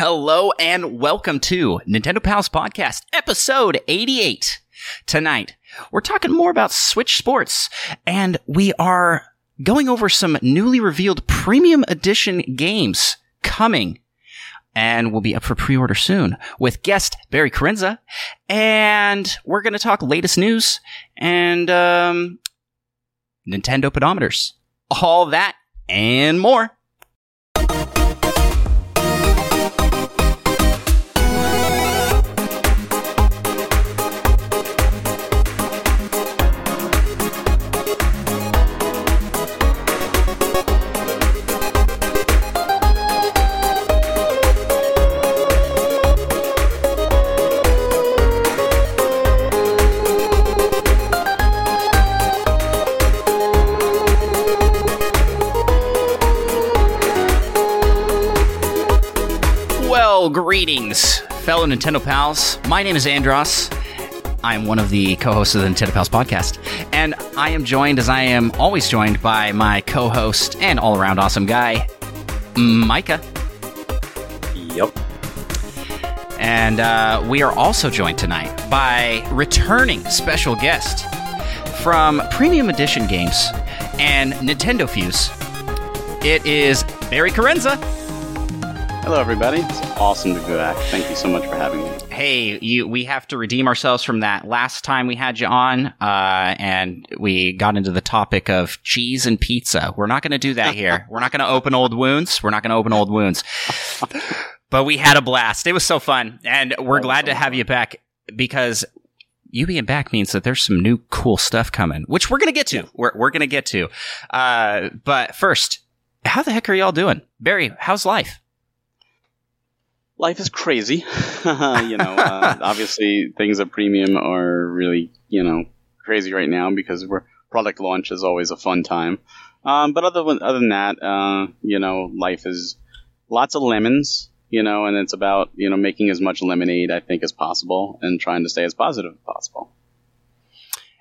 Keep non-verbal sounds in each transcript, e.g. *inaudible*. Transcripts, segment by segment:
Hello and welcome to Nintendo Pals Podcast, episode 88. Tonight, we're talking more about Switch Sports, and we are going over some newly revealed premium edition games coming and will be up for pre-order soon with guest Barry Carenza. And we're going to talk latest news and um, Nintendo pedometers. All that and more. Fellow Nintendo pals. My name is Andros. I am one of the co-hosts of the Nintendo Pals podcast, and I am joined, as I am always joined, by my co-host and all-around awesome guy, Micah. Yep. And uh, we are also joined tonight by returning special guest from Premium Edition Games and Nintendo Fuse. It is Barry Carenza. Hello, everybody. It's awesome to be back. Thank you so much for having me. Hey, you, we have to redeem ourselves from that last time we had you on, uh, and we got into the topic of cheese and pizza. We're not going to do that here. *laughs* We're not going to open old wounds. We're not going to open old wounds. *laughs* But we had a blast. It was so fun, and we're glad to have you back because you being back means that there's some new cool stuff coming, which we're going to get to. We're, we're going to get to. Uh, but first, how the heck are y'all doing? Barry, how's life? Life is crazy. *laughs* you know, uh, *laughs* obviously things at premium are really, you know, crazy right now because we're product launch is always a fun time. Um, but other than, other than that, uh, you know, life is lots of lemons. You know, and it's about you know making as much lemonade I think as possible and trying to stay as positive as possible.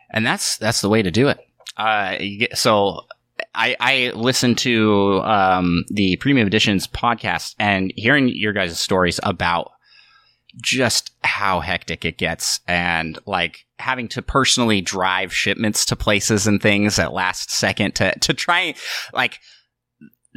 and that's that's the way to do it. Uh, so I I listened to um, the Premium Editions podcast and hearing your guys' stories about just how hectic it gets and like having to personally drive shipments to places and things at last second to to try like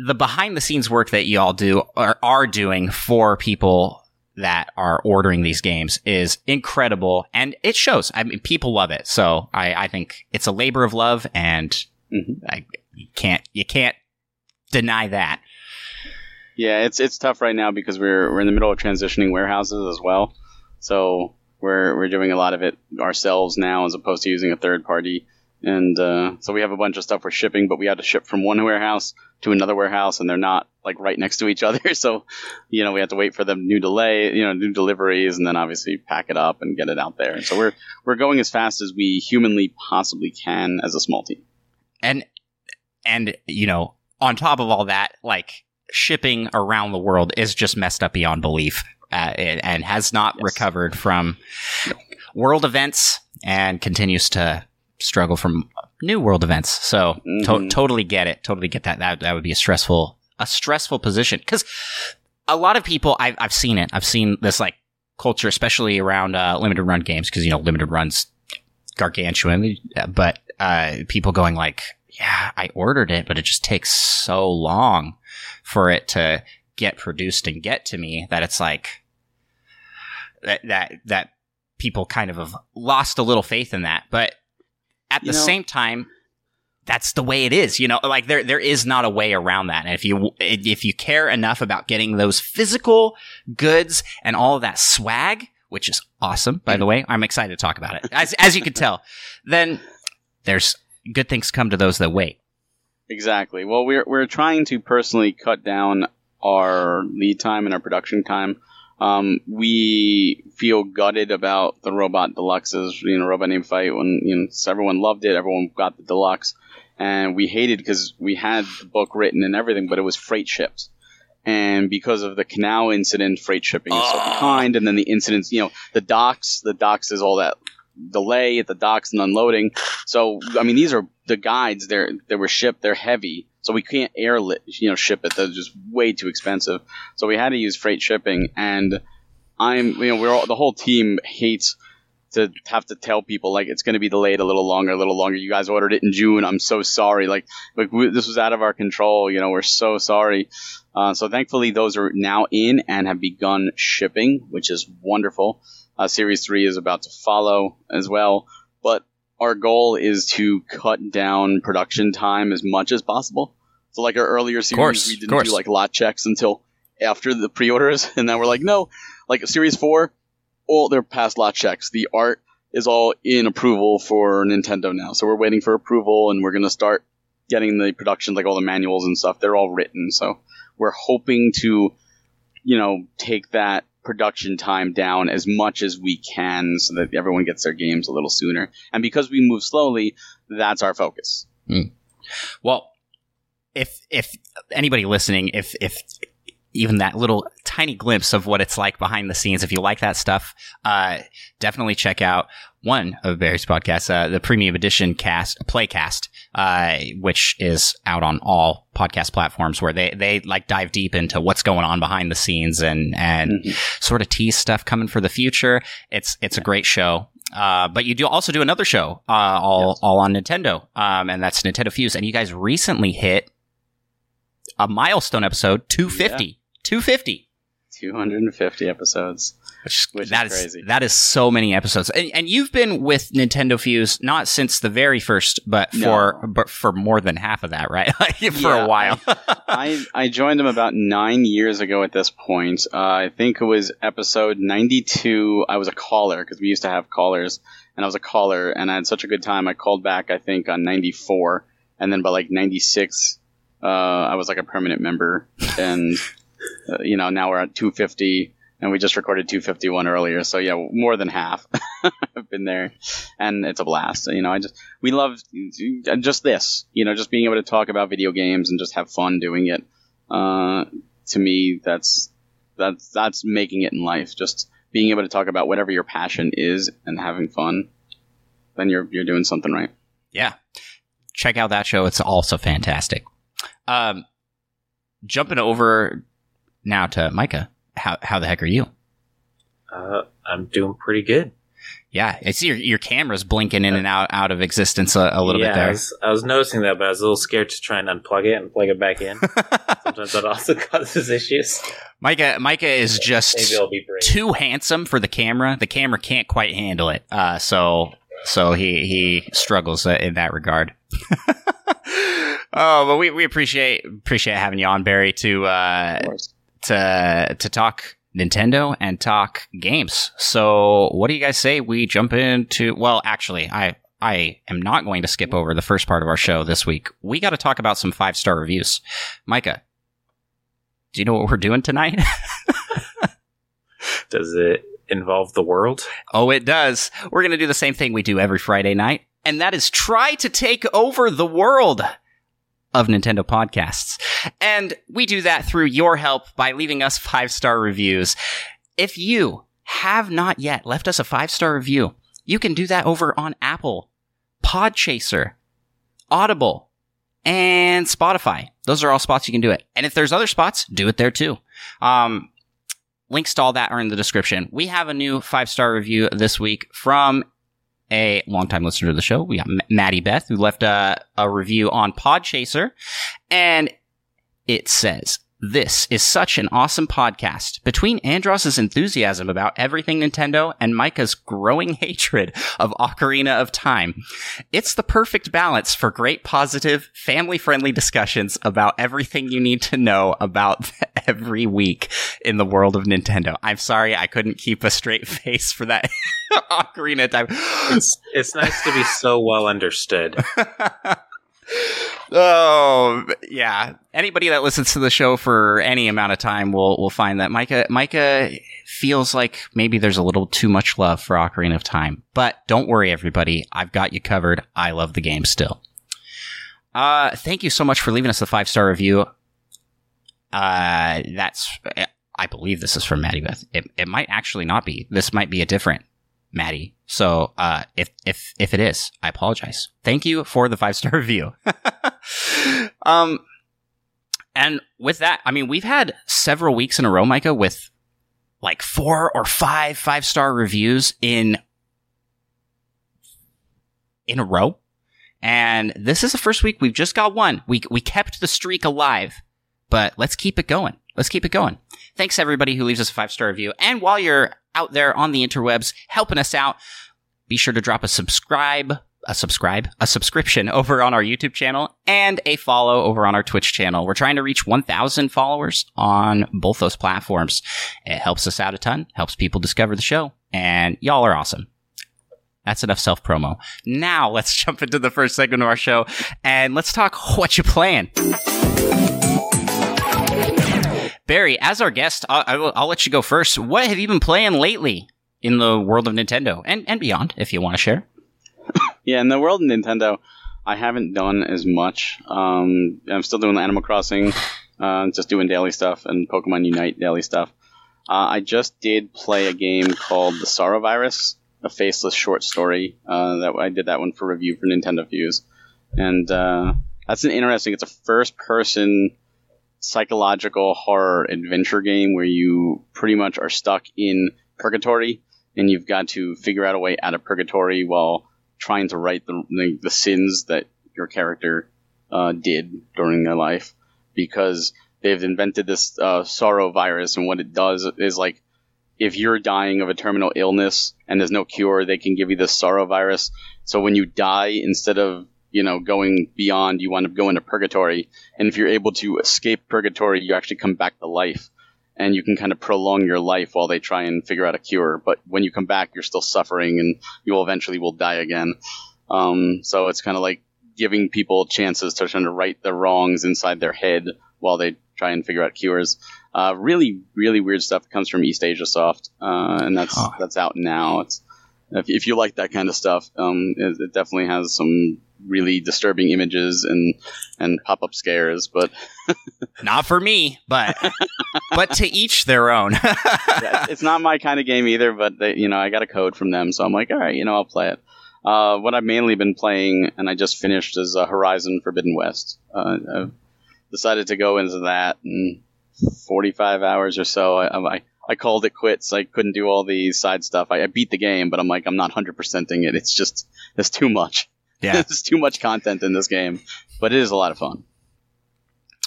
the behind the scenes work that y'all do or are doing for people that are ordering these games is incredible and it shows. I mean, people love it. So I, I think it's a labor of love and Mhm. I, you can't, you can't deny that. Yeah, it's it's tough right now because we're we're in the middle of transitioning warehouses as well. So we're we're doing a lot of it ourselves now as opposed to using a third party. And uh, so we have a bunch of stuff we're shipping, but we had to ship from one warehouse to another warehouse, and they're not like right next to each *laughs* other. So, you know, we have to wait for them new delay, you know, new deliveries, and then obviously pack it up and get it out there. So we're we're going as fast as we humanly possibly can as a small team. And, and, you know, on top of all that, like shipping around the world is just messed up beyond belief. Uh, and, has not Yes. recovered from world events and continues to struggle from new world events. So to- Mhm. totally get it. Totally get that. That that would be a stressful a stressful position because a lot of people I've I've seen it. I've seen this like culture, especially around uh, limited run games because you know limited runs gargantuan, uh, but uh, people going like, yeah, I ordered it, but it just takes so long for it to get produced and get to me that it's like that that that people kind of have lost a little faith in that. But at You the know- same time, that's the way it is. You know, like there there is not a way around that. And if you if you care enough about getting those physical goods and all of that swag, which is awesome, by the way, I'm excited to talk about it. As as you can tell, then there's good things come to those that wait. Exactly. Well, we're we're trying to personally cut down our lead time and our production time. Um, we feel gutted about the robot deluxes, you know, robot name fight when you know so everyone loved it, everyone got the deluxe, and we hated because we had the book written and everything, but it was freight shipped. And because of the canal incident, freight shipping is so Oh. behind, and then the incidents, you know, the docks, the docks is all that delay at the docks and unloading. So, I mean, these are the guides. They're they were shipped. They're heavy. so we can't airlift, you know, ship it. That's just way too expensive. So we had to use freight shipping, and I'm, you know, we're all, the whole team hates to have to tell people like it's going to be delayed a little longer, a little longer. You guys ordered it in June. I'm so sorry. Like, like we, this was out of our control. You know, we're so sorry. Uh, so thankfully, those are now in and have begun shipping, which is wonderful. Uh, Series three is about to follow as well. But our goal is to cut down production time as much as possible. So, like our earlier series, course, we didn't do like lot checks until after the pre-orders, *laughs* and then we're like, no, like Series four all their past lot checks. The art is all in approval for Nintendo now. So we're waiting for approval and we're going to start getting the production, like all the manuals and stuff. They're all written. So we're hoping to, you know, take that production time down as much as we can so that everyone gets their games a little sooner. And because we move slowly, that's our focus. Mm. Well, if if anybody listening, if if even that little tiny glimpse of what it's like behind the scenes. If you like that stuff, uh, definitely check out one of Barry's podcasts, uh, the premium edition cast, playcast, uh, which is out on all podcast platforms where they, they like dive deep into what's going on behind the scenes and, and mm-hmm. sort of tease stuff coming for the future. It's, it's a great show. Uh, but you do also do another show, uh, all, yes. all on Nintendo. Um, and that's Nintendo Fuse. And you guys recently hit a milestone episode 250. Yeah. 250. 250 episodes. Which, which that is, crazy. That is so many episodes. And, and, you've been with Nintendo Fuse not since the very first, but for no. but for more than half of that, right? *laughs* for yeah, a while. *laughs* I, I joined them about nine years ago at this point. Uh, I think it was episode 92. I was a caller because we used to have callers, and I was a caller, and I had such a good time. I called back, I think, on 94. And then by like 96, uh, I was like a permanent member, and *laughs* uh, you know now we're at 250, and we just recorded 251 earlier. So yeah, more than half. *laughs* I've been there, and it's a blast. You know, I just we love just this. You know, just being able to talk about video games and just have fun doing it. Uh, to me, that's that's that's making it in life. Just being able to talk about whatever your passion is and having fun, then you're you're doing something right. Yeah. Check out that show. It's also fantastic. Um, jumping over now to Micah. How how the heck are you? Uh, I'm doing pretty good. Yeah, I see your your camera's blinking in and out out of existence a, a little yeah, bit there. I was, I was, noticing that, but I was a little scared to try and unplug it and plug it back in. *laughs* Sometimes that also *laughs* causes issues. Micah Micah is yeah, just too handsome for the camera. The camera can't quite handle it. Uh, so so he he struggles uh, in that regard. *laughs* oh, but we, we appreciate appreciate having you on, Barry, to uh, to to talk Nintendo and talk games. So, what do you guys say we jump into? Well, actually, I I am not going to skip over the first part of our show this week. We got to talk about some five star reviews. Micah, do you know what we're doing tonight? *laughs* Does it involve the world? Oh, it does. We're going to do the same thing we do every Friday night, and that is try to take over the world of Nintendo podcasts. And we do that through your help by leaving us five star reviews. If you have not yet left us a five star review, you can do that over on Apple, Podchaser, Audible, and Spotify. Those are all spots you can do it. And if there's other spots, do it there too. Um, links to all that are in the description. We have a new five star review this week from a longtime listener to the show. We got Maddie Beth, who left a, a review on Podchaser, and it says, this is such an awesome podcast. Between Andros's enthusiasm about everything Nintendo and Micah's growing *laughs* hatred of Ocarina of Time, it's the perfect balance for great positive, family-friendly discussions about everything you need to know about *laughs* every week in the world of Nintendo. I'm sorry I couldn't keep a straight face for that *laughs* Ocarina of Time. It's, it's nice to be so well understood. Oh yeah. Anybody that listens to the show for any amount of time will will find that Micah Micah feels like maybe there's a little too much love for Ocarina of Time. But don't worry, everybody. I've got you covered. I love the game still. Uh, thank you so much for leaving us a five star review. Uh, that's I believe this is from Maddie Beth. It, it might actually not be. This might be a different Maddie. So uh, if if if it is, I apologize. Thank you for the five star *laughs* review. *laughs* um, And with that, I mean, we've had several weeks in a row, Micah, with like four or five five star reviews in in a row. And this is the first week we've just got one. We we kept the streak alive, but let's keep it going. Let's keep it going. Thanks everybody who leaves us a five star review. And while you're out there on the interwebs helping us out, be sure to drop a subscribe, a subscribe, a subscription *laughs* over on our YouTube channel and a follow over on our Twitch channel. We're trying to reach 1,000 followers on both those platforms. It helps us out a ton, helps people discover the show, and y'all are awesome. That's enough self promo. Now *laughs* let's jump into the first segment of our show and let's talk what you playing. Barry, as our guest, I'll, I'll, let you go first. What have you been playing lately in the world of Nintendo and, and beyond, if you want to share? *laughs* Yeah, in the world of Nintendo, I haven't done as much. Um, I'm still doing Animal Crossing, uh, just doing daily stuff, and Pokemon Unite daily stuff. Uh, I just did play a game called The Sorrow Virus, a faceless short story. Uh, that I did that one for review for Nintendo Fuse, and uh, that's an interesting. It's a first-person psychological horror adventure game where you pretty much are stuck in purgatory, and you've got to figure out a way out of purgatory while trying to right the, the, the sins that your character uh, did during their life because they've invented this uh, sorrow virus and what it does is like if you're dying of a terminal illness and there's no cure they can give you this sorrow virus. So when you die instead of you know going beyond you wind up going to purgatory and if you're able to escape purgatory you actually come back to life and you can kind of prolong your life while they try and figure out a cure. But when you come back, you're still suffering, and you will eventually will die again. Um, so it's kind of like giving people chances to try to right the wrongs inside their head while they try and figure out cures. Uh, really, really weird stuff comes from East Asia Soft, uh, and that's Huh. that's out now. It's if, if you like that kind of stuff, um, it, it definitely has some really disturbing images and and pop up scares, but *laughs* Not for me, but but to each their own. *laughs* yeah, it's not my kind of game either, but they, you know, I got a code from them, so I'm like, all right, you know, I'll play it. Uh, what I've mainly been playing, and I just finished, is uh, Horizon Forbidden West. Uh, I've decided to go into that in 45 hours or so. I, I, I called it quits. I couldn't do all the side stuff. I, I beat the game, but I'm like, I'm not 100%ing it. It's just, it's too much. yeah, *laughs* there's too much content in this game, but it is a lot of fun.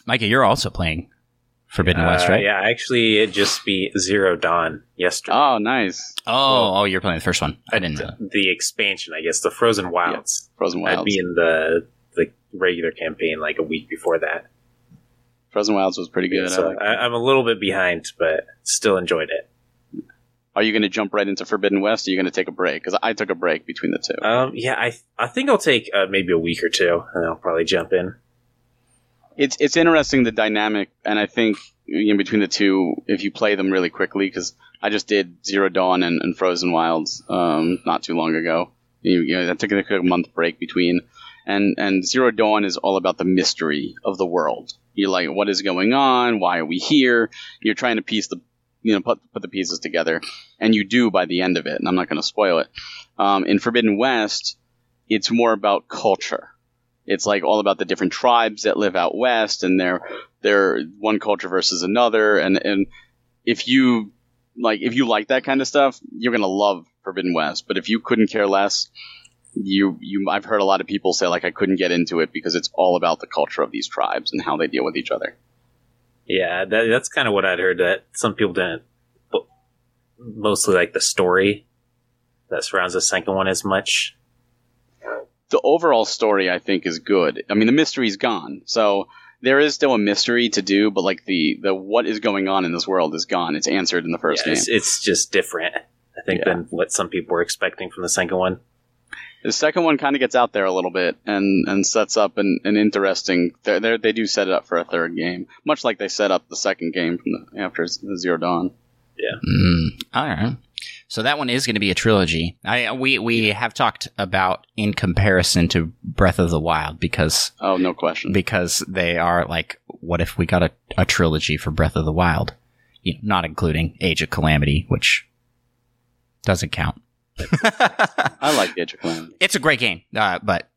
Micah, you're also playing Forbidden West, Uh, right? Yeah, actually, it just beat Zero Dawn yesterday. Oh, nice. Oh, oh, you're playing the first one. I didn't know. the expansion, I guess, the Frozen Wilds. Frozen Wilds. I'd be in the the regular campaign like a week before that. Frozen Wilds was pretty good. I so like I, I'm a little bit behind, but still enjoyed it. Are you going to jump right into Forbidden West? Or are you going to take a break? Because I took a break between the two. Um, yeah, I I think I'll take uh, maybe a week or two, and I'll probably jump in. it's it's interesting the dynamic, and I think in between the two, if you play them really quickly, because I just did Zero Dawn and, and Frozen Wilds um, not too long ago. You, you know, I took a, a month break between, and and Zero Dawn is all about the mystery of the world. You're like, what is going on? Why are we here? You're trying to piece the you know put put the pieces together, and you do by the end of it. And I'm not going to spoil it. Um, in Forbidden West, it's more about culture. It's like all about the different tribes that live out west, and they're they're one culture versus another. And and if you like if you like that kind of stuff, you're gonna love Forbidden West. But if you couldn't care less, you you I've heard a lot of people say like I couldn't get into it because it's all about the culture of these tribes and how they deal with each other. Yeah, that, that's kind of what I'd heard. That some people didn't, but mostly like the story that surrounds the second one as much. the overall story I think is good. I mean, the mystery's gone, so there is still a mystery to do, but like the the what is going on in this world is gone. It's answered in the first Yeah, game. it's, it's just different, I think, Yeah. than what some people were expecting from the second one. The second one kind of gets out there a little bit and and sets up an, an interesting. They're, they're, they do set it up for a third game, much like they set up the second game from the, after Zero Dawn. Mm, all right. So that one is going to be a trilogy. I we we have talked about in comparison to Breath of the Wild because Oh, no question. because they are like, what if we got a, a trilogy for Breath of the Wild? You know, not including Age of Calamity, which doesn't count. *laughs* I like Age of Calamity. It's a great game, uh, but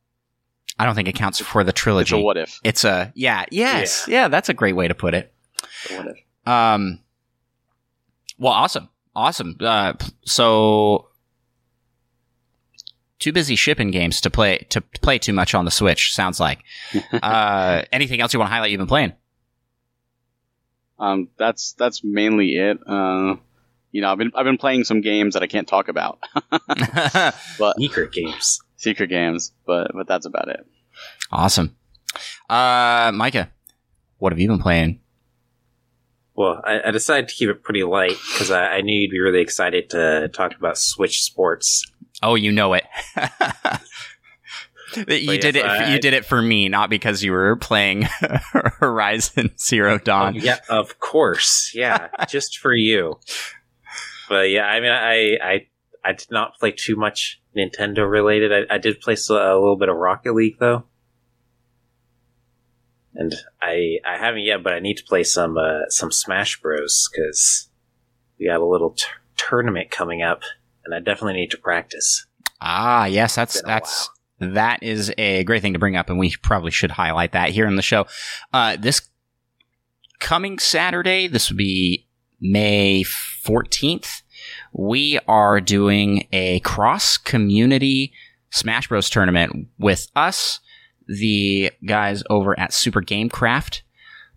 I don't think it counts for the trilogy. It's a what if. It's a yeah, yes, yeah. That's a great way to put it. What if? Um, well, awesome, awesome. Uh, so too busy shipping games to play to play too much on the Switch. Sounds like. *laughs* uh, anything else you want to highlight? You've been playing. Um, that's that's mainly it. Uh, you know, I've been I've been playing some games that I can't talk about, *laughs* but Secret games. secret games. But but that's about it. awesome. Uh, Micah, what have you been playing? Well, I, I decided to keep it pretty light because I, I knew you'd be really excited to talk about Switch Sports. Oh, you know it. *laughs* you yes, did it. I- you did it for me, not because you were playing *laughs* Horizon Zero Dawn. Oh, yeah, of course. Yeah, just for you. But yeah, I mean, I I I did not play too much Nintendo related. I, I did play a little bit of Rocket League though, and I I haven't yet, but I need to play some uh, some Smash Bros. because we have a little t- tournament coming up, and I definitely need to practice. Ah, yes, that's that's that is a great thing to bring up, and we probably should highlight that here in the show. Uh, this coming Saturday, this would be May fourteenth. We are doing a cross community Smash Bros tournament with us, the guys over at Super Gamecraft,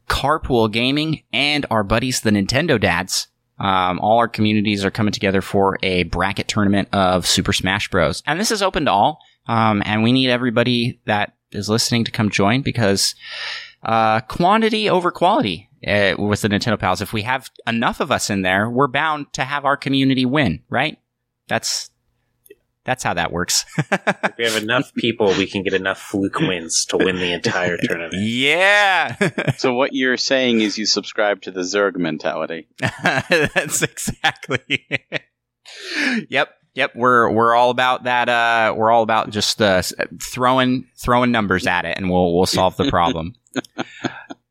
Carpool Gaming, and our buddies, the Nintendo Dads. Um, all our communities are coming together for a bracket tournament of Super Smash Bros. And this is open to all. Um, and we need everybody that is listening to come join because uh, quantity over quality uh, with the Nintendo Pals. If we have enough of us in there, we're bound to have our community win, right? That's that's how that works. If we have enough *laughs* people, we can get enough fluke wins to win the entire *laughs* tournament. yeah. So what you're saying is you subscribe to the Zerg mentality. *laughs* That's exactly. yep, yep. We're we're all about that. Uh, we're all about just uh, throwing throwing numbers at it, and we'll we'll solve the problem.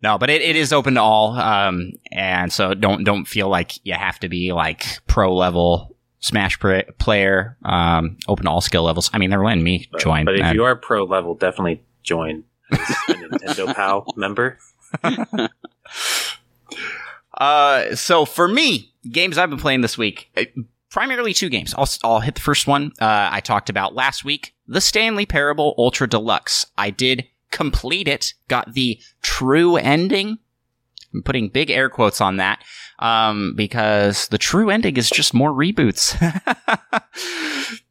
No, but it, it is open to all, um, and so don't don't feel like you have to be like pro level Smash pra- player. Um, open to all skill levels. I mean, they're letting me But, join. but if and- you are pro level, definitely join as a *laughs* Nintendo Pal member. *laughs* Uh, so for me, games I've been playing this week, uh, primarily two games. I'll, I'll hit the first one. Uh, I talked about last week, the Stanley Parable Ultra Deluxe. I did complete it, got the true ending. I'm putting big air quotes on that, um, because the true ending is just more reboots. *laughs*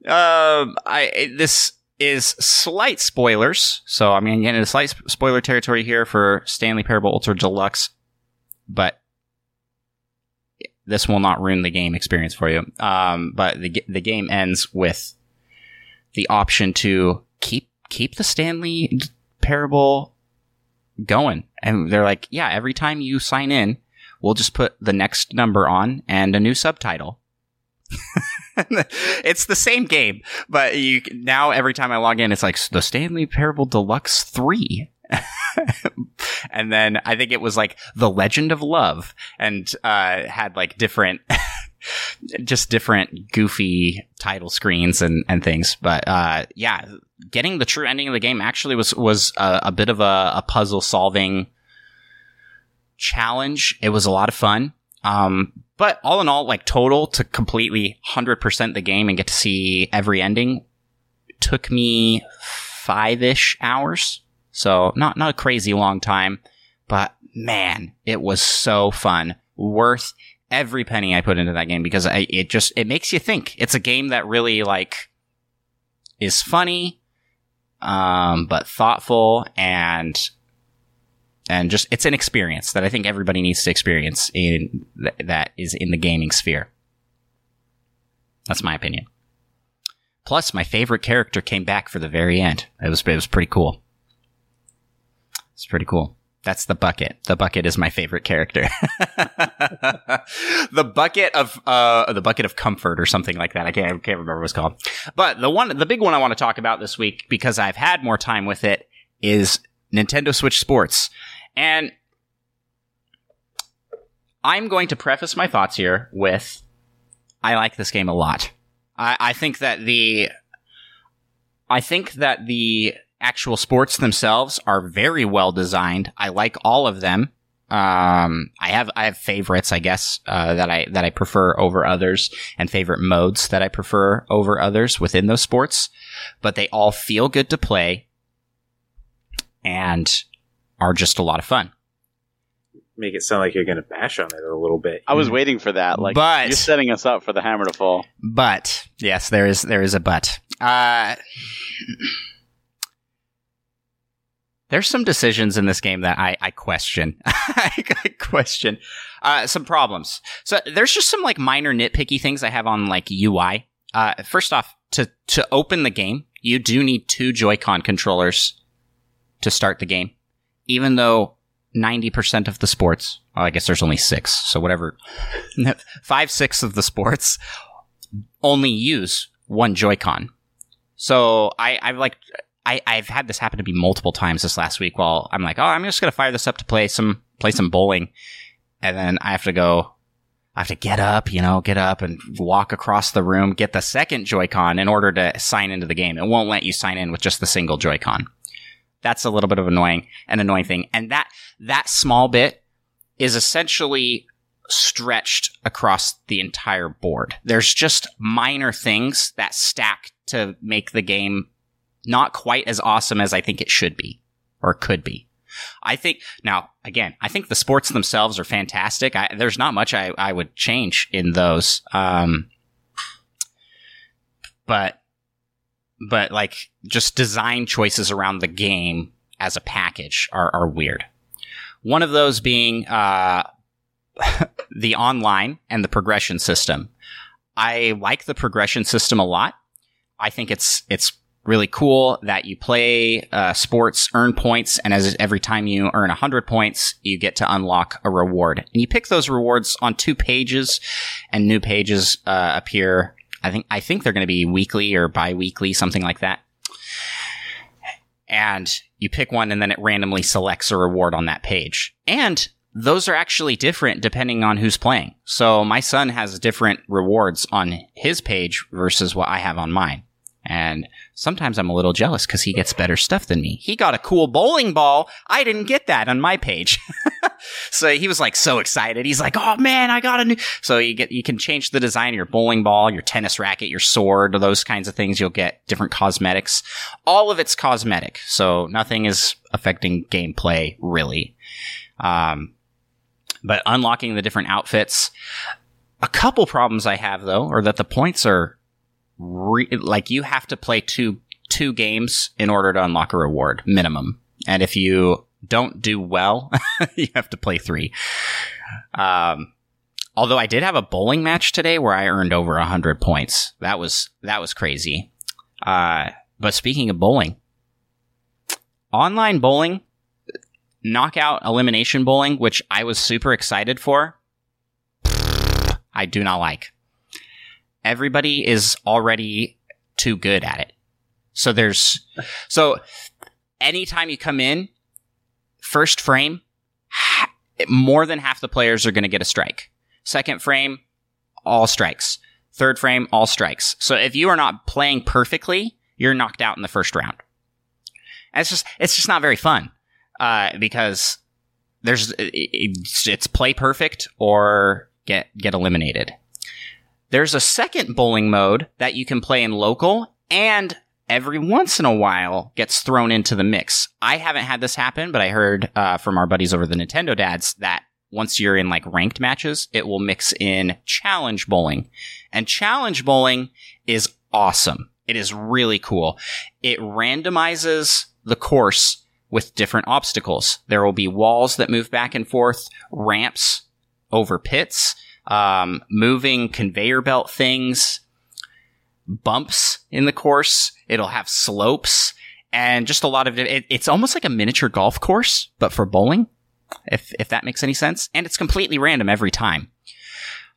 um, I, this is slight spoilers. So I'm going to get into slight spoiler territory here for Stanley Parable Ultra Deluxe, but this will not ruin the game experience for you. Um, but the the game ends with the option to keep keep the Stanley parable going, and they're like, yeah, every time you sign in, we'll just put the next number on and a new subtitle. *laughs* it's the same game, but you now every time I log in, it's like the Stanley Parable Deluxe three. *laughs* and then I think it was like The Legend of Love and uh, had like different, *laughs* just different goofy title screens and, and things. But uh, yeah, getting the true ending of the game actually was was a, a bit of a, a puzzle solving challenge. It was a lot of fun. Um, but all in all, like total to completely 100% the game and get to see every ending took me five ish hours. So not, not a crazy long time, but man, it was so fun. Worth every penny I put into that game because I, it just, it makes you think. It's a game that really like is funny, um, but thoughtful and and just it's an experience that I think everybody needs to experience in th- that is in the gaming sphere. That's my opinion. Plus, my favorite character came back for the very end. It was it was pretty cool. It's pretty cool. That's the bucket. The bucket is my favorite character. *laughs* the bucket of uh the bucket of comfort or something like that. I can't I can't remember what it's called. But the one the big one I want to talk about this week because I've had more time with it is Nintendo Switch Sports. And I'm going to preface my thoughts here with I like this game a lot. I, I think that the I think that the actual sports themselves are very well designed. I like all of them. Um, I have I have favorites, I guess, uh, that I that I prefer over others, and favorite modes that I prefer over others within those sports. But they all feel good to play, and are just a lot of fun. Make it sound like you're going to bash on it a little bit. I was waiting for that. Like, But- you're setting us up for the hammer to fall. But yes, there is there is a but. Uh, there's some decisions in this game that I, I question. *laughs* I question uh, some problems. So there's just some like minor nitpicky things I have on like UI. Uh, first off, to to open the game, you do need two Joy-Con controllers to start the game, even though. 90% of the sports, well, I guess there's only six, so whatever, *laughs* five, six of the sports only use one Joy-Con. So I, I've like, I, I've had this happen to me multiple times this last week. While I'm like, oh, I'm just gonna fire this up to play some play some bowling, and then I have to go. I have to get up, you know, get up and walk across the room, get the second Joy-Con in order to sign into the game. It won't let you sign in with just the single Joy-Con. That's a little bit of annoying, an annoying thing. And that, that small bit is essentially stretched across the entire board. There's just minor things that stack to make the game not quite as awesome as I think it should be or could be. I think now again, I think the sports themselves are fantastic. I, there's not much I, I would change in those. Um, but but like just design choices around the game as a package are, are weird. One of those being uh, *laughs* the online and the progression system. I like the progression system a lot. I think it's it's really cool that you play uh, sports, earn points, and as every time you earn hundred points, you get to unlock a reward. And you pick those rewards on two pages, and new pages uh, appear. I think I think they're going to be weekly or bi-weekly, something like that. And you pick one, and then it randomly selects a reward on that page. And those are actually different depending on who's playing. So my son has different rewards on his page versus what I have on mine. And sometimes I'm a little jealous because he gets better stuff than me. He got a cool bowling ball. I didn't get that on my page. *laughs* so he was like so excited. He's like, "Oh man, I got a new." So you get you can change the design of your bowling ball, your tennis racket, your sword, those kinds of things. You'll get different cosmetics. All of it's cosmetic, so nothing is affecting gameplay really. Um, but unlocking the different outfits. A couple problems I have though are that the points are re- like you have to play two two games in order to unlock a reward minimum, and if you don't do well, *laughs* you have to play three. Um, although I did have a bowling match today where I earned over hundred points. That was that was crazy. Uh, but speaking of bowling, online bowling, knockout elimination bowling, which I was super excited for, I do not like everybody is already too good at it. So there's, so anytime you come in, first frame, more than half the players are going to get a strike. Second frame, all strikes. Third frame, all strikes. So if you are not playing perfectly, you're knocked out in the first round. It's just, it's just not very fun, uh, because there's, it's play perfect or get, get eliminated. There's a second bowling mode that you can play in local and every once in a while gets thrown into the mix. I haven't had this happen, but I heard uh, from our buddies over the Nintendo dads that once you're in like ranked matches, it will mix in challenge bowling. And challenge bowling is awesome. It is really cool. It randomizes the course with different obstacles. There will be walls that move back and forth, ramps over pits, um, moving conveyor belt things, bumps in the course. It'll have slopes and just a lot of it. It's almost like a miniature golf course, but for bowling, if if that makes any sense. And it's completely random every time.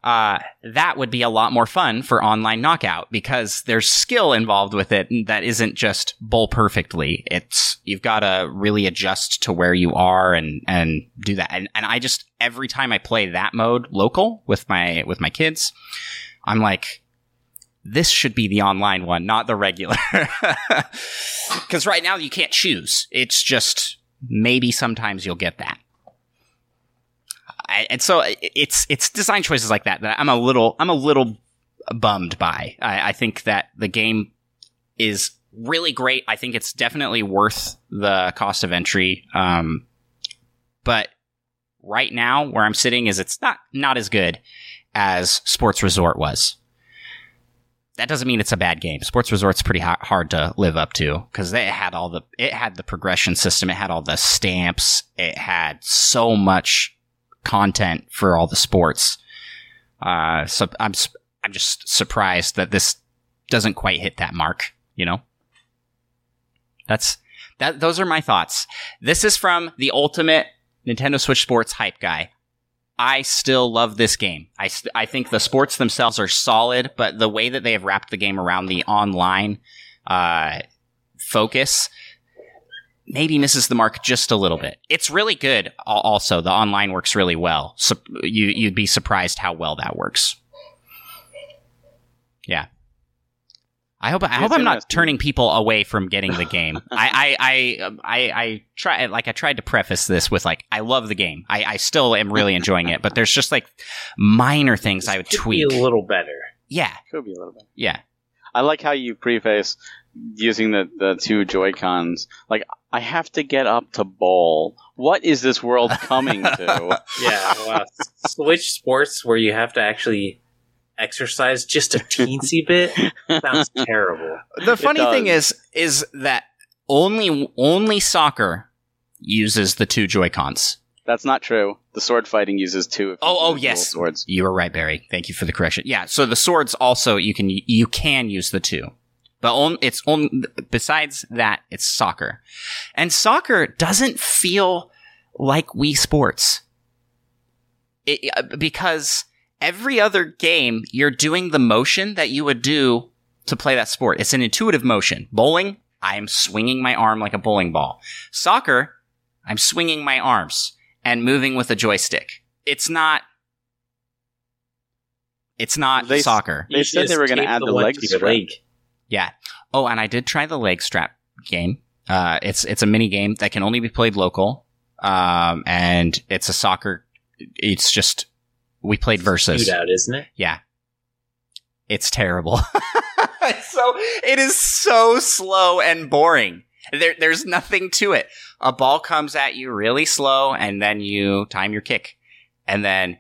Uh, that would be a lot more fun for online knockout because there's skill involved with it that isn't just bowl perfectly. It's you've got to really adjust to where you are and and do that. And and I just every time I play that mode local with my with my kids, I'm like, this should be the online one, not the regular. *laughs* Because right now you can't choose. It's just maybe sometimes you'll get that. I, and so it's it's design choices like that that I'm a little I'm a little bummed by. I, I think that the game is really great. I think it's definitely worth the cost of entry. Um, but right now, where I'm sitting, is it's not not as good as Sports Resort was. That doesn't mean it's a bad game. Sports Resort's pretty ha- hard to live up to because it had all the it had the progression system, it had all the stamps, it had so much content for all the sports. Uh, so I'm I'm just surprised that this doesn't quite hit that mark. You know, that's that. Those are my thoughts. This is from the ultimate Nintendo Switch Sports hype guy. I still love this game. I, st- I think the sports themselves are solid, but the way that they have wrapped the game around the online uh, focus maybe misses the mark just a little bit. It's really good. Also, the online works really well. So you you'd be surprised how well that works. Yeah. I hope I hope I'm not turning people away from getting the game. *laughs* I, I, I I I try like I tried to preface this with like I love the game. I, I still am really enjoying it, but there's just like minor things I would Could tweak. Be a little better. Yeah, Could be a little bit. yeah. I like how you preface using the, the two Joy Cons. Like, I have to get up to ball. What is this world coming to? *laughs* Yeah, wow. Switch sports where you have to actually exercise just a teensy bit sounds *laughs* terrible. The funny thing is is that only only soccer uses the two Joy Cons. That's not true. The sword fighting uses two. if Oh, oh, yes. Swords. You were right, Barry. Thank you for the correction. Yeah, so the swords also you can you can use the two, but on, it's on. Besides that, it's soccer, and soccer doesn't feel like Wii Sports. It, uh, because every other game you're doing the motion that you would do to play that sport. It's an intuitive motion. Bowling, I'm swinging my arm like a bowling ball. Soccer, I'm swinging my arms and moving with a joystick. It's not. It's not They- soccer. They You said they were gonna add the one leg to your strap. leg. Yeah. Oh, and I did try the leg strap game. Uh, it's it's a mini game that can only be played local. Um, and it's a soccer. It's just we played versus. Shootout, isn't it? Yeah. It's terrible. *laughs* so it is so slow and boring. There, there's nothing to it. A ball comes at you really slow, and then you time your kick, and then,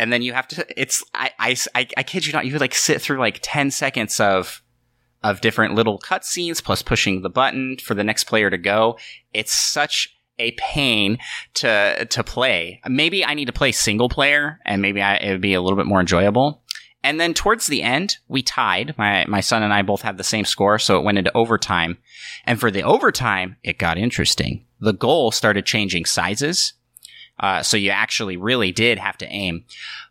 and then you have to. It's I I I, kid you not. You like sit through like ten seconds of of different little cutscenes plus pushing the button for the next player to go. It's such a pain to to play. Maybe I need to play single player, and maybe I, it would be a little bit more enjoyable. And then towards the end, we tied. My my son and I both had the same score, so it went into overtime. And for the overtime, it got interesting. The goal started changing sizes, uh, so you actually really did have to aim.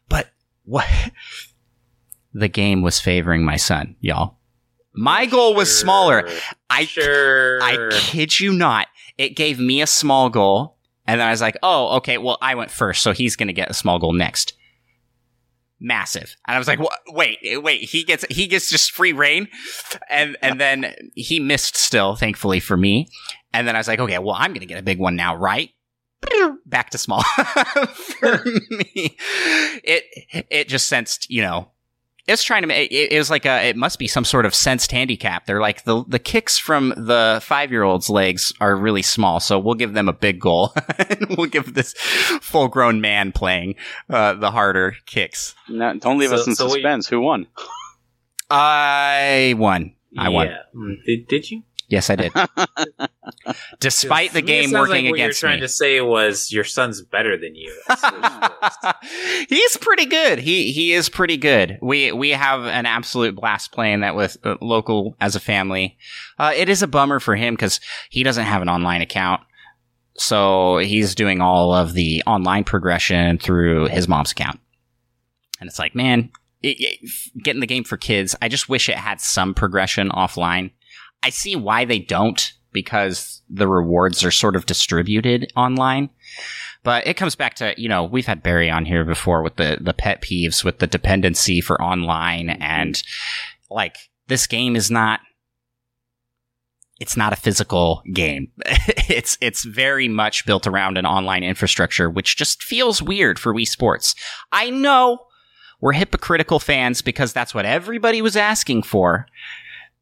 But what? *laughs* The game was favoring my son, y'all. My goal was smaller. I sure. I kid you not. It gave me a small goal, and then I was like, "Oh, okay. Well, I went first, so he's going to get a small goal next." Massive, and I was like, Wait, wait. He gets he gets just free rein," and and then he missed still, thankfully for me. And then I was like, "Okay, well, I'm going to get a big one now, right?" Back to small *laughs* for me. It it just sensed, you know, it's trying to make it, it was like a it must be some sort of sensed handicap they're like the the kicks from the five year old's legs are really small so we'll give them a big goal *laughs* and we'll give this full grown man playing uh, the harder kicks No, don't leave So- us in so what you- suspense. Who won? i won i won Yeah. Mm, Did, did you? Yes i did *laughs* despite the To me, it game working like what against you're trying me to say was your son's better than you. at Switch Sports. He's pretty good. He he is pretty good. We we have an absolute blast playing that with uh, local as a family. Uh, it is a bummer for him because he doesn't have an online account, so he's doing all of the online progression through his mom's account. And it's like, man, it, it- getting the game for kids. I just wish it had some progression offline. I see why they don't because the rewards are sort of distributed online. But it comes back to, you know, we've had Barry on here before with the, the pet peeves with the dependency for online mm-hmm. and like this game is not it's not a physical game. *laughs* it's it's very much built around an online infrastructure, which just feels weird for Wii Sports. I know we're hypocritical fans because that's what everybody was asking for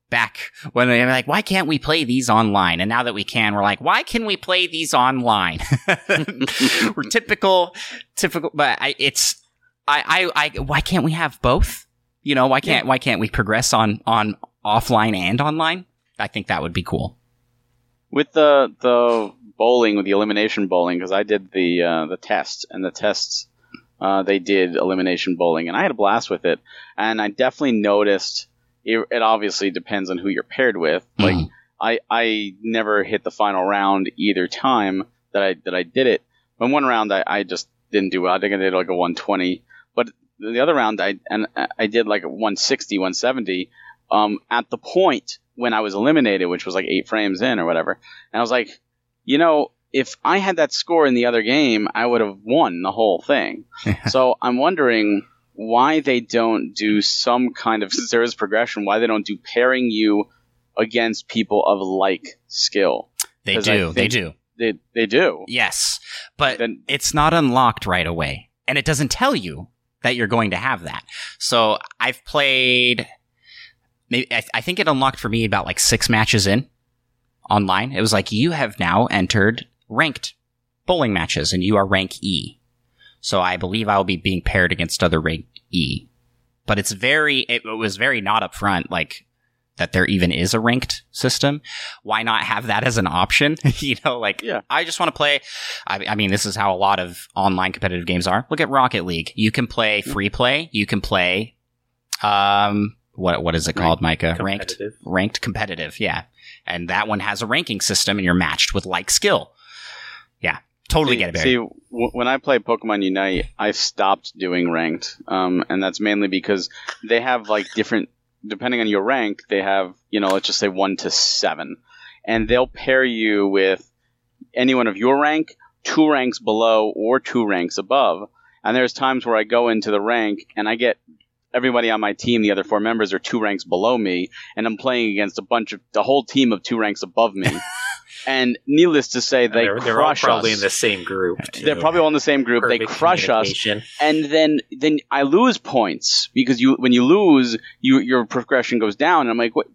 back when they were like, why can't we play these online? And now that we can, we're like, why can we play these online? *laughs* we're typical, typical, but I, it's, I, I, I, why can't we have both? You know, why can't, yeah. why can't we progress on, on offline and online? I think that would be cool. With the, the bowling, with the elimination bowling, because I did the, uh, the test and the tests, uh, they did elimination bowling and I had a blast with it. And I definitely noticed, it, it obviously depends on who you're paired with. Mm-hmm. Like I I never hit the final round either time that I that I did it. But one round I, I just didn't do well. I think I did like a 120. But the other round I and I did like a 160, 170. Um, at the point when I was eliminated, which was like eight frames in or whatever, and I was like, you know, if I had that score in the other game, I would have won the whole thing. *laughs* so I'm wondering why they don't do some kind of service progression, why they don't do pairing you against people of like skill. They do. They do. They, they do. Yes. But then, it's not unlocked right away. And it doesn't tell you that you're going to have that. So I've played, maybe, I, I think it unlocked for me about like six matches in online. It was like, you have now entered ranked bowling matches and you are rank E. So I believe I'll be being paired against other ranked E. But it's very, it, it was very not upfront, like that there even is a ranked system. Why not have that as an option? *laughs* you know, like, yeah. I just want to play. I, I, mean, this is how a lot of online competitive games are. Look at Rocket League. You can play free play. You can play, um, what, what is it called, Micah? Ranked, ranked competitive. Yeah. And that one has a ranking system and you're matched with like skill. Yeah. Totally see, get it. Barry. See, w- when I play Pokemon Unite, I stopped doing ranked, um, and that's mainly because they have like different. Depending on your rank, they have you know, let's just say one to seven, and they'll pair you with anyone of your rank, two ranks below, or two ranks above. And there's times where I go into the rank and I get everybody on my team, the other four members, are two ranks below me, and I'm playing against a bunch of the whole team of two ranks above me. *laughs* And needless to say, they they're, they're all probably us. in the same group. Too. They're probably all in the same group. Perfect they crush us, and then then I lose points because you when you lose, you your progression goes down. And I'm like, what?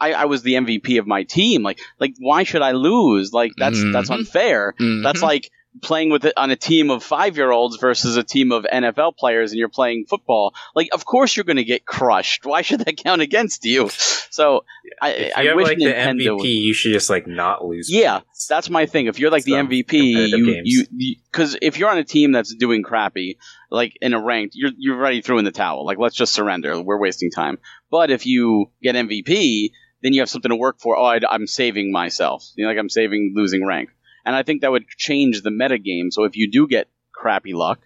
I, I was the MVP of my team. Like like why should I lose? Like that's mm-hmm. that's unfair. Mm-hmm. That's like playing with it on a team of five year olds versus a team of NFL players and you're playing football, like of course you're going to get crushed. *laughs* Why should that count against you? So I, if I you wish like Nintendo the MVP, you should just like not lose. Yeah, that's my thing. If you're like Some the MVP, competitive you you because if you're on a team that's doing crappy, like in a ranked, you're you're already threw in the towel. Like let's just surrender. We're wasting time. But if you get MVP, then you have something to work for. Oh, I, I'm saving myself. You know, like I'm saving losing rank. And I think that would change the meta game. So if you do get crappy luck,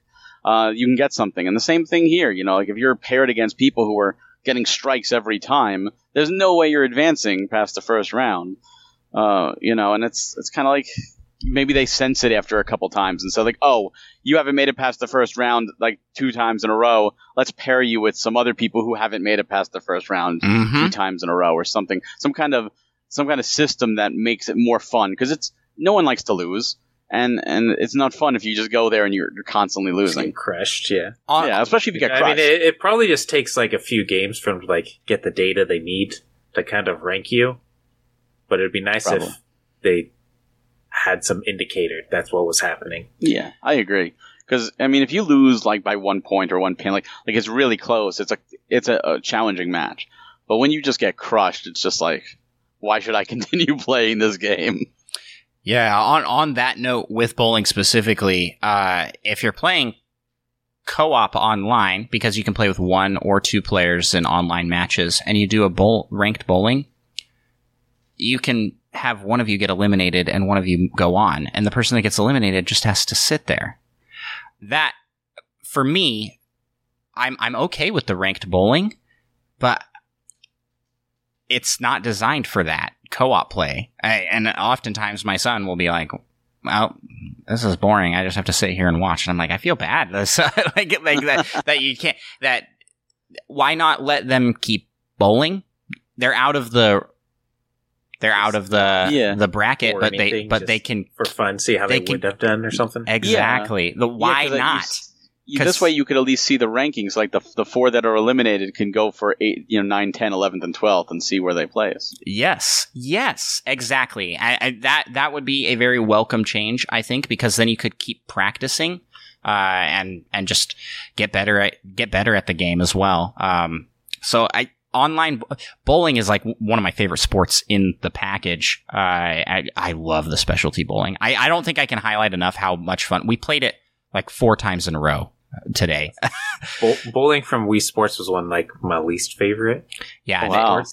uh, you can get something. And the same thing here. You know, like if you're paired against people who are getting strikes every time, there's no way you're advancing past the first round. Uh, you know, and it's it's kind of like maybe they sense it after a couple times, and so like, oh, you haven't made it past the first round like two times in a row. Let's pair you with some other people who haven't made it past the first round Mhm. two times in a row, or something. Some kind of some kind of system that makes it more fun because it's no one likes to lose, and and it's not fun if you just go there and you're, you're constantly losing. Getting crushed. Yeah. On- Yeah, especially if you get crushed. I mean, it, it probably just takes like a few games from like get the data they need to kind of rank you. But it'd be nice Problem. if they had some indicator that's what was happening. Yeah, I agree. Because I mean, if you lose like by one point or one pin, like like it's really close. It's a it's a, a challenging match. But when you just get crushed, it's just like, why should I *laughs* continue playing this game? Yeah, on on that note, with bowling specifically, uh, if you're playing co-op online, because you can play with one or two players in online matches, and you do a bowl ranked bowling, you can have one of you get eliminated and one of you go on, and the person that gets eliminated just has to sit there. That, for me, I'm I'm okay with the ranked bowling, but it's not designed for that co-op play. I, and oftentimes my son will be like, well, this is boring. I just have to sit here and watch. And I'm like, I feel bad. This, *laughs* like, like that, that you can't, that, why not let them keep bowling? They're out of the, they're out of the, Yeah. the bracket, Or but they, but they can, for fun, see how They they, can- would have done or something. exactly. The, why Yeah, 'cause, like, you not? S- you- 'Cause- this way you could at least see the rankings. Like the the four that are eliminated can go for eight, you know, 9, 10, 11th, and 12th and see where they place. Yes, yes, exactly. I, I, that that would be a very welcome change, I think, because then you could keep practicing uh, and and just get better at get better at the game as well. Um, so I online bowling is like one of my favorite sports in the package. Uh, I I love the specialty bowling. I I don't think I can highlight enough how much fun we played it like four times in a row today. *laughs* Bowl- bowling from Wii Sports was one like my least favorite. yeah, I, Wow. think,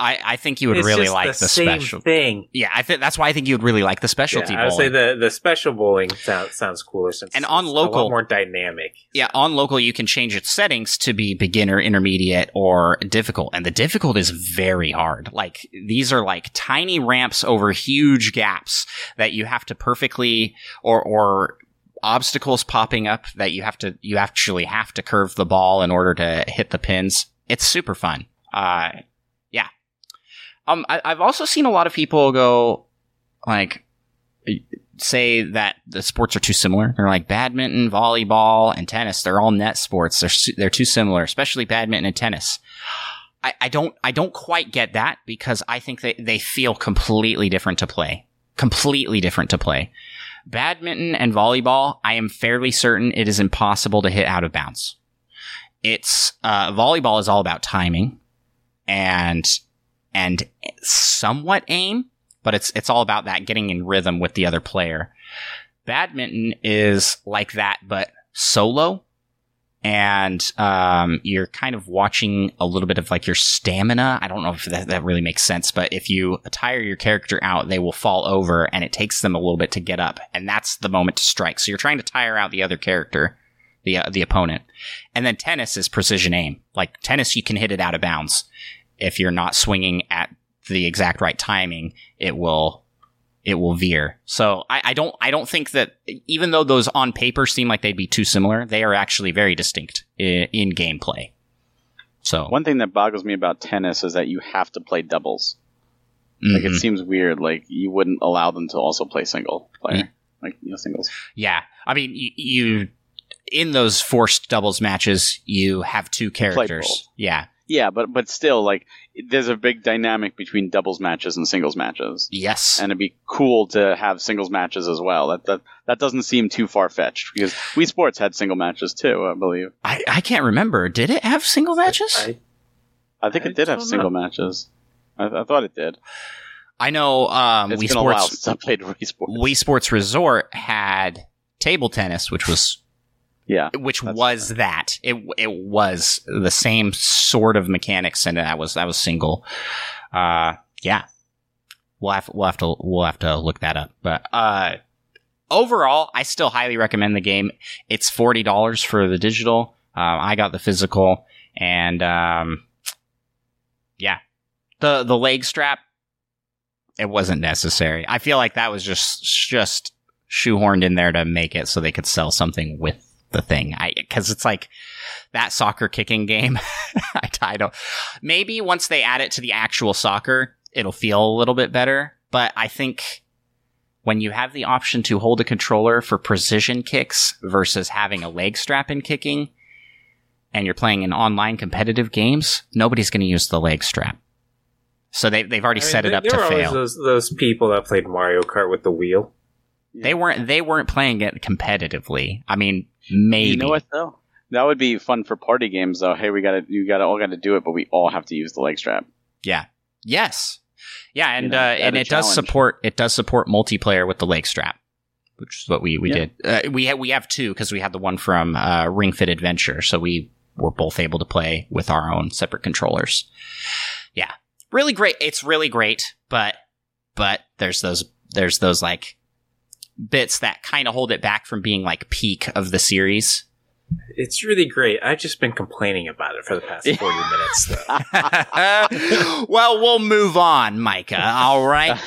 I I think you would It's really just like the, the, same special. thing. Yeah, I think that's why I think you would really like the specialty Yeah, I would bowling. say the the special bowling sounds sounds cooler since And on it's local- a lot more dynamic. Yeah, on local you can change its settings to be beginner, intermediate, or difficult. And the difficult is very hard. Like these are like tiny ramps over huge gaps that you have to perfectly or or obstacles popping up that you have to you actually have to curve the ball in order to hit the pins. It's super fun. Uh yeah. Um I, I've also seen a lot of people go like say that the sports are too similar. They're like badminton, volleyball, and tennis. They're all net sports. They're they're too similar, especially badminton and tennis. I, I don't I don't quite get that because I think they, they feel completely different to play. Completely different to play. Badminton and volleyball, I am fairly certain it is impossible to hit out of bounds. It's uh, volleyball is all about timing and and somewhat aim, but it's it's all about that getting in rhythm with the other player. Badminton is like that, but solo, and um, you're kind of watching a little bit of like your stamina. I don't know if that, that really makes sense, but if you tire your character out, they will fall over, and it takes them a little bit to get up, and that's the moment to strike. So you're trying to tire out the other character, the uh, the opponent, and then tennis is precision aim. Like tennis, you can hit it out of bounds if you're not swinging at the exact right timing, it will it will veer. So I, I don't I don't think that even though those on paper seem like they'd be too similar, they are actually very distinct in, in gameplay. So One thing that boggles me about tennis is that you have to play doubles. Like mhm. it seems weird. Like you wouldn't allow them to also play single player, Mm. like you know, singles. yeah, I mean you, you in those forced doubles matches you have two characters. Yeah. Yeah, but but still, like there's a big dynamic between doubles matches and singles matches, Yes. and it'd be cool to have singles matches as well. That that that doesn't seem too far fetched because Wii Sports had single matches too, I believe. I, I can't remember. Did it have single matches? I, I think I it did have don't single matches. I, I thought it did. I know um, It's Wii been a while Sports since I played Wii Sports. Wii Sports Resort had table tennis, which was yeah, which was that. It it was the same sort of mechanics and that was that was single. Uh yeah. We'll have we'll have to we'll have to look that up. But uh overall i still highly recommend the game. It's $40 for the digital. Um, i got the physical and um yeah. The the leg strap it wasn't necessary. I feel like that was just just shoehorned in there to make it so they could sell something with the thing. I because it's like that soccer kicking game. *laughs* I, I don't. Maybe once they add it to the actual soccer, it'll feel a little bit better. But I think when you have the option to hold a controller for precision kicks versus having a leg strap in kicking, and you're playing in online competitive games, nobody's going to use the leg strap. So they they've already I mean, set it up there to fail. Those those people that played Mario Kart with the wheel. They weren't they weren't playing it competitively. I mean, maybe You know what though? That would be fun for party games though. Hey, we got to you got to all got to do it, but we all have to use the leg strap. Yeah. Yes. Yeah, and You know, uh, and it does support it does support multiplayer with the leg strap, which is what we we Yeah. did. Uh, we have we have two because we had the one from uh, Ring Fit Adventure, so we were both able to play with our own separate controllers. Yeah, really great. It's really great, but but there's those there's those like bits that kind of hold it back from being like peak of the series. It's really great. I've just been complaining about it for the past forty *laughs* minutes, though. *laughs* well, we'll move on, Micah. All right.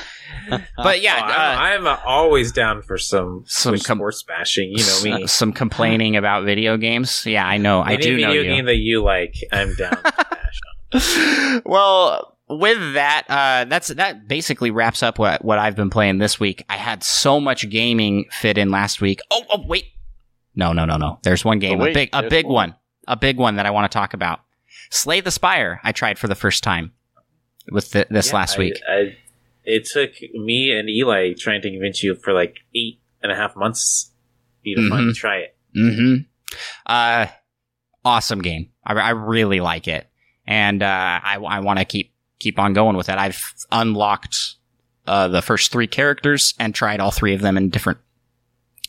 *laughs* but yeah, Oh, uh, I'm, I'm always down for some Some some com- sports bashing. You know me. s- some complaining about video games. Yeah, I know. I Any do know video you. game that you like, I'm down to bash on. well, with that, uh, that's that basically wraps up what what I've been playing this week. I had so much gaming fit in last week. Oh, oh wait, no, no, no, no. There's one game, Oh, a big, a big more. one, a big one that I want to talk about. Slay the Spire. I tried for the first time with the, this Yeah, last week. I, it took me and Eli trying to convince you for like eight and a half months you to finally try it. Mm-hmm. Uh, awesome game. I, I really like it, and uh, I, I want to keep keep on going with it. I've unlocked uh, the first three characters and tried all three of them in different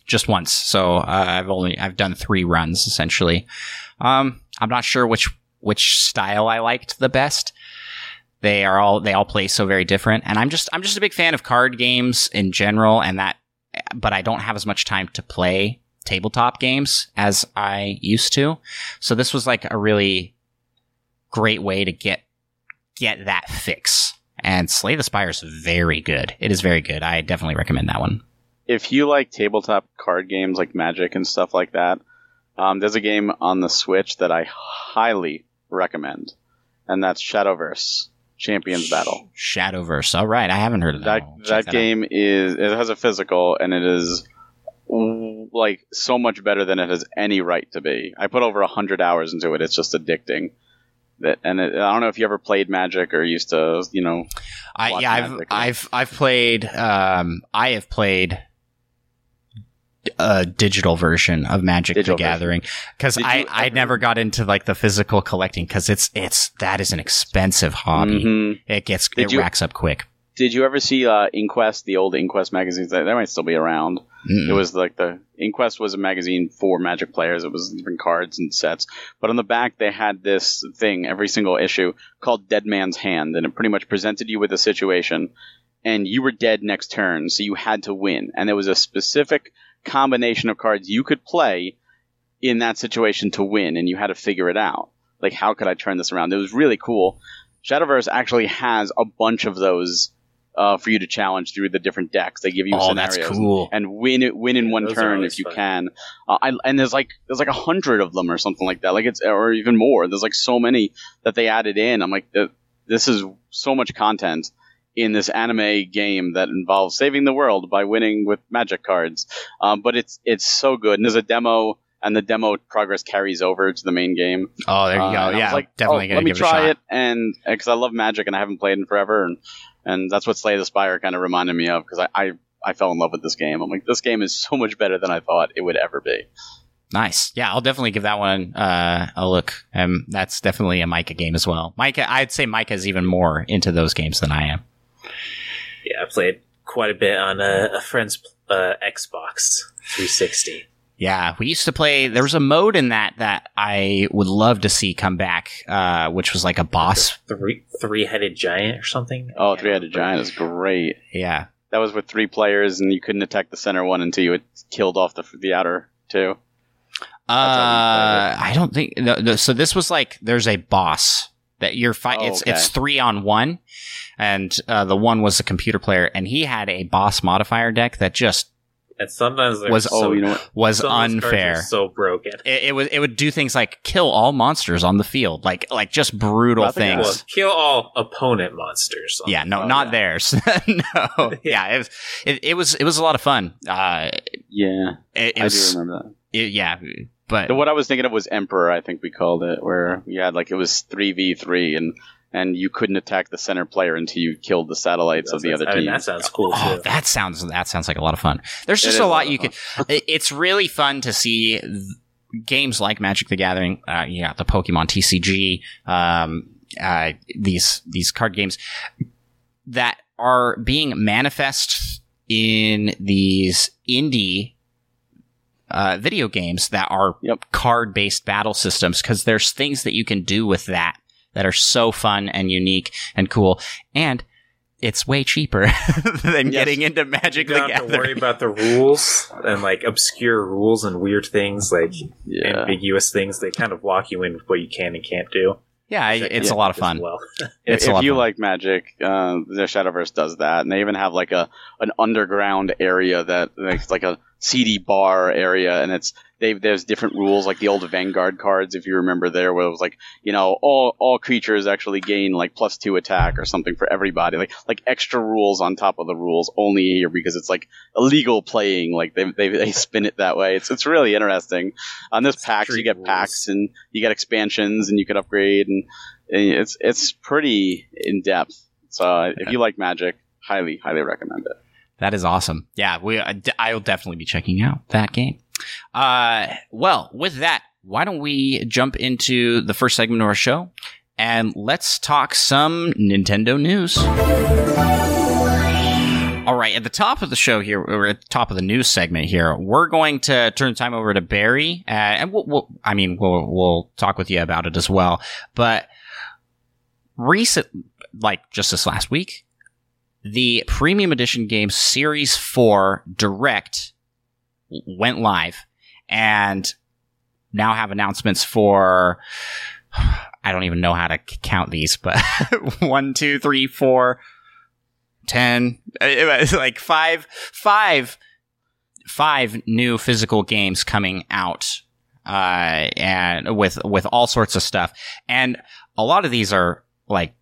just once. So uh, I've only I've done three runs essentially. Um, I'm not sure which which style I liked the best. They are all they all play so very different, and I'm just I'm just a big fan of card games in general, and that, but I don't have as much time to play tabletop games as I used to. So this was like a really great way to get get that fix. And Slay the Spire is very good. It is very good. I definitely recommend that one. if you like tabletop card games like Magic and stuff like that, um, there's a game on the Switch that I highly recommend, and that's Shadowverse Champions Battle. Shadowverse. All right, I haven't heard of that. That that out. game is it has a physical and it is like so much better than it has any right to be. I put over a hundred hours into it. It's just addicting. That and it, I don't know if you ever played Magic or used to, you know, I yeah, I've. I've I've played. Um, I have played a digital version of Magic Digital the. Gathering because I you I never got into like the physical collecting because it's it's that is an expensive hobby. Mhm. It gets Did it you- racks up quick. Did you ever see uh, Inquest, the old Inquest magazines? They, they might still be around. Mm-mm. It was like the Inquest was a magazine for Magic players. It was different cards and sets. But on the back, they had this thing every single issue called Dead Man's Hand, and it pretty much presented you with a situation, and you were dead next turn, so you had to win. And there was a specific combination of cards you could play in that situation to win, and you had to figure it out. Like, how could I turn this around? It was really cool. Shadowverse actually has a bunch of those uh, for you to challenge through the different decks. They give you oh, scenarios that's cool. and win it win in Yeah, one turn always if you fun. can. Uh, I, and there's like there's like a hundred of them or something like that. Like it's or even more. There's like so many that they added in. I'm like, this is so much content in this anime game that involves saving the world by winning with magic cards. Um, but it's it's so good. And there's a demo. And the demo progress carries over to the main game. Oh, there you Uh, go. and I was Yeah, like, definitely oh, gonna let me give try it a shot. it, and because I love Magic and I haven't played in forever, and and that's what Slay the Spire kind of reminded me of because I, I I fell in love with this game. I'm like, this game is so much better than I thought it would ever be. Nice. Yeah, I'll definitely give that one uh, a look. Um, that's definitely a Micah game as well. Micah, I'd say Micah's even more into those games than I am. Yeah, I played quite a bit on a, a friend's uh, Xbox 360. Yeah, we used to play. There was a mode in that that I would love to see come back, uh, which was like a boss. Three three headed giant or something. I Oh, can't Three Headed. Giant is great. Yeah, That was with three players, and you couldn't attack the center one until you had killed off the the outer two. uh, I don't think. No, no, so this was like there's a boss that you're fight. Oh, it's okay. it's three on one, and uh, the one was a computer player, and he had a boss modifier deck that just And sometimes they're Was- so, oh, you know what? was some of those cards are unfair. so broken. It, it was it would do things like kill all monsters on the field, like like just brutal I things. Well, kill all opponent monsters. on yeah, no, Oh, not yeah. theirs. *laughs* no, *laughs* yeah, it was, it, it was it was a lot of fun. Uh, Yeah, it, it I was do remember that. it- yeah, but The, what I was thinking of was Emperor. I think we called it, where we had like it was three v three, and and you couldn't attack the center player until you killed the satellites of the That's- other I mean, team. that sounds cool oh, too. that sounds that sounds like a lot of fun. There's just is a a lot lot you can. *laughs* It's really fun to see th- games like Magic the Gathering. Uh, yeah, the Pokemon TCG. Um, uh, these these card games that are being manifest in these indie uh, video games that are Yep. card based battle systems because there's things that you can do with that that are so fun and unique and cool and it's way cheaper *laughs* than Yes. getting into Magic you don't have to worry about the rules and like obscure rules and weird things, like yeah, ambiguous things. They kind of lock you in with what you can and can't do. Yeah, I- it's it a lot of fun. Well, *laughs* It's if a lot if you fun. like Magic, uh, the Shadowverse does that, and they even have like a an underground area that like, it's like a CD bar area, and it's they there's different rules like the old Vanguard cards, if you remember there, where it was like you know all all creatures actually gain like plus two attack or something for everybody, like like extra rules on top of the rules only here because it's like illegal playing, like they they, they spin it that way. It's it's really interesting. On this packs, you get rules. packs and you get expansions and you can upgrade and and it's it's pretty in depth. So uh, if you like Magic, highly highly recommend it. That is awesome. Yeah, we I d- I'll definitely be checking out that game. Uh, well, with that, why don't we jump into the first segment of our show and let's talk some Nintendo news. All right, at the top of the show here, or at the top of the news segment here, we're going to turn time over to Barry, uh, and we'll, we'll, I mean, we'll we'll talk with you about it as well. But recent, like just this last week, the premium edition game series 4 direct went live and now have announcements for i don't even know how to count these but *laughs* one two three four ten *laughs* like five five five new physical games coming out uh and with with all sorts of stuff. And a lot of these are like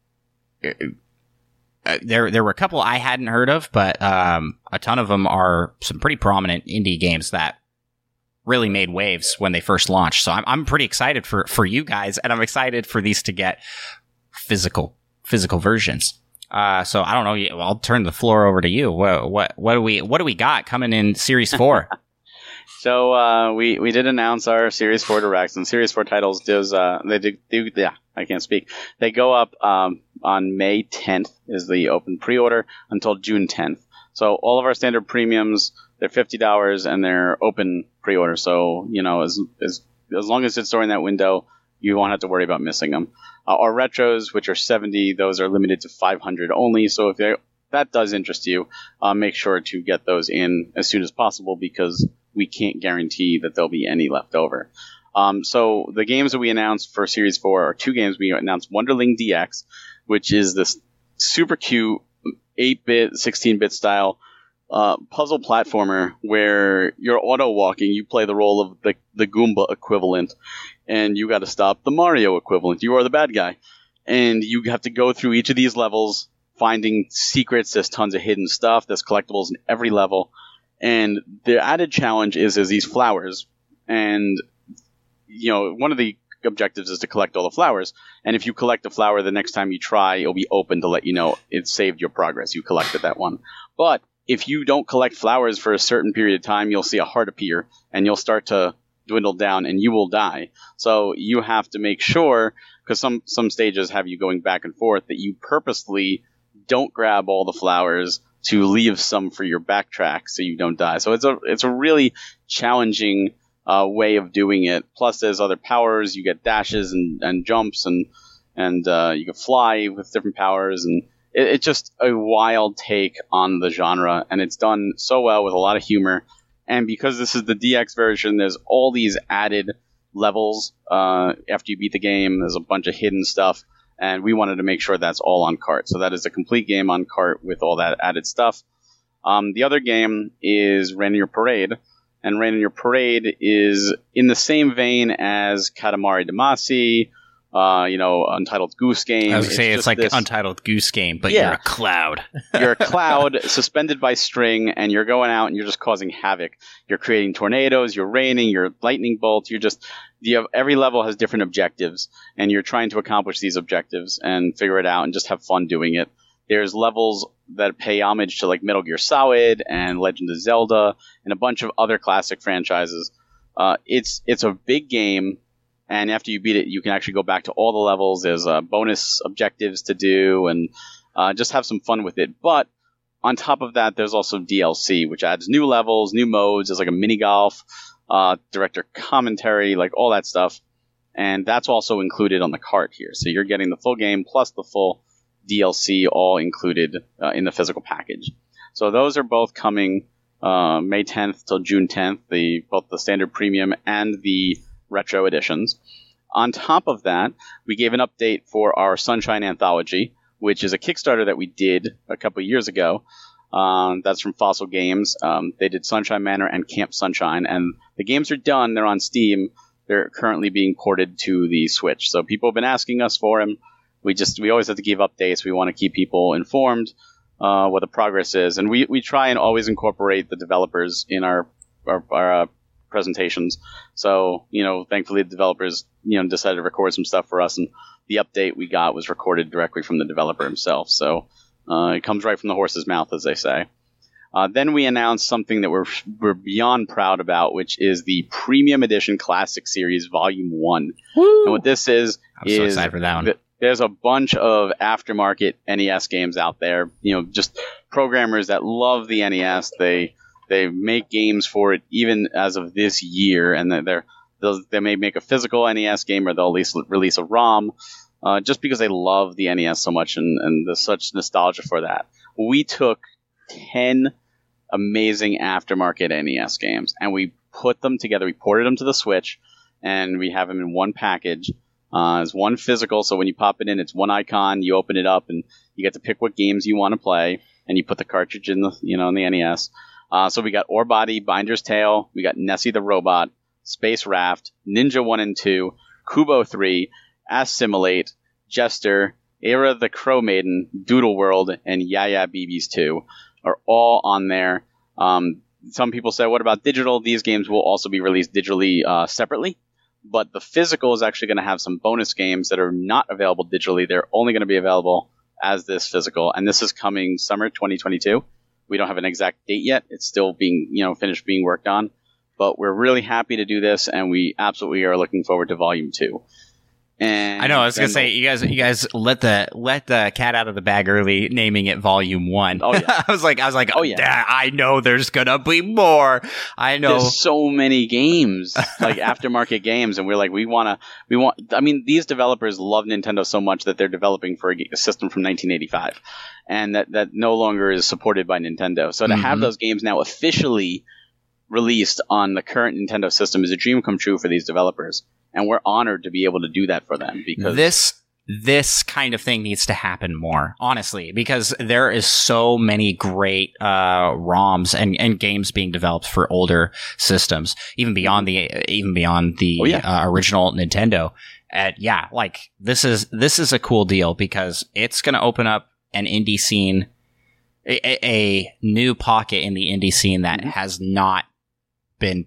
uh, there there were a couple I hadn't heard of, but um, a ton of them are some pretty prominent indie games that really made waves when they first launched. So I'm I'm pretty excited for for you guys, and I'm excited for these to get physical physical versions. Uh, so I don't know. I'll turn the floor over to you. What what what do we what do we got coming in Series *laughs* Four? So uh, we we did announce our Series Four directs, and Series Four titles does uh, they do, do yeah I can't speak. They go up um, on May 10th is the open pre-order until June 10th. So all of our standard premiums they're fifty dollars and they're open pre-order. So you know as as as long as it's during that window, you won't have to worry about missing them. Uh, our retros, which are 70, those are limited to 500 only. So if that does interest you, uh, make sure to get those in as soon as possible because we can't guarantee that there'll be any left over. Um, so the games that we announced for Series 4 are two games. We announced Wunderling DX, which is this super cute 8-bit, 16-bit style uh, puzzle platformer where you're auto walking. You play the role of the, the Goomba equivalent, and you got to stop the Mario equivalent. You are the bad guy, and you have to go through each of these levels, finding secrets. There's tons of hidden stuff. There's collectibles in every level, and the added challenge is is these flowers, and you know one of the objectives is to collect all the flowers. And if you collect a flower the next time you try, it'll be open to let you know it saved your progress. You collected that one. But if you don't collect flowers for a certain period of time, you'll see a heart appear and you'll start to dwindle down and you will die. So you have to make sure, because some, some stages have you going back and forth, that you purposely don't grab all the flowers to leave some for your backtrack so you don't die. So it's a, it's a really challenging uh, way of doing it. Plus, there's other powers. You get dashes and, and jumps, and and uh, you can fly with different powers, and it, it's just a wild take on the genre, and it's done so well with a lot of humor. And because this is the DX version, there's all these added levels uh, after you beat the game. There's a bunch of hidden stuff, and we wanted to make sure that's all on cart. So that is a complete game on cart with all that added stuff. Um, the other game is Rain on Your Parade, and Rain on Your Parade is in the same vein as Katamari Damacy, uh, you know, Untitled Goose Game. I was say it's like this- Untitled Goose Game, but Yeah. you're a cloud. *laughs* you're a *laughs* cloud suspended by string and you're going out and you're just causing havoc. You're creating tornadoes, you're raining, you're lightning bolts, you're just you have every level has different objectives and you're trying to accomplish these objectives and figure it out and just have fun doing it. There's levels that pay homage to like Metal Gear Solid and Legend of Zelda and a bunch of other classic franchises. Uh, it's it's a big game, and after you beat it, you can actually go back to all the levels. There's uh, bonus objectives to do, and uh, just have some fun with it. But on top of that, there's also DLC, which adds new levels, new modes. There's like a mini golf, uh, director commentary, like all that stuff, and that's also included on the cart here. So you're getting the full game plus the full DLC, all included uh, in the physical package. So those are both coming uh, May 10th till June 10th. The both the standard premium and the retro editions. On top of that, we gave an update for our Sunshine Anthology, which is a Kickstarter that we did a couple years ago. Um, that's from Fossil Games. Um, they did Sunshine Manor and Camp Sunshine, and the games are done. They're on Steam. They're currently being ported to the Switch. So people have been asking us for them. We just we always have to give updates. We want to keep people informed uh, what the progress is, and we, we try and always incorporate the developers in our our, our uh, presentations. So you know, thankfully the developers you know decided to record some stuff for us, and the update we got was recorded directly from the developer himself. So uh, it comes right from the horse's mouth, as they say. Uh, then we announced something that we're, we're beyond proud about, which is the Premium Edition Classic Series Volume 1. Woo! And what this is, I'm is so excited for that one. th- there's a bunch of aftermarket NES games out there. You know, just programmers that love the NES. They they make games for it even as of this year, and they're, they may make a physical NES game or they'll at least release a ROM, uh, just because they love the NES so much and and there's such nostalgia for that. We took ten amazing aftermarket NES games and we put them together. We ported them to the Switch, and we have them in one package. Uh, it's one physical, so when you pop it in, it's one icon. You open it up, and you get to pick what games you want to play, and you put the cartridge in the you know in the NES. Uh, so we got Orebody, Binder's Tale, we got Nessy the Robot, Space Raft, Ninja One and Two, Kubo Three, Assimilate, Jester, Eyra the Crow Maiden, Doodle World, and Yeah Yeah Beebiss Two are all on there. Um, some people say, what about digital? These games will also be released digitally uh, separately but the physical is actually going to have some bonus games that are not available digitally. They're only going to be available as this physical, and this is coming summer 2022. We don't have an exact date yet. It's still being, you know, finished being worked on, but we're really happy to do this, and we absolutely are looking forward to volume two. And I know. I was gonna say you guys, you guys let the let the cat out of the bag early, naming it Volume One. Oh, yeah. *laughs* I was like, I was like, Oh, yeah. I know there's gonna be more. I know. There's so many games, *laughs* like aftermarket games, and we're like, we want to, we want. I mean, these developers love Nintendo so much that they're developing for a, system from 1985, and that that no longer is supported by Nintendo. So to have Mhm. those games now officially released on the current Nintendo system is a dream come true for these developers, and we're honored to be able to do that for them because this this kind of thing needs to happen more honestly because there is so many great uh roms and and games being developed for older systems even beyond the even beyond the Oh, yeah. uh, original nintendo and yeah like this is this is a cool deal because it's going to open up an indie scene a, a- new pocket in the indie scene that Mhm. has not been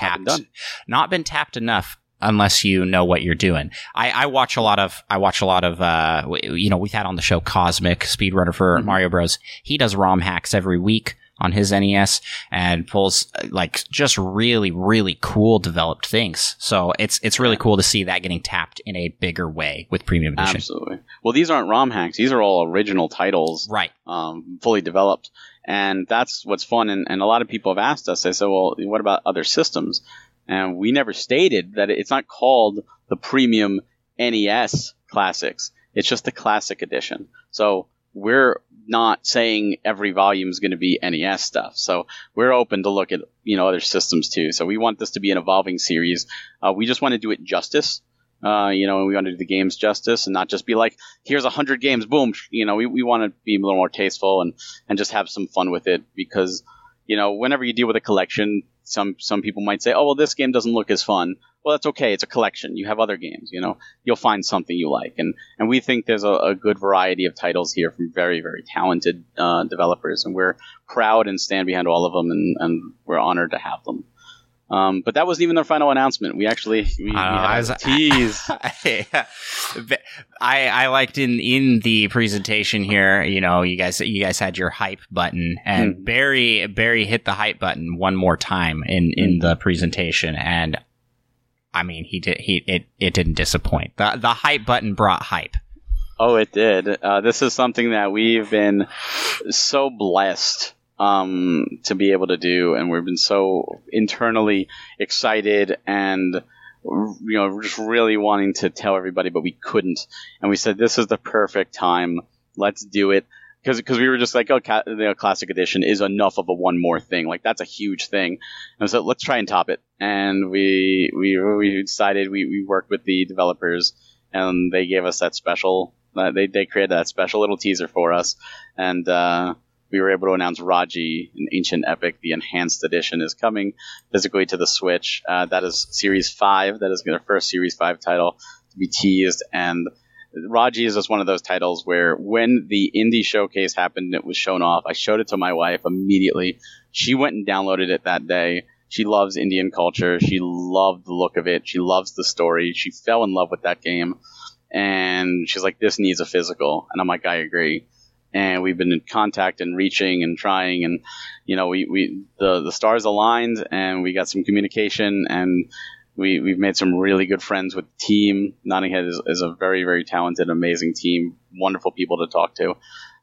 Not been tapped not been tapped enough unless you know what you're doing. I, I watch a lot of I watch a lot of uh you know we've had on the show Kosmic speedrunner for Mhm. Mario Bros. He does ROM hacks every week on his NES and pulls uh, like just really really cool developed things. So it's it's really cool to see that getting tapped in a bigger way with Premium Edition. absolutely. Well, these aren't ROM hacks; these are all original titles. Right. um, fully developed. And that's what's fun. And, and a lot of people have asked us, they said, well, what about other systems? And we never stated that it's not called the premium NES classics. It's just the classic edition. So we're not saying every volume is going to be NES stuff. So we're open to look at, you know, other systems too. So we want this to be an evolving series. Uh, we just want to do it justice. Uh, you know, and we want to do the games justice and not just be like, here's a hundred games, boom. You know, we, we want to be a little more tasteful and, and just have some fun with it because, you know, whenever you deal with a collection, some, some people might say, oh, well, this game doesn't look as fun. Well, that's okay. It's a collection. You have other games, you know, you'll find something you like. And, and we think there's a, a good variety of titles here from very, very talented, uh, developers. And we're proud and stand behind all of them and, and we're honored to have them. Um, but that wasn't even their final announcement. We actually, we, we I had know, a I was- tease. *laughs* I I liked in in the presentation here, you know, you guys you guys had your hype button and Mhm. Barry Barry hit the hype button one more time in in Mm-hmm. the presentation and I mean, he did he it it didn't disappoint. The the hype button brought hype. Oh, it did. Uh, this is something that we've been so blessed um, to be able to do, and we've been so internally excited and you know just really wanting to tell everybody, but we couldn't. And we said this is the perfect time. Let's do it. because because we were just like, oh, ca- the classic edition is enough of a one more thing. Like that's a huge thing, and so let's try and top it. And we we we decided we we worked with the developers, and they gave us that special. Uh, they they created that special little teaser for us, and. Uh, we were able to announce Raji, an ancient epic. The enhanced edition is coming physically to the Switch. Uh, that is Series Five. That is their first Series Five title to be teased, and Raji is just one of those titles where when the indie showcase happened and it was shown off, I showed it to my wife immediately. She went and downloaded it that day. She loves Indian culture. She loved the look of it. She loves the story. She fell in love with that game. And she's like, this needs a physical. And I'm like, I agree. And we've been in contact and reaching and trying. And, you know, we, we the, the stars aligned and we got some communication and we, we've made some really good friends with the team. Nodding Head is, is a very, very talented, amazing team, wonderful people to talk to.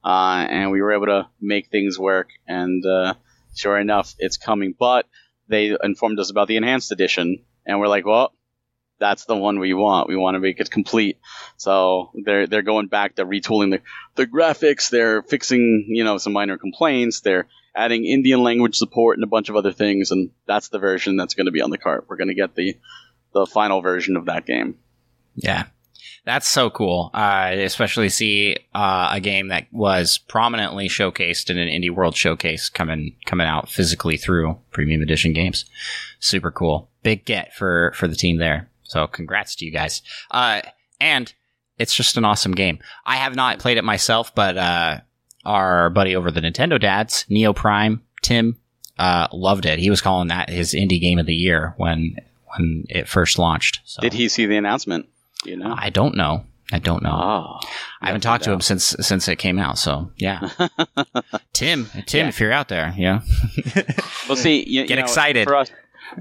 Uh, and we were able to make things work. And uh, sure enough, it's coming. But they informed us about the enhanced edition, and we're like, well, that's the one we want. We want to make it complete. So they're they're going back, they're retooling the, the graphics, they're fixing you know some minor complaints, they're adding Indian language support and a bunch of other things, and that's the version that's going to be on the cart. We're going to get the the final version of that game. Yeah, that's so cool. Uh, especially see uh, a game that was prominently showcased in an indie world showcase coming coming out physically through premium edition games. Super cool. Big get for for the team there. So congrats to you guys. Uh, and it's just an awesome game. I have not played it myself, but uh, our buddy over the Nintendo Dads, Neo Prime, Tim, uh, loved it. He was calling that his indie game of the year when when it first launched. So. Did he see the announcement? Do you know? I don't know. I don't know. Oh, I haven't talked to him since since it came out. So yeah, *laughs* Tim, Tim, Yeah. if you're out there, yeah, *laughs* Well, see, you, Get you know, excited. for us.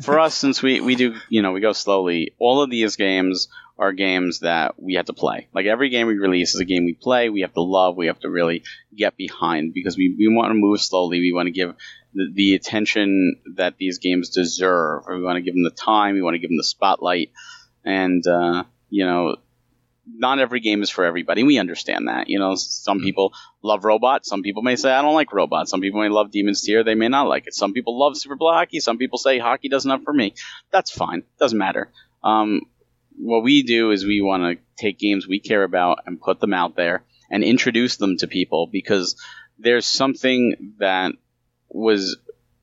For us, since we we do, you know, we go slowly. All of these games are games that we have to play. Like every game we release is a game we play. We have to love. We have to really get behind because we, we want to move slowly. We want to give the, the attention that these games deserve. We want to give them the time. We want to give them the spotlight. And uh, you know, not every game is for everybody. We understand that. You know, some people love robots. Some people may say, I don't like robots. Some people may love Demon's Tier. They may not like it. Some people love Super Blood Hockey. Some people say hockey doesn't have for me. That's fine. Doesn't matter. Um, what we do is we want to take games we care about and put them out there and introduce them to people because there's something that was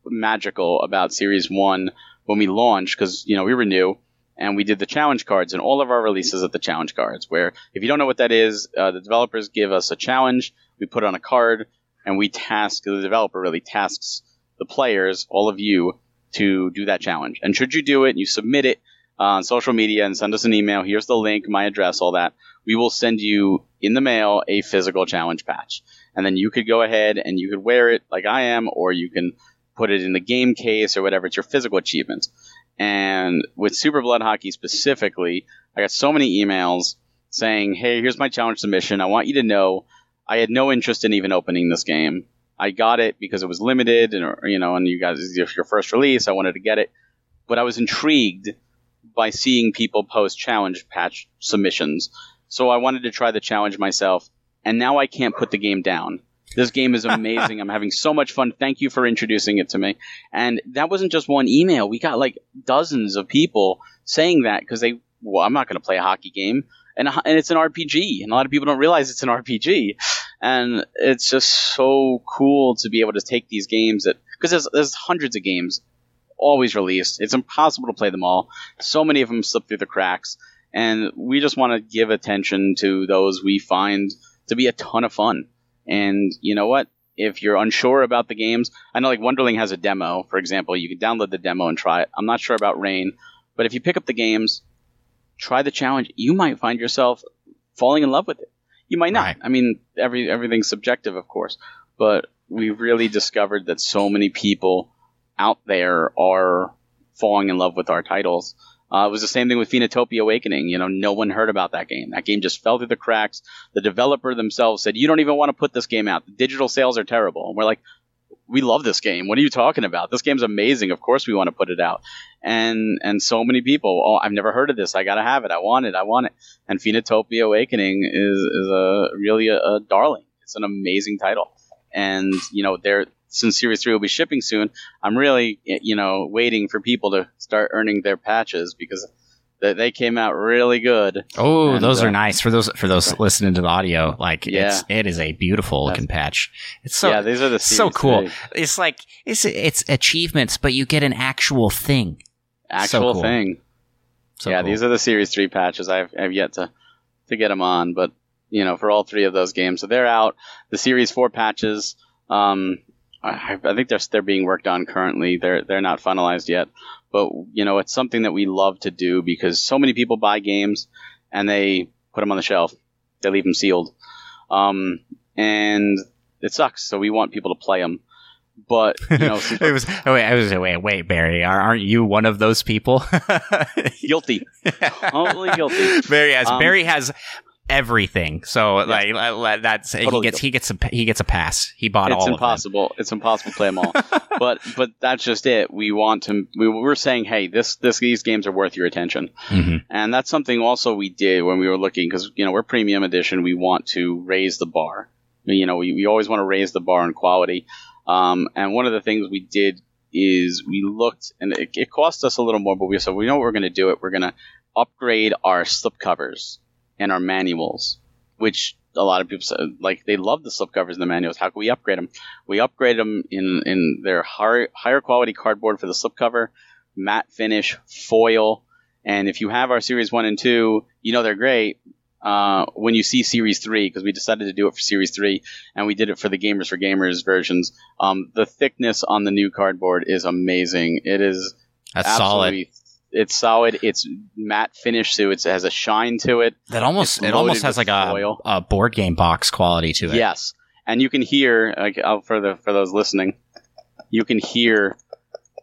magical about Series 1 when we launched because, you know, we were new and we did the challenge cards and all of our releases at the challenge cards where if you don't know what that is uh, the developers give us a challenge we put on a card and we task the developer really tasks the players all of you to do that challenge. And should you do it you submit it on social media and send us an email here's the link my address all that we will send you in the mail a physical challenge patch. And then you could go ahead and you could wear it like i am or you can put it in the game case or whatever. It's your physical achievement and with Super Blood Hockey specifically, I got so many emails saying, "Hey, here's my challenge submission. I want you to know I had no interest in even opening this game. I got it because it was limited, and you know, and you guys, it's your first release. I wanted to get it, but I was intrigued by seeing people post challenge patch submissions. So I wanted to try the challenge myself, and now I can't put the game down. This game is *laughs* amazing. I'm having so much fun. Thank you for introducing it to me. And that wasn't just one email. We got like dozens of people saying that because they, well, I'm not going to play a hockey game. And, and it's an RPG. And a lot of people don't realize it's an RPG. And it's just so cool to be able to take these games that, because there's, there's hundreds of games always released. It's impossible to play them all. So many of them slip through the cracks. And we just want to give attention to those we find to be a ton of fun. And you know what? If you're unsure about the games, I know like Wunderling has a demo, for example. You can download the demo and try it. I'm not sure about Rain, but if you pick up the games, try the challenge, you might find yourself falling in love with it. You might not. Right. I mean, every everything's subjective, of course, but we've really discovered that so many people out there are falling in love with our titles. Uh, it was the same thing with Phoenotopia Awakening. You know, no one heard about that game. That game just fell through the cracks. The developer themselves said, "You don't even want to put this game out. The digital sales are terrible." And we're like, "We love this game. What are you talking about? This game's amazing. Of course we want to put it out." And and so many people, "Oh, I've never heard of this. I gotta have it. I want it. I want it." And Phoenotopia Awakening is is a really a, a darling. It's an amazing title, and you know they're since Series Three will be shipping soon. I'm really you know waiting for people to start earning their patches because they, they came out really good. Oh, And, those uh, are nice for those for those listening to the audio. Like, Yeah. it's it is a beautiful looking patch. It's so yeah, these are the so cool. 3. it's like it's it's achievements, but you get an actual thing. actual cool. thing. So yeah, cool. these are the Series Three patches. I've I've yet to to get them on, but you know, for all three of those games, so they're out. The Series Four patches, um, I, I think they're they're being worked on currently. They're they're not finalized yet, but you know, it's something that we love to do because so many people buy games and they put them on the shelf. They leave them sealed, um, and it sucks. So we want people to play them. But you know, *laughs* it was. Oh wait, I was wait, wait, Barry. Are- Aren't you one of those people? *laughs* guilty, *laughs* totally guilty. Barry has Um, Barry has everything. So like uh, that's he Totally gets he gets a he gets a pass. He bought it's all It's impossible. It's impossible to play them all. *laughs* but but that's just it. We want to. We we're saying, hey, this this these games are worth your attention, of them. hmm and that's something also we did when we were looking because you know we're premium edition. We want to raise the bar. You know, we, we always want to raise the bar in quality. Um, and one of the things we did is we looked, and it, it cost us a little more, but we said we know what we're going to do. It we're going to upgrade our slipcovers and our manuals, which a lot of people like they love the slipcovers and the manuals. How can we upgrade them? We upgrade them in in their higher higher quality cardboard for the slipcover, matte finish, foil, and if you have our series one and two, you know they're great. Uh, when you see series three, because we decided to do it for series three, and we did it for the gamers for gamers versions. Um, the thickness on the new cardboard is amazing. It is That's solid. It's solid. It's matte finish, so it has a shine to it. That almost it almost has like a, a board game box quality to it. Yes, and you can hear like for the for those listening, you can hear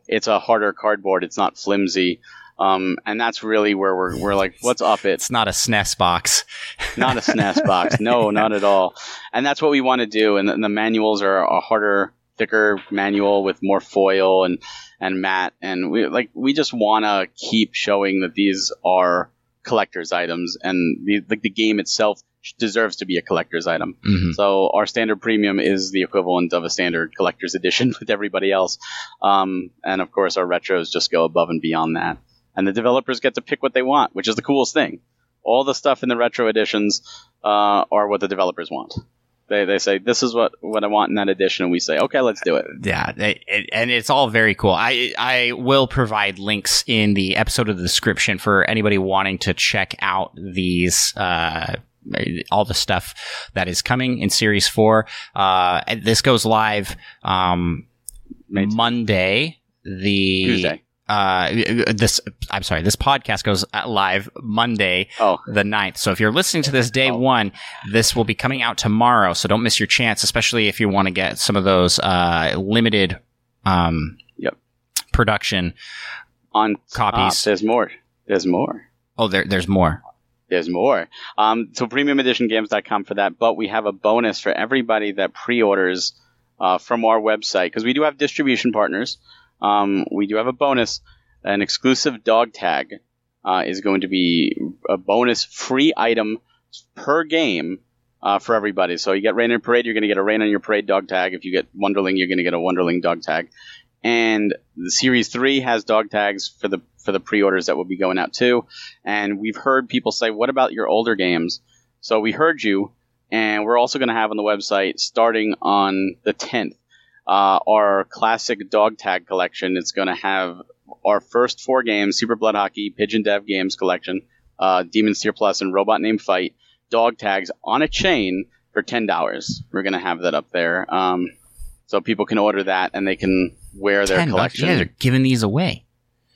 it's a harder cardboard. It's not flimsy, um, and that's really where we're we're like, what's up it? It's not a SNES box. *laughs* Not a SNES box. No, not at all. And that's what we want to do. And the, the manuals are a harder, thicker manual with more foil and and matte. And we like we just want to keep showing that these are collector's items, and the like the game itself deserves to be a collector's item. hmm So our standard premium is the equivalent of a standard collector's edition *laughs* with everybody else. Um, and of course, our retros just go above and beyond that. And the developers get to pick what they want, which is the coolest thing. All the stuff in the retro editions uh, are what the developers want. They, they say this is what, what I want in that edition, and we say okay, let's do it. Yeah, it, it- and it's all very cool. I I will provide links in the episode of the description for anybody wanting to check out these. Uh, all the stuff that is coming in series four. Uh, this goes live um, Monday. The Tuesday. Uh, this I'm sorry. This podcast goes uh, live Monday, Oh, the 9th. So if you're listening to this day Oh. one, this will be coming out tomorrow. So don't miss your chance, especially if you want to get some of those uh, limited um, Yep. production. on Copies. top, there's more. There's more. Oh, there, there's more. There's more. Um, so premiumeditiongames.com for that. But we have a bonus for everybody that pre-orders uh, from our website because we do have distribution partners. Um, we do have a bonus. An exclusive dog tag uh, is going to be a bonus free item per game uh, for everybody. So you get Rain on Parade, you're going to get a Rain on Your Parade dog tag. If you get Wunderling, you're going to get a Wunderling dog tag. And the Series Three has dog tags for the for the pre-orders that will be going out too. And we've heard people say, "What about your older games?" So we heard you, and we're also going to have on the website starting on the 10th uh, our classic dog tag collection. It's going to have our first four games: Super Blood Hockey, Pigeon Dev Games collection, uh, Demon's Tier Plus, and Robot Name Fight dog tags on a chain for ten dollars. We're going to have that up there, um, so people can order that and they can wear their 10 bucks. collection. Yeah, they're giving these away.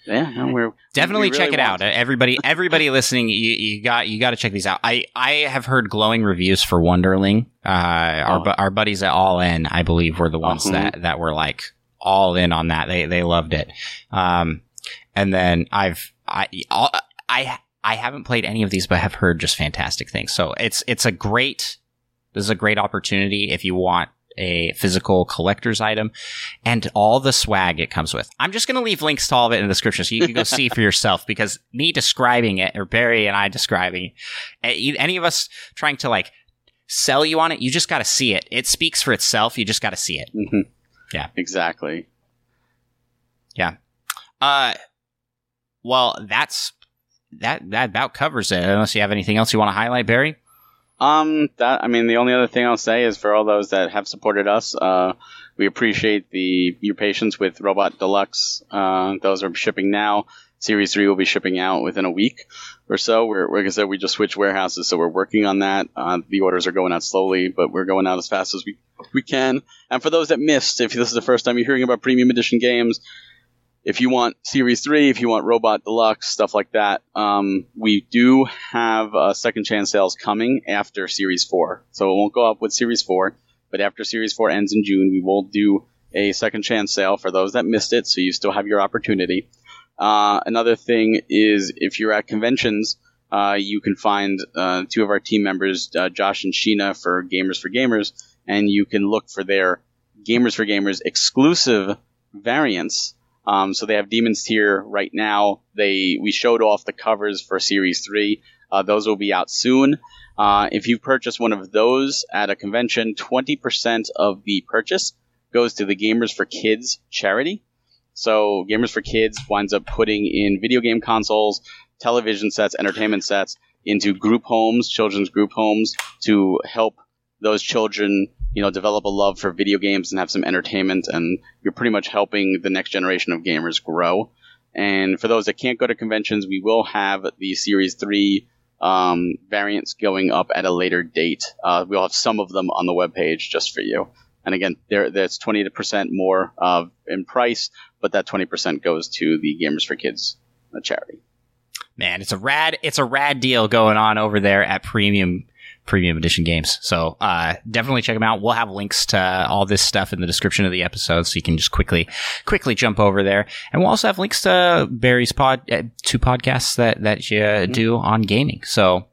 Yeah, no, we're Definitely we really check it out. Everybody, *laughs* everybody listening, you, you got you got to check these out. I I have heard glowing reviews for Wunderling. Uh, our Oh. bu- our buddies at All In, I believe, were the ones Uh-huh. that that were like all in on that. They they loved it. Um, and then I've I all- I I haven't played any of these, but have heard just fantastic things. So it's it's a great this is a great opportunity if you want a physical collector's item and all the swag it comes with. I'm just going to leave links to all of it in the description so you can go see for yourself *laughs* because me describing it or Barry and I describing it, any of us trying to like sell you on it. You just got to see it. It speaks for itself. You just got to see it. hmm Yeah. Exactly. Yeah. Uh, well, that's that that about covers it. Unless you have anything else you want to highlight, Barry. Um, that I mean, the only other thing I'll say is for all those that have supported us, uh, we appreciate the your patience with Robot Deluxe. Uh, those are shipping now. Series three will be shipping out within a week or so. We're like I said, we just switched warehouses, so we're working on that. Uh, the orders are going out slowly, but we're going out as fast as we we can. And for those that missed, if this is the first time you're hearing about premium edition games, if you want Series 3, if you want Robot Deluxe, stuff like that, um, we do have uh, second chance sales coming after Series 4. So it won't go up with Series 4, but after Series 4 ends in June, we will do a second chance sale for those that missed it, so you still have your opportunity. Uh, another thing is if you're at conventions, uh, you can find uh, two of our team members, uh, Josh and Sheena, for Gamers for Gamers, and you can look for their Gamers for Gamers exclusive variants. Um, so they have Demon's Tier right now. They we showed off the covers for Series Three. Uh, those will be out soon. Uh, if you purchase one of those at a convention, 20% of the purchase goes to the Gamers for Kids charity. So Gamers for Kids winds up putting in video game consoles, television sets, entertainment sets into group homes, children's group homes, to help those children, you know, develop a love for video games and have some entertainment. And you're pretty much helping the next generation of gamers grow. And for those that can't go to conventions, we will have the Series 3 um, variants going up at a later date. Uh, we'll have some of them on the webpage just for you. And again, there that's 20% more uh, in price, but that 20% goes to the Gamers for Kids uh, charity. Man, it's a rad it's a rad deal going on over there at Premium Premium Edition Games. So uh, definitely check them out. We'll have links to all this stuff in the description of the episode, so you can just quickly quickly jump over there. And we'll also have links to Barry's pod uh, two podcasts that that you uh, do on gaming. So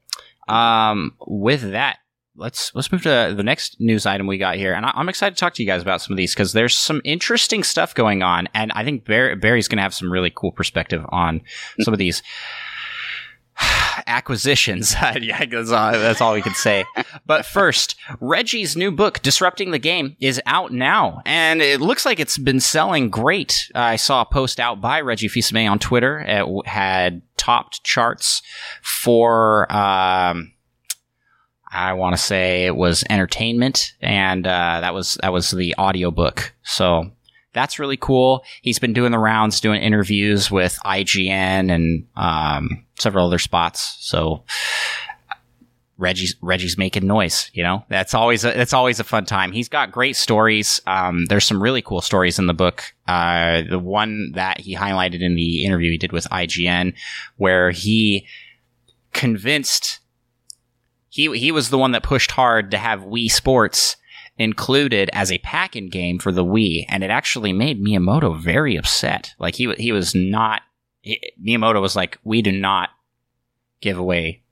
um, with that. Let's let's move to the next news item we got here, and I, I'm excited to talk to you guys about some of these because there's some interesting stuff going on, and I think Barry, Barry's going to have some really cool perspective on some of these acquisitions. *laughs* yeah, that's all, that's all we can say. But first, Reggie's new book, Disrupting the Game, is out now, and it looks like it's been selling great. I saw a post out by Reggie Fils-Aimé on Twitter. It had topped charts for. Um, I want to say it was entertainment, and uh, that was that was the audiobook. So that's really cool. He's been doing the rounds, doing interviews with IGN and um, several other spots. So Reggie's Reggie's making noise. You know, that's always a, that's always a fun time. He's got great stories. Um, there's some really cool stories in the book. Uh, the one that he highlighted in the interview he did with IGN, where he convinced he he was the one that pushed hard to have Wii Sports included as a pack-in game for the Wii, and it actually made Miyamoto very upset. Like he he was not he, Miyamoto was like, "We do not give away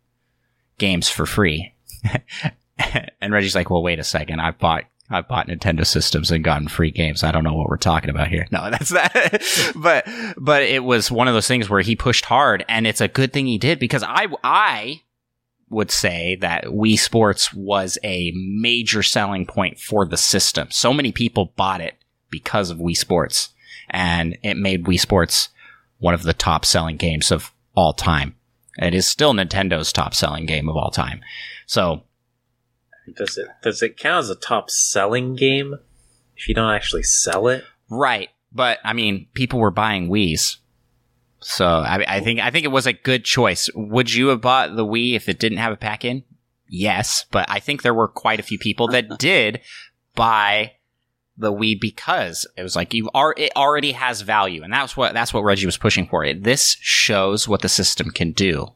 games for free." *laughs* and Reggie's like, "Well, wait a second. I bought I've bought Nintendo systems and gotten free games. I don't know what we're talking about here. *laughs* No, that's that. *laughs* but but it was one of those things where he pushed hard, and it's a good thing he did because I I would say that Wii Sports was a major selling point for the system. So many people bought it because of Wii Sports, and it made Wii Sports one of the top selling games of all time. It is still Nintendo's top selling game of all time. So Does it does it count as a top selling game if you don't actually sell it? Right, but I mean, people were buying Wii's, so I, I think I think it was a good choice. Would you have bought the Wii if it didn't have a pack in? Yes, but I think there were quite a few people that *laughs* did buy the Wii because it was like you are it already has value, and that's what that's what Reggie was pushing for. It this shows what the system can do.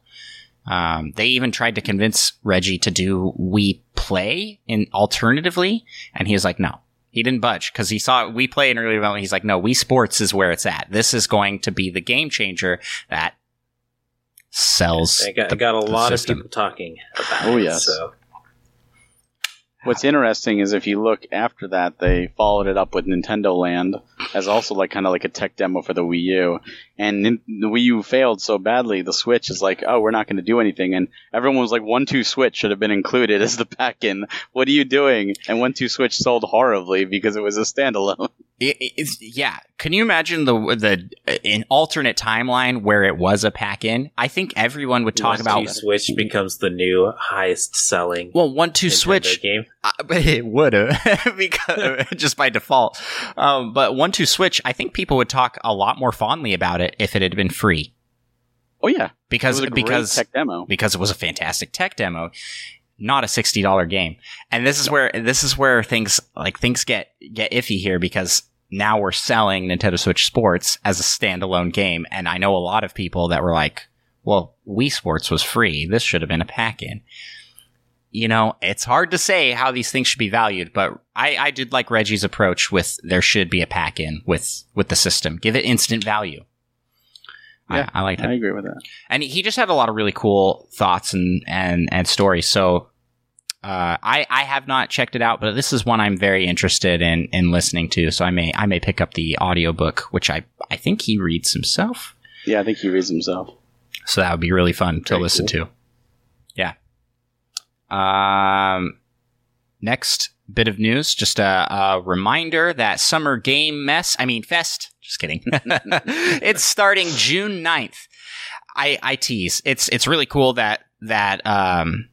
Um, they even tried to convince Reggie to do Wii Play in alternatively, and he was like, no. He didn't budge because he saw Wii Play in early development. He's like, no, Wii Sports is where it's at. This is going to be the game changer that sells. I got, the- I got a lot system. of people talking about Oh, it. yes. So What's interesting is if you look after that, they followed it up with Nintendo Land as also like kind of like a tech demo for the Wii U. And the Wii U failed so badly, the Switch is like, oh, we're not going to do anything. And everyone was like, One Two Switch should have been included as the pack-in. What are you doing? And One Two Switch sold horribly because it was a standalone. It, it's, yeah. Can you imagine the the an alternate timeline where it was a pack in? I think everyone would talk One, about two Switch becomes the new highest selling well, one two Nintendo switch. game. Uh, *laughs* but it would have *laughs* because *laughs* just by default. Um, but one two switch, I think people would talk a lot more fondly about it if it had been free Oh yeah, it because was a great because tech demo. because it was a fantastic tech demo, not a sixty dollar game. And this is where this is where things like things get get iffy here because now we're selling Nintendo Switch Sports as a standalone game, and I know a lot of people that were like, "Well, Wii Sports was free. This should have been a pack in." You know, it's hard to say how these things should be valued, but I, I did like Reggie's approach with there should be a pack in with with the system. Give it instant value. Yeah, I, I like that I agree with that. and he just had a lot of really cool thoughts and and and stories. So uh, I I have not checked it out, but this is one I'm very interested in in listening to. So I may I may pick up the audiobook, which I I think he reads himself. Yeah, I think he reads himself. So that would be really fun to Very listen to. Yeah. Um. Next bit of news, just a, a reminder that Summer Game Mess, I mean Fest, just kidding. *laughs* it's starting June 9th. I, I tease. It's it's really cool that that um,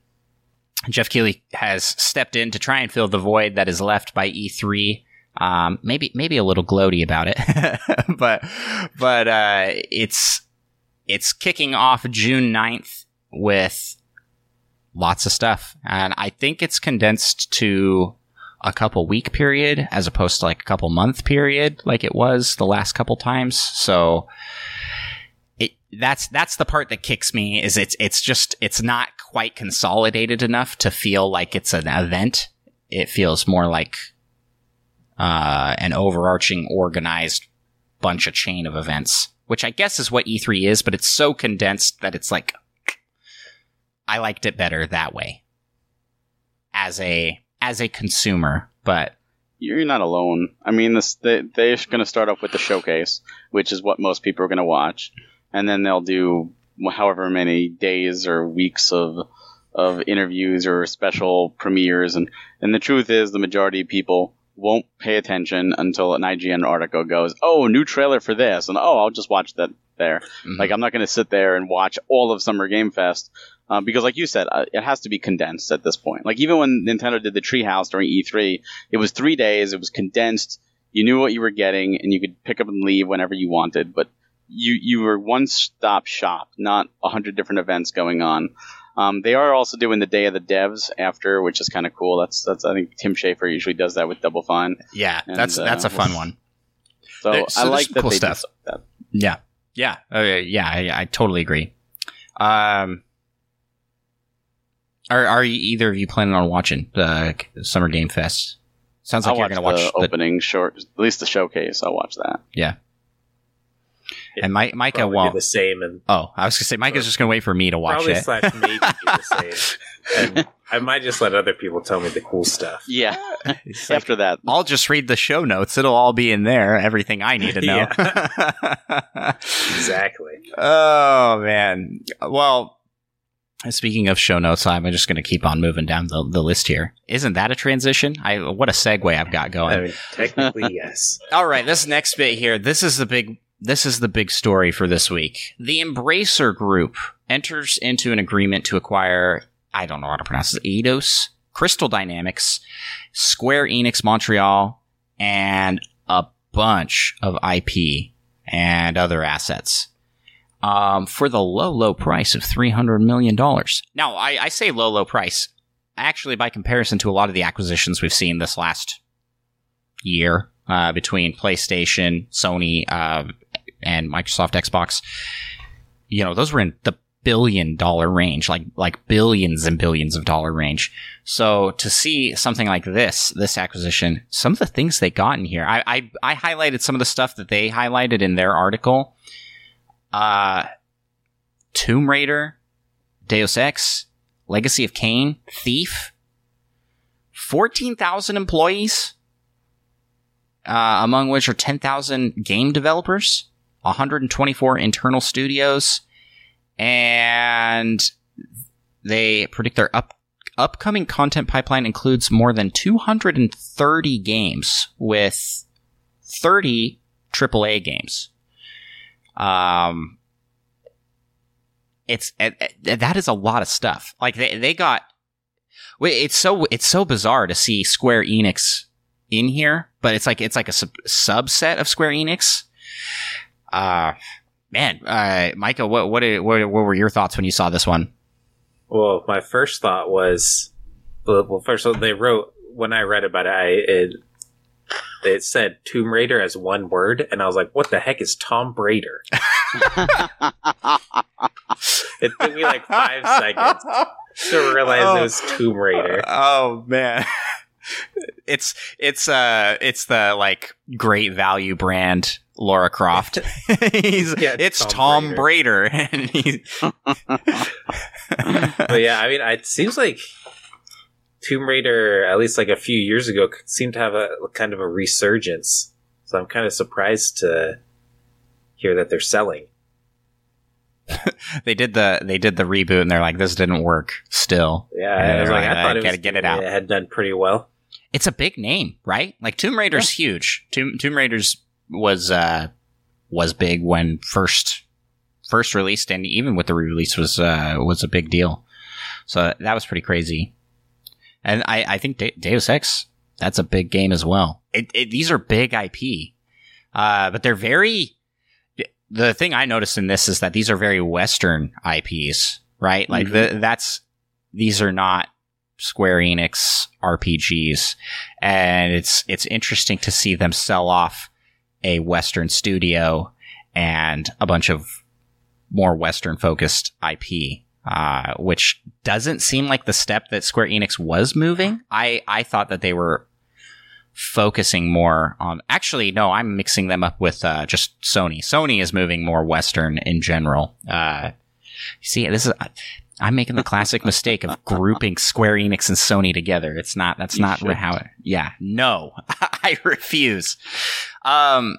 Geoff Keighley has stepped in to try and fill the void that is left by E3. Um, maybe maybe a little gloaty about it, *laughs* but but uh, it's it's kicking off June 9th with lots of stuff, and I think it's condensed to a couple week period as opposed to like a couple month period like it was the last couple times. So it that's that's the part that kicks me is it's it's just it's not quite consolidated enough to feel like it's an event. It feels more like uh, an overarching organized bunch of chain of events, which I guess is what E3 is, but it's so condensed that it's like I liked it better that way as a as a consumer, but You're not alone. I mean, this they, they're going to start off with the showcase, which is what most people are going to watch, and then they'll do however many days or weeks of of interviews or special premieres, and and the truth is, the majority of people won't pay attention until an IGN article goes, "Oh, new trailer for this," and oh, I'll just watch that there. mhm. Like I'm not going to sit there and watch all of Summer Game Fest uh, because, like you said, uh, it has to be condensed at this point. Like even when Nintendo did the Treehouse during E3, it was three days. It was condensed. You knew what you were getting, and you could pick up and leave whenever you wanted. But you you were one stop shop, not a hundred different events going on. Um, they are also doing the Day of the Devs after, which is kind of cool. That's that's I think Tim Schafer usually does that with Double Fine. yeah, And, that's uh, that's a fun one. So, There- so I like some that cool they stuff. do stuff like that. Yeah, yeah, yeah, yeah. I, I totally agree. Um, are are you, either of you planning on watching the Summer Game Fest? Sounds like I'll you're going to watch the the, opening short, at least the showcase. I'll watch that. Yeah. And Mike, Micah won't. the same and Oh, I was going to say Micah's just going to wait for me to watch probably it. slash maybe do the *laughs* same. And I might just let other people tell me the cool stuff. Yeah. Like, After that, I'll just read the show notes. It'll all be in there. Everything I need to know. *laughs* Exactly. oh man. Well, speaking of show notes, I'm just going to keep on moving down the, the list here. Isn't that a transition? I what a segue I've got going. I mean, technically, *laughs* yes. All right, this next bit here. This is the big. This is the big story for this week. The Embracer Group enters into an agreement to acquire. I don't know how to pronounce it. Eidos, Crystal Dynamics, Square Enix Montreal, and a bunch of IP and other assets. Um, for the low, low price of three hundred million dollars. Now, I, I say low, low price. Actually, by comparison to a lot of the acquisitions we've seen this last year uh, between PlayStation, Sony, uh, and Microsoft Xbox. You know, those were in the billion dollar range, like like billions and billions of dollar range. So to see something like this, this acquisition, some of the things they got in here, I I, I highlighted some of the stuff that they highlighted in their article. Uh, Tomb Raider, Deus Ex, Legacy of Kain, Thief, fourteen thousand employees uh, among which are 10,000 game developers, 124 internal studios, and they predict their up upcoming content pipeline includes more than 230 games with 30 AAA games. Um, it's it, it, that is a lot of stuff. Like they they got. It's so it's so bizarre to see Square Enix in here, but it's like it's like a sub- subset of Square Enix. Uh man, uh, Micah, what what, what what were your thoughts when you saw this one? Well, my first thought was, well, first of all, they wrote when I read about it, I it, it said Tomb Raider as one word, and I was like, "What the heck is Tom Raider?" *laughs* it took me like five seconds to realize oh. it was Tomb Raider. Oh man. It's it's uh it's the like great value brand Lara Croft. *laughs* he's yeah, it's Tom, Tom Brader. *laughs* and he's but yeah, I mean, it seems like Tomb Raider, at least like a few years ago, seemed to have a kind of a resurgence. So I'm kind of surprised to hear that they're selling. *laughs* they did the they did the reboot and they're like this didn't work still. Yeah, I was like, I thought it was, get it out. It had done pretty well. It's a big name, right? Like Tomb Raider's yeah. huge. Tomb Tomb Raider's was uh was big when first first released and even with the re-release was uh was a big deal. So that was pretty crazy. And I I think De- Deus Ex that's a big game as well. It, it, these are big IP. Uh but they're very the thing I noticed in this is that these are very Western IPs, right? Like mm-hmm. the, that's these are not Square Enix RPGs, and it's it's interesting to see them sell off a Western studio and a bunch of more Western focused IP. Uh, which doesn't seem like the step that Square Enix was moving. I, I thought that they were focusing more on. Actually, no, I'm mixing them up with uh, just Sony. Sony is moving more Western in general. Uh, see, this is. I'm making the classic mistake of grouping Square Enix and Sony together. It's not. That's you not should. how. It, yeah, no, *laughs* I refuse. Um,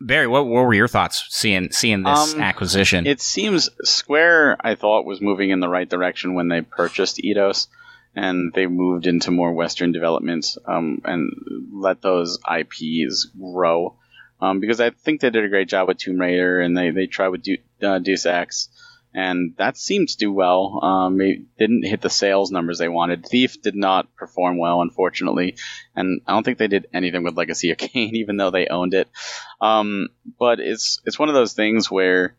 Barry, what, what were your thoughts seeing seeing this um, acquisition? It seems Square, I thought, was moving in the right direction when they purchased Eidos and they moved into more Western developments um, and let those IPs grow. Um, because I think they did a great job with Tomb Raider and they, they tried with De- uh, Deus Ex, and that seemed to do well. Um, they didn't hit the sales numbers they wanted. Thief did not perform well, unfortunately, and I don't think they did anything with Legacy of Kain, *laughs* even though they owned it. Um, but it's it's one of those things where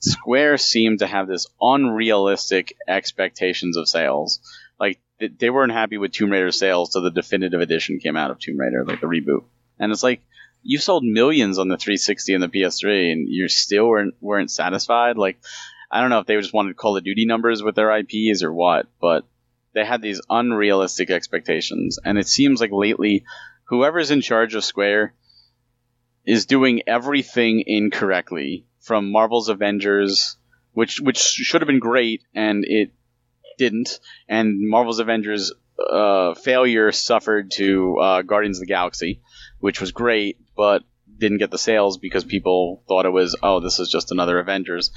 Square seemed to have this unrealistic expectations of sales. Like they weren't happy with Tomb Raider sales, so the definitive edition came out of Tomb Raider, like the reboot. And it's like you sold millions on the 360 and the PS3, and you still weren't weren't satisfied. Like I don't know if they just wanted Call of Duty numbers with their IPs or what, but they had these unrealistic expectations. And it seems like lately, whoever's in charge of Square is doing everything incorrectly, from Marvel's Avengers, which which should have been great, and it didn't, and Marvel's Avengers uh, failure suffered to uh, Guardians of the Galaxy, which was great, but didn't get the sales because people thought it was oh this is just another Avengers.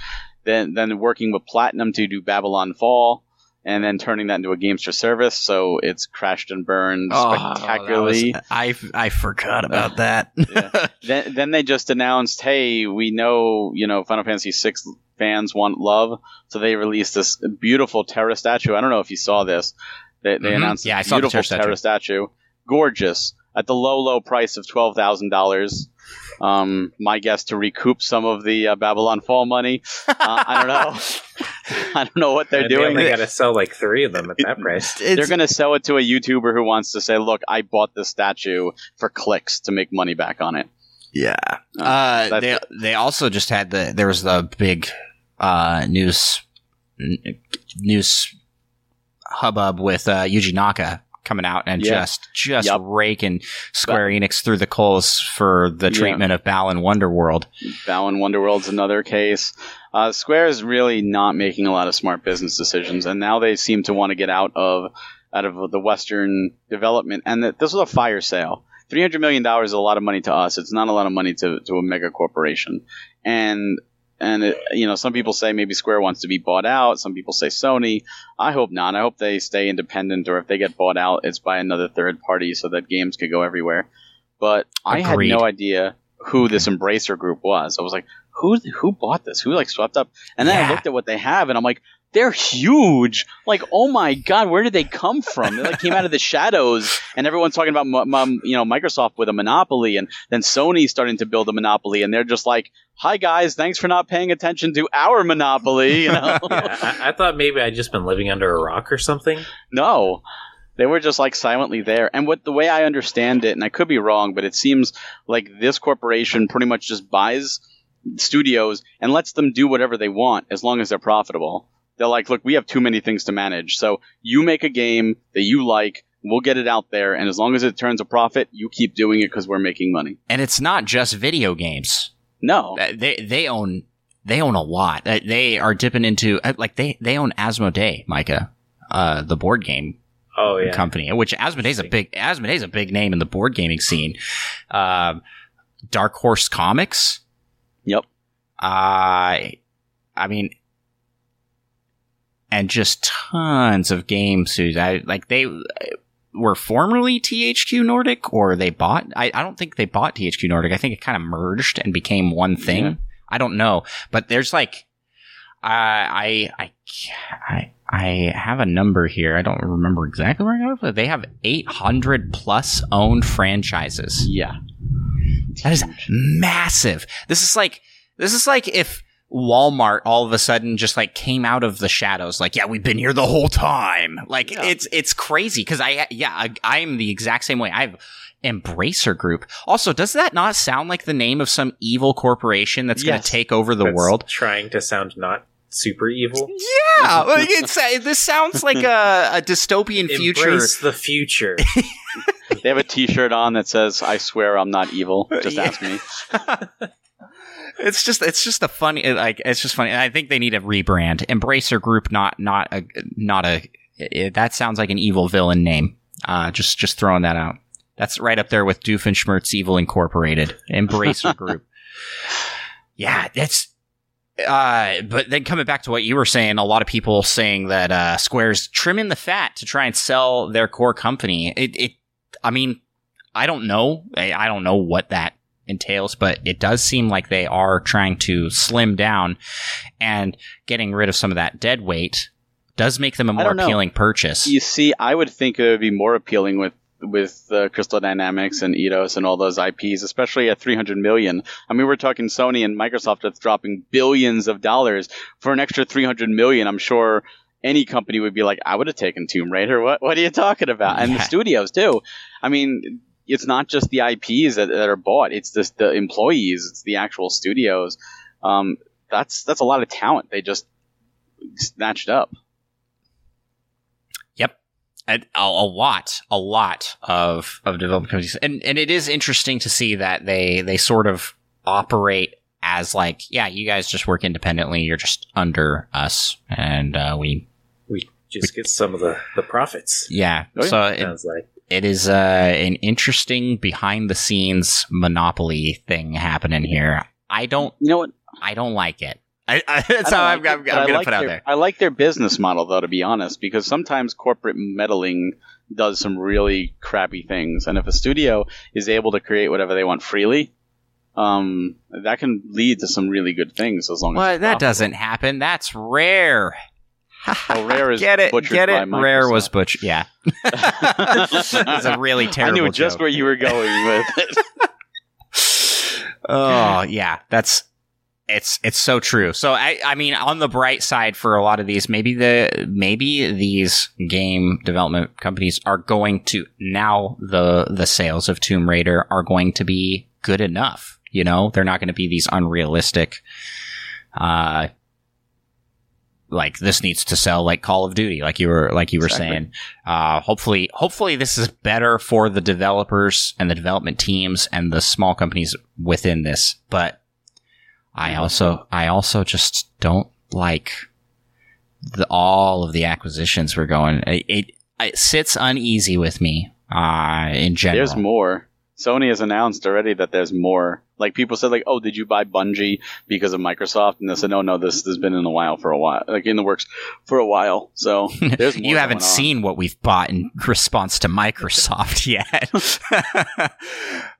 Then then working with Platinum to do Babylon Fall, and then turning that into a games for service, so it's crashed and burned oh, spectacularly. Was, I I forgot about that. *laughs* yeah. Then then they just announced, hey, we know you know Final Fantasy VI fans want love, so they released this beautiful Terra statue. I don't know if you saw this. They, they mm-hmm. announced yeah, this beautiful Terra, Terra statue. gorgeous at the low low price of twelve thousand dollars. Um, my guess to recoup some of the uh, Babylon Fall money. Uh, I don't know. *laughs* I don't know what they're doing. They got to sell like three of them at that price. they're going to sell it to a YouTuber who wants to say, "Look, I bought this statue for clicks to make money back on it." Yeah. Uh, uh they they also just had the there was the big uh, news news hubbub with uh, Yuji Naka coming out and yeah. just just yep. raking Square Enix through the coals for the treatment yeah. of Balan Wonderworld. Balan Wonderworld's another case. Uh, Square is really not making a lot of smart business decisions, and now they seem to want to get out of out of the Western development. And that this was a fire sale. three hundred million dollars is a lot of money to us. It's not a lot of money to to a mega corporation, and and it, you know some people say maybe Square wants to be bought out. Some people say Sony. I hope not. I hope they stay independent, or if they get bought out, it's by another third party so that games could go everywhere. But I had no idea who this Embracer group was. I was like, who who bought this? Who like swept up? And then I looked at what they have, and I'm like, they're huge. Like, oh my god, where did they come from? They like came out of the shadows, and everyone's talking about you know Microsoft with a monopoly, and then Sony's starting to build a monopoly, and they're just like, hi guys, thanks for not paying attention to our monopoly. You know, *laughs* Yeah, I, I thought maybe I'd just been living under a rock or something. no. They were just like silently there. And what the way I understand it, and I could be wrong, but it seems like this corporation pretty much just buys studios and lets them do whatever they want as long as they're profitable. They're like, look, we have too many things to manage. So you make a game that you like, we'll get it out there, and as long as it turns a profit, you keep doing it because we're making money. And it's not just video games. No. Uh, They they own they own a lot. Uh, They are dipping into uh, like they they own Asmodee, Micah, uh, the board game Oh yeah, company, which Asmodee's a big Asmodee's a big name in the board gaming scene. Um, Dark Horse Comics. Yep. Uh, I mean, and just tons of games studios. I like they were formerly THQ Nordic, or they bought. I, I don't think they bought THQ Nordic. I think it kind of merged and became one thing. Yeah. I don't know, but there's like, uh, I I I I have a number here. I don't remember exactly where I got it, but they have 800 plus owned franchises. Yeah. That is massive. This is like this is like if Walmart all of a sudden just like came out of the shadows like yeah we've been here the whole time like Yeah. it's it's crazy because I yeah I, I'm the exact same way I have Embracer Group also does that not sound like the name of some evil corporation that's going to take over the That's world trying to sound not super evil. yeah like it's uh, this sounds like a, a dystopian *laughs* future Embrace the future. *laughs* They have a T-shirt on that says "I swear I'm not evil." Just Yeah. ask me. *laughs* it's just it's just a funny like it's just funny. I think they need a rebrand. Embracer Group, not not a not a. It, that sounds like an evil villain name. Uh, just just throwing that out. That's right up there with Doofenshmirtz Evil Incorporated. Embracer *laughs* Group. Yeah, that's. Uh, but then coming back to what you were saying, a lot of people saying that uh, Square's trimming the fat to try and sell their core company. It, it I mean, I don't know. I, I don't know what that entails, but it does seem like they are trying to slim down and getting rid of some of that dead weight does make them a more appealing purchase. You see, I would think it would be more appealing with with uh, Crystal Dynamics and Eidos and all those IPs, especially at 300 million. I mean, we're talking Sony and Microsoft that's dropping billions of dollars for an extra 300 million. I'm sure any company would be like, I would have taken Tomb Raider. What What are you talking about? And the studios too. I mean, it's not just the IPs that, that are bought; it's just the employees, it's the actual studios. Um, that's that's a lot of talent they just snatched up. a, a a lot, a lot of of development companies, and and it is interesting to see that they they sort of operate as like, yeah, you guys just work independently. You're just under us, and uh, we, we just get some of the the profits. yeah. Oh, yeah. So it, Sounds like it is uh, an interesting behind the scenes monopoly thing happening here. I don't, You know what? I don't like it. I, I, that's I how don't I'm, like I'm, I'm I gonna like put out their- there. I like their business model, though, to be honest, because sometimes corporate meddling does some really crappy things, and if a studio is able to create whatever they want freely, um, that can lead to some really good things. As long as Well, that profitable. doesn't happen. That's rare. Oh, *laughs* Rare is get it, butchered get by it. Rare was butchered. Yeah, *laughs* it's a really terrible. I terrible. knew just where you were going with *laughs* it. Oh yeah, that's it's it's so true. So I I mean on the bright side for a lot of these, maybe the maybe these game development companies are going to now the the sales of Tomb Raider are going to be good enough. You know, they're not going to be these unrealistic. Uh, like this needs to sell like Call of Duty, like you were like you were Exactly. saying. Uh, hopefully, hopefully this is better for the developers and the development teams and the small companies within this. But I also, I also just don't like the all of the acquisitions we're going. It, it, it sits uneasy with me. Uh, in general. There's more. Sony has announced already that there's more. Like people said, like, oh, did you buy Bungie because of Microsoft? And they said, no, no, this has been in the while for a while, like in the works for a while. So *laughs* there's you haven't seen what we've bought in response to Microsoft *laughs* yet. *laughs*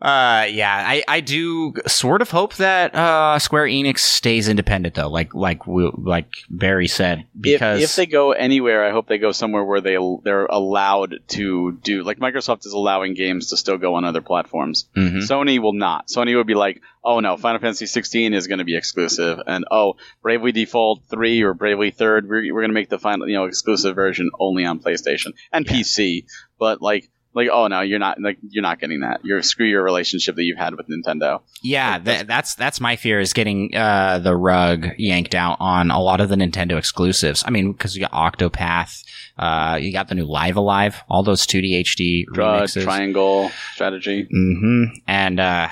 uh, yeah, I, I do sort of hope that uh, Square Enix stays independent though, like like we, like Barry said, because if, if they go anywhere, I hope they go somewhere where they they're allowed to do like Microsoft is allowing games to still go on other platforms. Mhm. Sony will not. Sony would be like, oh no, Final Fantasy 16 is going to be exclusive, and oh, Bravely Default 3 or Bravely Third, we're, we're going to make the final, you know, exclusive version only on PlayStation and Yeah. PC. But like, like, oh no, you're not like you're not getting that. You're screw your relationship that you've had with Nintendo. Yeah, tha- that's that's my fear is getting uh, the rug yanked out on a lot of the Nintendo exclusives. I mean, because you got Octopath, uh, you got the new Live A Live, all those 2D HD Drug, remixes. triangle strategy. hmm And uh,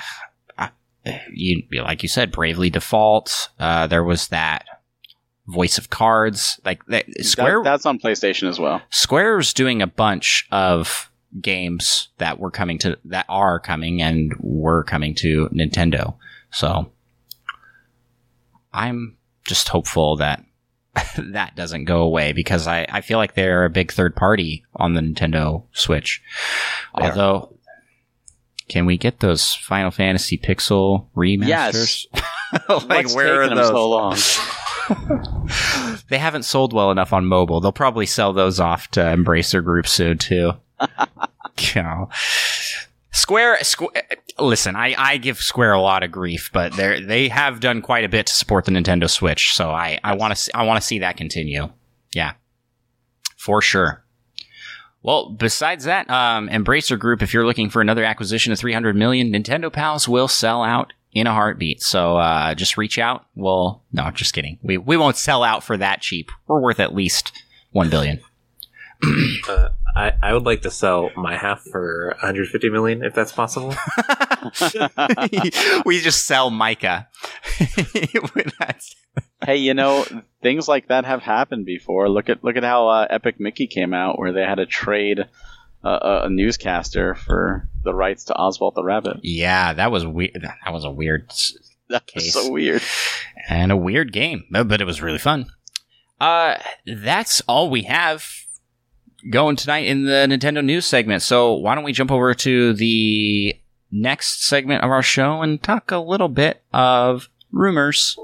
you like you said, Bravely Default. Uh, there was that Voice of Cards. Like that, Square, That- that's on PlayStation as well. Square's doing a bunch of games that were coming to that are coming and were coming to Nintendo. So I'm just hopeful that *laughs* that doesn't go away because I, I feel like they're a big third party on the Nintendo Switch. They. Although can we get those Final Fantasy Pixel remasters? Yes. *laughs* *laughs* like What's where are those? so long? *laughs* they haven't sold well enough on mobile. They'll probably sell those off to Embracer Group soon too. you know. Square, Square. Listen, I, I give Square a lot of grief, but they they have done quite a bit to support the Nintendo Switch. So I I want to I want to see that continue. Yeah, for sure. Well, besides that, um, Embracer Group, if you're looking for another acquisition of 300 million, Nintendo Pals will sell out in a heartbeat. So uh, just reach out. Well, no, just kidding. We we won't sell out for that cheap. We're worth at least one billion. Uh, I, I would like to sell my half for 150 million if that's possible. *laughs* *laughs* we just sell Micah. *laughs* Hey, you know, things like that have happened before. Look at look at how uh, Epic Mickey came out, where they had to trade uh, a- newscaster for the rights to Oswald the Rabbit. yeah, that was weird. That was a weird That's Case. so weird. and a weird game, but but it was really fun. Uh, that's all we have going tonight in the Nintendo news segment. So why don't we jump over to the next segment of our show and talk a little bit of rumors.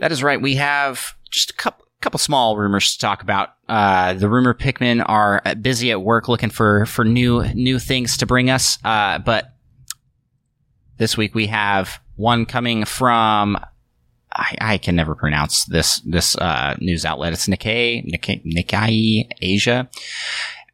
That is right. We have just a couple couple small rumors to talk about. Uh, the rumor Pikmin are busy at work looking for for new new things to bring us. Uh, but this week we have one coming from I, I can never pronounce this this uh, news outlet. It's Nikkei Nikkei, Nikkei Asia.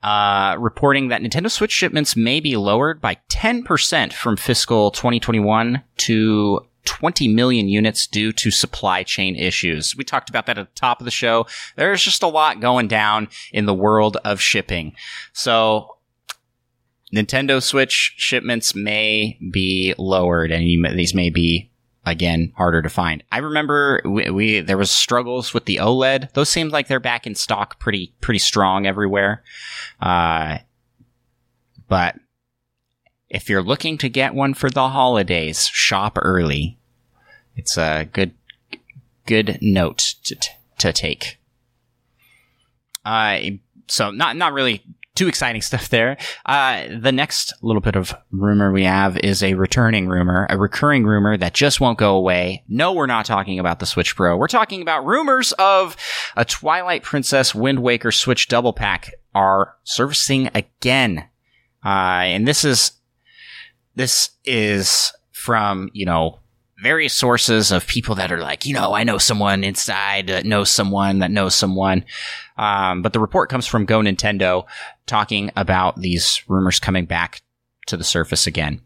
Uh, reporting that Nintendo Switch shipments may be lowered by 10% from fiscal 2021 to 20 million units due to supply chain issues. We talked about that at the top of the show. There's just a lot going down in the world of shipping. So Nintendo Switch shipments may be lowered and these may be again harder to find. I remember we, we there was struggles with the OLED. Those seem like they're back in stock pretty pretty strong everywhere. Uh, but if you're looking to get one for the holidays, shop early. It's a good good note to to take. Uh, so not not really too exciting *laughs* stuff there. Uh, the next little bit of rumor we have is a returning rumor, a recurring rumor that just won't go away. No, we're not talking about the Switch Pro. We're talking about rumors of a Twilight Princess Wind Waker Switch double pack are servicing again. Uh, and this is, this is from, you know, various sources of people that are like, you know, I know someone inside that knows someone that knows someone. Um, but the report comes from Go Nintendo talking about these rumors coming back to the surface again.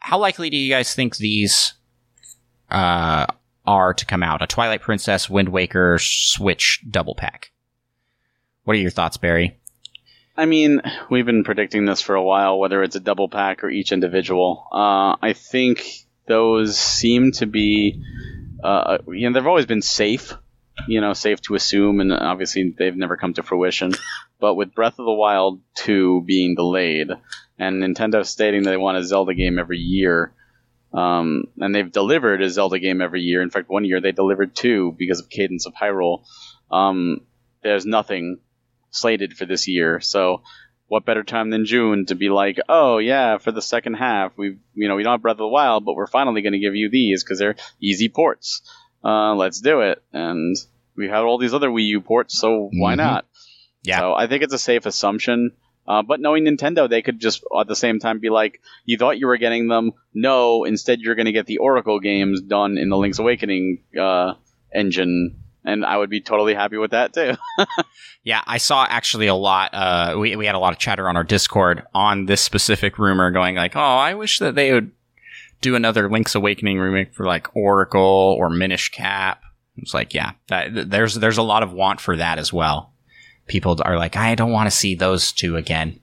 How likely do you guys think these uh, are to come out? A Twilight Princess, Wind Waker, Switch double pack. What are your thoughts, Barry? I mean, we've been predicting this for a while, whether it's a double pack or each individual. Uh, I think those seem to be, uh, you know, they've always been safe you know, safe to assume, and obviously they've never come to fruition. But with Breath of the Wild 2 being delayed, and Nintendo stating they want a Zelda game every year, um, and they've delivered a Zelda game every year. In fact, one year they delivered two because of Cadence of Hyrule. Um, there's nothing slated for this year, so what better time than June to be like, oh yeah, for the second half, we you know we don't have Breath of the Wild, but we're finally going to give you these because they're easy ports. Uh, let's do it, and we had all these other Wii U ports, so why Mhm. not? Yeah. So I think it's a safe assumption. Uh, but knowing Nintendo, they could just at the same time be like, "You thought you were getting them? No, instead you're going to get the Oracle games done in the Link's Awakening uh, engine." And I would be totally happy with that too. *laughs* Yeah, I saw actually a lot. Uh, we we had a lot of chatter on our Discord on this specific rumor, going like, "Oh, I wish that they would do another Link's Awakening remake for like Oracle or Minish Cap." It's like, yeah, that, there's there's a lot of want for that as well. People are like, I don't want to see those two again,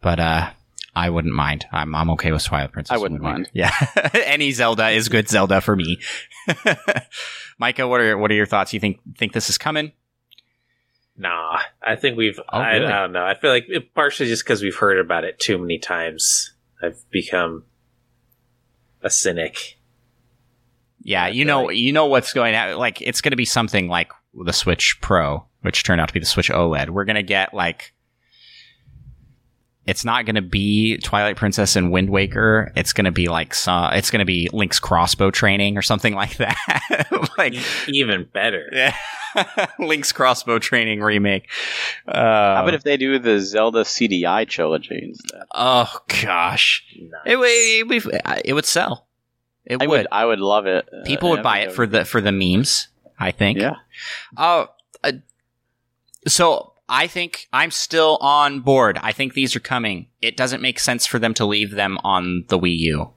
but uh, I wouldn't mind. I'm I'm okay with Twilight Princess. I wouldn't mind. Yeah, *laughs* any Zelda is good Zelda for me. *laughs* Micah, what are what are your thoughts? You think think this is coming? Nah, I think we've. Oh, I, really? I don't know. I feel like it, partially just because we've heard about it too many times. I've become a cynic. Yeah, you know, like- you know what's going on. Like, it's going to be something like the Switch Pro, which turned out to be the Switch OLED. We're going to get like, it's not going to be Twilight Princess and Wind Waker. It's going to be like some. It's going to be Link's crossbow training or something *laughs* like that. *laughs* like, Even better. *laughs* yeah, Link's crossbow training remake. Uh, How about if they do the Zelda CDI trilogy instead? oh gosh, Nice. it, would- it, it would sell. It I would. would, I would love it. People Uh, would I buy think it for the for the memes. I think. Yeah. Uh, uh, so I think I'm still on board. I think these are coming. It doesn't make sense for them to leave them on the Wii U.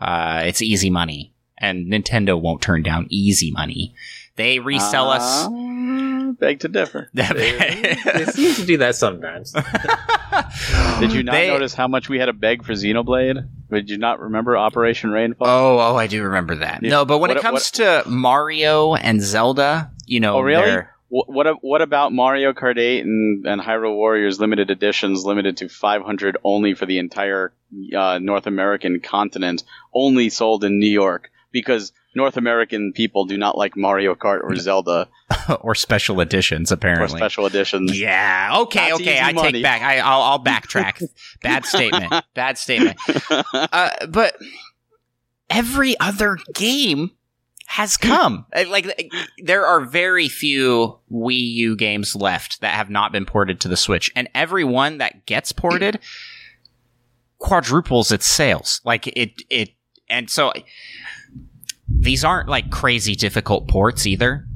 Uh, it's easy money, and Nintendo won't turn down easy money. They resell us. Uh, beg to differ. *laughs* they, *laughs* they seem to do that sometimes. *laughs* Did you not They- notice how much we had to beg for Xenoblade? Did you not remember Operation Rainfall? Oh, oh, I do remember that. Yeah. No, but when What- it comes to Mario and Zelda, you know, Oh, really? What what about Mario Kart 8 and, and Hyrule Warriors limited editions, limited to 500 only for the entire uh, North American continent, only sold in New York because North American people do not like Mario Kart or *laughs* Zelda or special editions apparently. or special editions. Yeah. Okay. That's okay. I money. take back. I, I'll, I'll backtrack. *laughs* Bad statement. Bad statement. *laughs* Uh, but every other game has *laughs* come. Uh, Like uh, there are very few Wii U games left that have not been ported to the Switch, and every one that gets ported *clears throat* quadruples its sales. Like it. It. And so these aren't like crazy difficult ports either.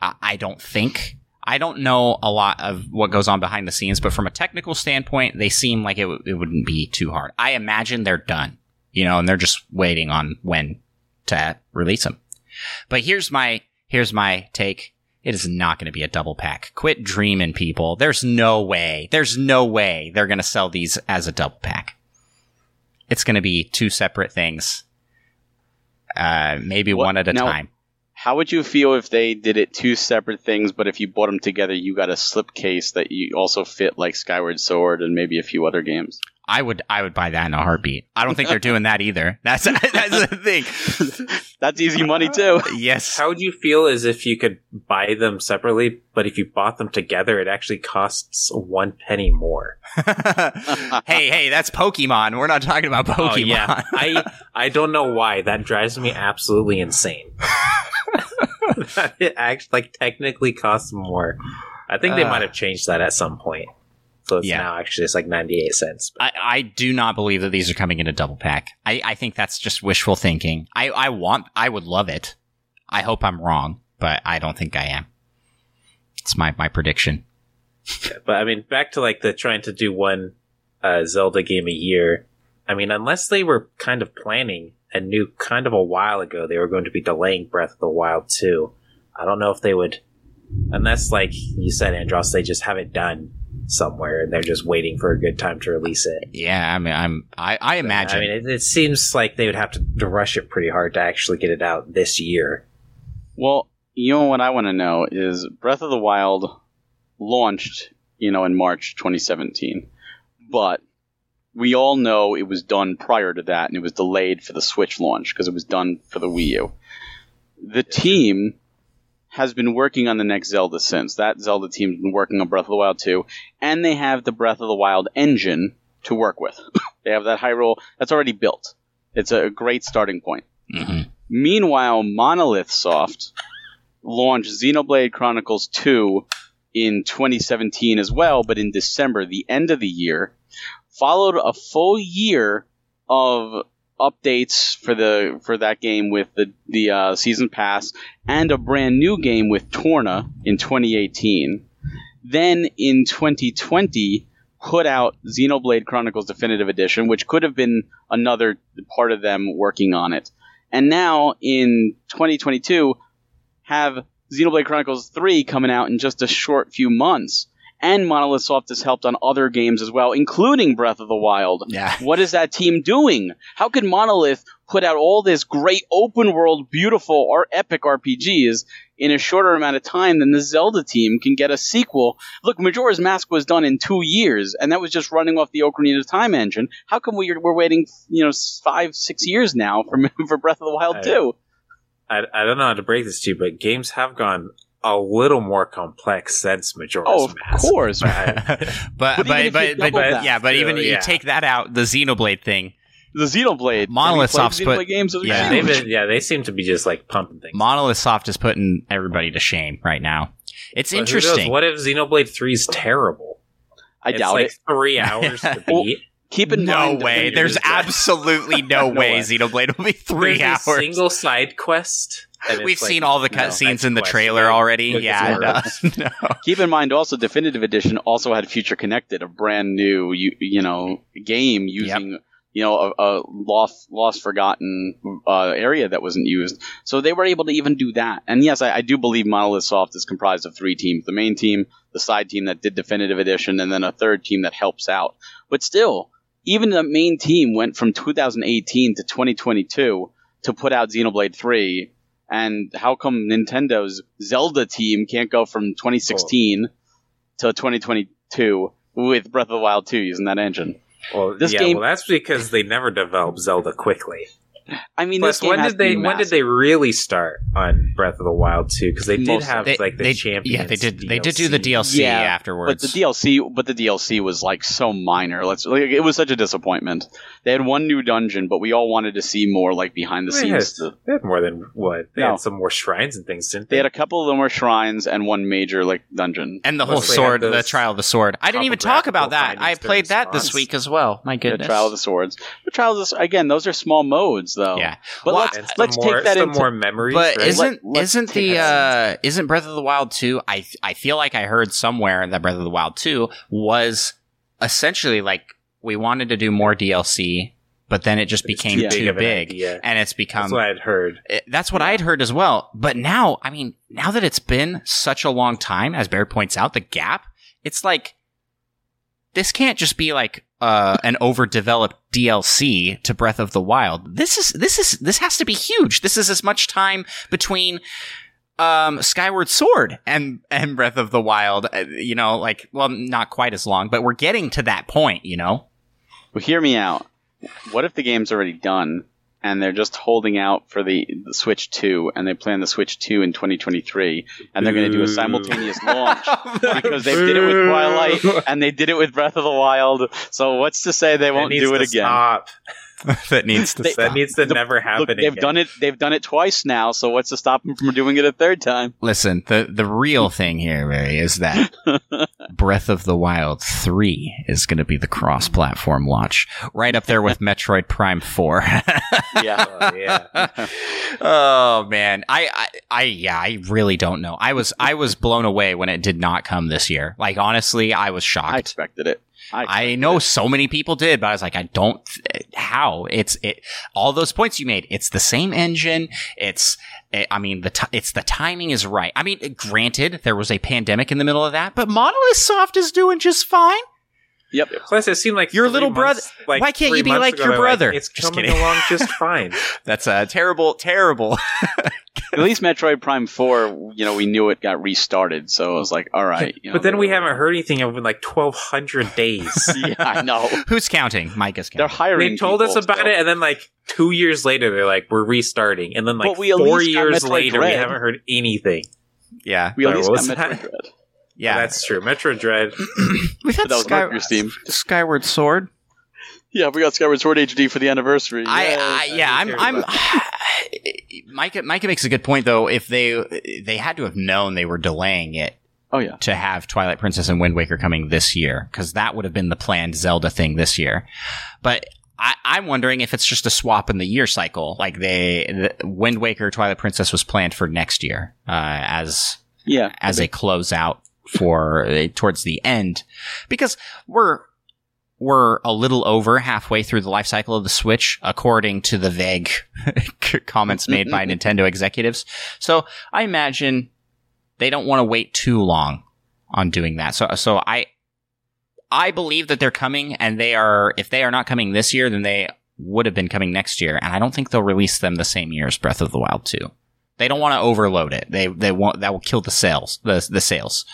I, I don't think. I don't know a lot of what goes on behind the scenes, but from a technical standpoint, they seem like it, w- it wouldn't be too hard. I imagine they're done, you know, and they're just waiting on when to release them. But here's my here's my take. It is not going to be a double pack. Quit dreaming, people. There's no way. There's no way they're going to sell these as a double pack. It's going to be two separate things. Uh, maybe What- one at a now- time. How would you feel if they did it two separate things, but if you bought them together, you got a slipcase that you also fit like Skyward Sword and maybe a few other games? I would I would buy that in a heartbeat. I don't think they're doing that either. *laughs* That's that's the thing. *laughs* That's easy money too. Yes. How would you feel as if you could buy them separately, but if you bought them together, it actually costs one penny more? *laughs* hey, hey, that's Pokemon. We're not talking about Pokemon. Oh yeah, I I don't know why that drives me absolutely insane. it actually like technically costs more. I think they Uh. might have changed that at some point. So it's Yeah. now actually it's like ninety eight cents. I, I do not believe that these are coming in a double pack. I, I think that's just wishful thinking. I, I want, I would love it. I hope I'm wrong, but I don't think I am. It's my, my prediction. But I mean, back to like the trying to do one uh, Zelda game a year. I mean, unless they were kind of planning and knew kind of a while ago they were going to be delaying Breath of the Wild 2, I don't know if they would. Unless, like you said, Andros, they just have it done somewhere and they're just waiting for a good time to release it. Yeah, I mean, I'm, I, I imagine. I mean, it, it seems like they would have to, to rush it pretty hard to actually get it out this year. Well, you know what I want to know is Breath of the Wild launched, you know, in March 2017, but we all know it was done prior to that, and it was delayed for the Switch launch because it was done for the Wii U. The team has been working on the next Zelda since. That Zelda team's been working on Breath of the Wild 2, and they have the Breath of the Wild engine to work with. *laughs* they have that Hyrule that's already built. It's a great starting point. Mhm. Meanwhile, Monolith Soft launched Xenoblade Chronicles 2 in 2017 as well, but in December, the end of the year, followed a full year of updates for the for that game with the the uh, season pass and a brand new game with Torna in 2018. Then in 2020, put out Xenoblade Chronicles Definitive Edition, which could have been another part of them working on it. And now in 2022, have Xenoblade Chronicles 3 coming out in just a short few months. And Monolith Soft has helped on other games as well, including Breath of the Wild. Yeah. What is that team doing? How could Monolith put out all this great open world, beautiful, or epic RPGs in a shorter amount of time than the Zelda team can get a sequel? Look, Majora's Mask was done in two years, and that was just running off the Ocarina of Time engine. How come we, we're waiting, you know, five, six years now for *laughs* for Breath of the Wild I- too? I, I don't know how to break this to you, but games have gone a little more complex since Majora's Oh, of Mask. course. I- *laughs* *laughs* but But but even but, you but, yeah, but even still, you take that out, the Xenoblade thing. The Xenoblade. Monolith Have you Soft's put- Xenoblade games. Those yeah, yeah, they've been, yeah, they seem to be just like pumping things. Monolith Soft is putting everybody to shame right now. It's But interesting. What if Xenoblade 3 is terrible? I it's doubt like it. three *laughs* hours to Well, beat. Keep in mind no mind. way. There's absolutely no, No way way. Xenoblade will be three There's a hours. single side quest. And We've like- seen all the no, cutscenes side in the quest, trailer yeah. already. Look, Yeah, it's no, *laughs* *laughs* no. Keep in mind also Definitive Edition also had Future Connected, a brand new you, you know game using you know a, a lost lost forgotten uh, area that wasn't used. So they were able to even do that. And yes, I, I do believe Monolith Soft is comprised of three teams: the main team, the side team that did Definitive Edition, and then a third team that helps out. But still, even the main team went from 2018 to 2022 to put out Xenoblade 3. And how come Nintendo's Zelda team can't go from 2016 to 2022 with Breath of the Wild 2 using that engine? Well, This yeah, game- well, that's because they never developed Zelda quickly. I mean, Plus, this game when has did they when did they really start on Breath of the Wild 2? Because they did Most- have They, like the they- champions. yeah, they did. They did do the DLC Yeah, afterwards. But the DLC, but the DLC was like so minor. Let's like it was such a disappointment. They had one new dungeon, but we all wanted to see more like behind the They scenes. had, stuff. they had more than what? They No. had some more shrines and things, didn't They they? had a couple of them were shrines and one major like dungeon. and the whole Plus sword, the trial of the sword. I didn't even talk about that. I played during that this week as well. My The goodness. Trial of the Swords. The Trial of the again, those are small modes though. Yeah. But Well, let's let's more, take that into more memories. But right? isn't Let- isn't the uh, isn't Breath of the Wild two? I I feel like I heard somewhere that Breath of the Wild two was essentially like we wanted to do more DLC, but then it just It's became too too big an big, and it's become That's what I'd heard. it- that's what I had heard as well. But now, I mean, now that it's been such a long time, as Bear points out, the gap, it's like this can't just be like uh, an overdeveloped DLC to Breath of the Wild. This is this is this has to be huge. This is as much time between um, Skyward Sword and and Breath of the Wild. uh, You know, like well, not quite as long, but we're getting to that point. You know, Well, hear me out. What if the game's already done and they're just holding out for the, the Switch 2 and they plan the Switch 2 in 2023 and they're going to do a simultaneous launch *laughs* because they did it with Twilight *laughs* and they did it with Breath of the Wild. So what's to say they won't do it again? Stop. *laughs* that needs to They- That needs to The- never happen. Look, they've again. done it. They've done it twice now. So what's to stop them from doing it a third time? Listen, the the real *laughs* thing here, Ray, is that Breath of the Wild 3 is going to be the cross-platform launch, right up there with *laughs* Metroid Prime 4. Yeah. Oh, yeah. oh man, I, I I yeah, I really don't know. I was I was blown away when it did not come this year. Like honestly, I was shocked. I expected it. I, I know so many people did, but I was like, I don't. How it's it. All those points you made. It's the same engine. It's. eh, I mean, the t- it's the timing is right. I mean, granted, there was a pandemic in the middle of that, but Monolith Soft is doing just fine. Yep. Plus, it seemed like Your little brother- months- Like why can't you be like ago, your they're brother? it's Just coming kidding. along *laughs* just fine. That's a terrible, terrible *laughs* At least Metroid Prime Four, you know, we knew it got restarted, so I was like, all right. You know, but then we haven't heard anything of in like twelve hundred days. *laughs* yeah, I know. Who's counting? Micah's counting. They're hiring. they told us about still. it, and then like two years later, they're like, "We're restarting," and then like But we at four years Metroid later, we haven't heard anything. Yeah, We at Sorry, least got Metroid that? Dread. yeah. that's true. Metroid Dread. *clears throat* We've had that was Sky- Mercury Steam. Skyward Sword. Yeah, we got Skyward Sword HD for the anniversary. I, Yay. I yeah, I'm care I'm *sighs* Micah Micah makes a good point though. If they they had to have known they were delaying it oh yeah. to have Twilight Princess and Wind Waker coming this year, because that would have been the planned Zelda thing this year. But I, I'm wondering if it's just a swap in the year cycle. Like they, the Wind Waker, Twilight Princess was planned for next year uh, as Yeah. as a closeout for uh, towards the end, because we're we're a little over halfway through the life cycle of the Switch, according to the vague *laughs* comments made by *laughs* Nintendo executives. So I imagine they don't want to wait too long on doing that. So, so I, I believe that they're coming, and they are. If they are not coming this year, then they would have been coming next year, and I don't think they'll release them the same year as Breath of the Wild two. They don't want to overload it. They they want that will kill the sales the the sales.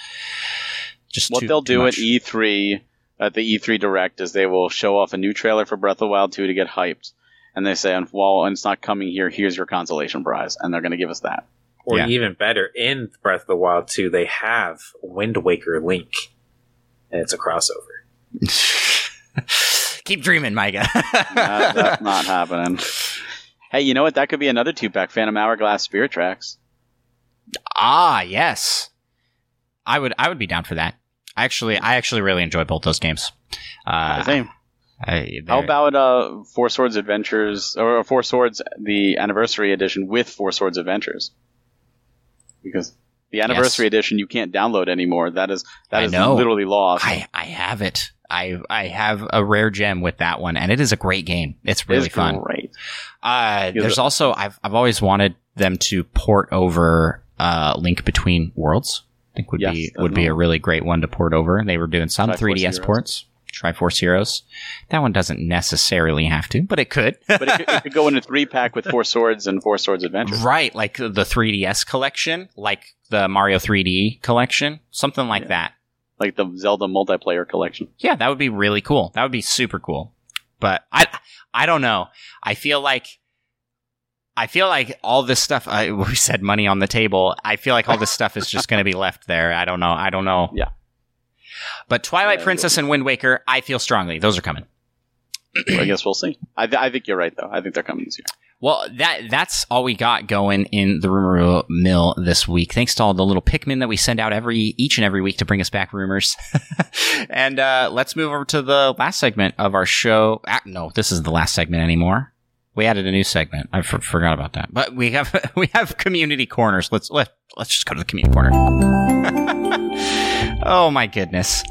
Just what too- they'll too do much. at E3 at the E3 Direct is they will show off a new trailer for Breath of the Wild 2 to get hyped, and they say, "Well, it's not coming here. Here's your consolation prize," and they're going to give us that. Or Yeah. even better, in Breath of the Wild 2, they have Wind Waker Link, and it's a crossover. *laughs* *laughs* Keep dreaming, Micah. That- that's not *laughs* happening. Hey, you know what? That could be another two pack Phantom Hourglass Spirit Tracks. ah, yes. I would I would be down for that. I actually I actually really enjoy both those games. Uh, Same. I- How about uh, Four Swords Adventures or Four Swords the Anniversary Edition with Four Swords Adventures? Because the Anniversary Edition you can't download anymore. That is that I is know. literally lost. I I have it. I I have a rare gem with that one, and it is a great game. It's really fun. Great. Uh, there's also I've I've always wanted them to port over uh, Link Between Worlds. I think would Yes, be would be a really great one to port over. They were doing some 3DS Heroes. ports. Triforce Heroes. That one doesn't necessarily have to, but it could. *laughs* But it could, it could go in a three pack with Four Swords and Four Swords Adventures. right, like the 3DS collection, like the Mario 3D collection, something like Yeah. that. Like the Zelda multiplayer collection. Yeah, that would be really cool. That would be super cool. But I, I don't know. I feel like, I feel like all this stuff. I, *laughs* we said money on the table. I feel like all this stuff is just going to be left there. I don't know. I don't know. Yeah. But Twilight Yeah, Princess and Wind Waker, I feel strongly those are coming. I guess we'll see. I, th- I think you're right though. I think they're coming this year. Well, that that's all we got going in the rumor mill this week. Thanks to all the little Pikmin that we send out every each and every week to bring us back rumors. *laughs* and uh, let's move over to the last segment of our show. Ah, no, this is the last segment anymore. We added a new segment. I f- forgot about that. But we have *laughs* we have community corners. Let's let let's just go to the community corner. *laughs* oh my goodness.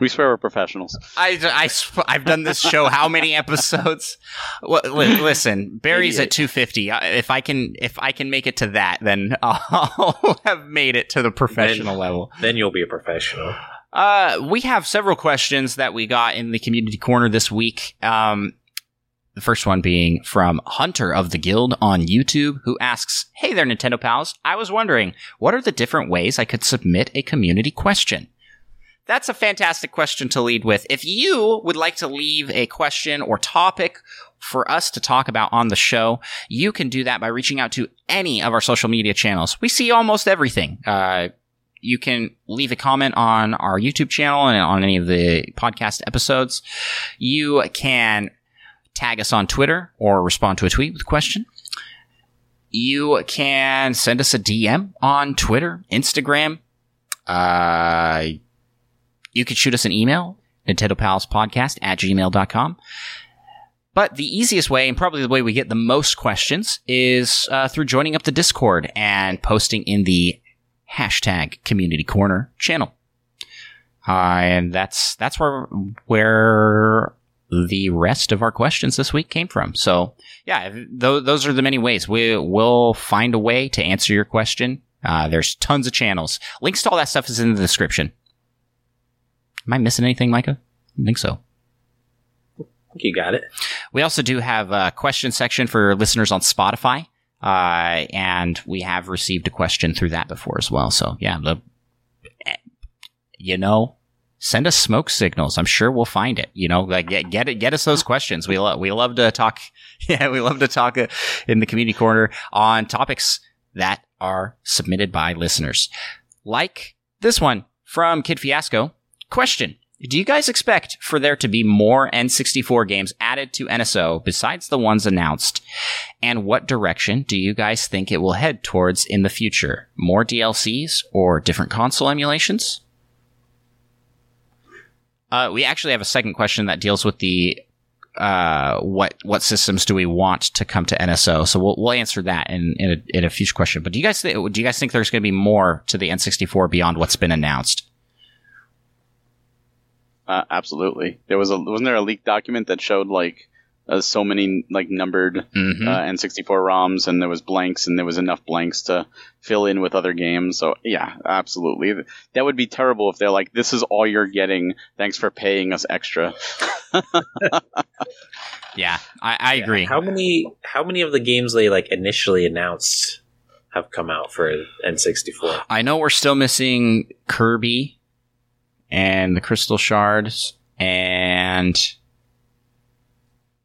We swear we're professionals. I, I, sp- I've done this show how many *laughs* episodes? Well, li- listen, Barry's at 250. If I can, if I can make it to that, then I'll have made it to the professional level. Then you'll be a professional. Uh, we have several questions that we got in the community corner this week. Um, the first one being from Hunter of the Guild on YouTube, who asks, Hey there, Nintendo pals. I was wondering, what are the different ways I could submit a community question? That's a fantastic question to lead with. If you would like to leave a question or topic for us to talk about on the show, you can do that by reaching out to any of our social media channels. We see almost everything. Uh, you can leave a comment on our YouTube channel and on any of the podcast episodes. You can tag us on Twitter or respond to a tweet with a question. You can send us a DM on Twitter, Instagram. Uh, you can shoot us an email, NintendoPalsPodcast at gmail.com. But the easiest way, and probably the way we get the most questions, is uh, through joining up the Discord and posting in the hashtag Community Corner channel. Uh, and that's that's where where the rest of our questions this week came from. So yeah, th- those are the many ways we will find a way to answer your question. Uh, there's tons of channels. Links to all that stuff is in the description. Am I missing anything, Micah? I don't think so. You got it. We also do have a question section for listeners on Spotify. Uh, and we have received a question through that before as well. So yeah, the, you know, send us smoke signals. I'm sure we'll find it. You know, like get get, it, get us those questions. We love we love to talk. *laughs* Yeah, we love to talk uh, in the community corner on topics that are submitted by listeners, like this one from Kid Fiasco. Question. Do you guys expect for there to be more N64 games added to NSO besides the ones announced? And what direction do you guys think it will head towards in the future? More DLCs or different console emulations? Uh, we actually have a second question that deals with the uh, what what systems do we want to come to NSO? So we'll we'll answer that in in a, in a future question. But do you guys th- do you guys think there's going to be more to the N64 beyond what's been announced? Uh, absolutely. There was a wasn't there a leaked document that showed like uh, so many like numbered Mhm. uh, N64 ROMs, and there was blanks, and there was enough blanks to fill in with other games. So yeah, absolutely. That would be terrible if they're like, "This is all you're getting. Thanks for paying us extra." *laughs* yeah, I, I Yeah, agree. How many how many of the games they like initially announced have come out for N64? I know we're still missing Kirby and the Crystal Shards, and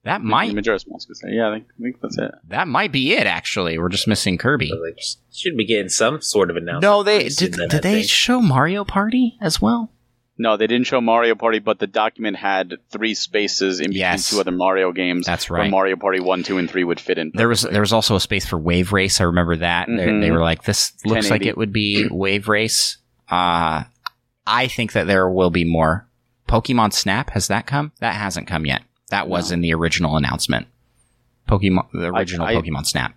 that might Majora's Mask is. Yeah, I think, I think that's it. that might be it. Actually, we're just missing Kirby. So should be getting some sort of announcement. No, they did. then, Did I they think. show Mario Party as well? No, they didn't show Mario Party, but the document had three spaces in between Yes. two other Mario games. That's Where right. Mario Party one, two, and three would fit in. There was there was also a space for Wave Race. I remember that. They, Mhm. they were like, "This looks like it would be *clears throat* Wave Race." Uh, I think that there will be more. Pokemon Snap has that come? That hasn't come yet. That was No. in the original announcement. Pokemon, the original I- Pokemon Snap.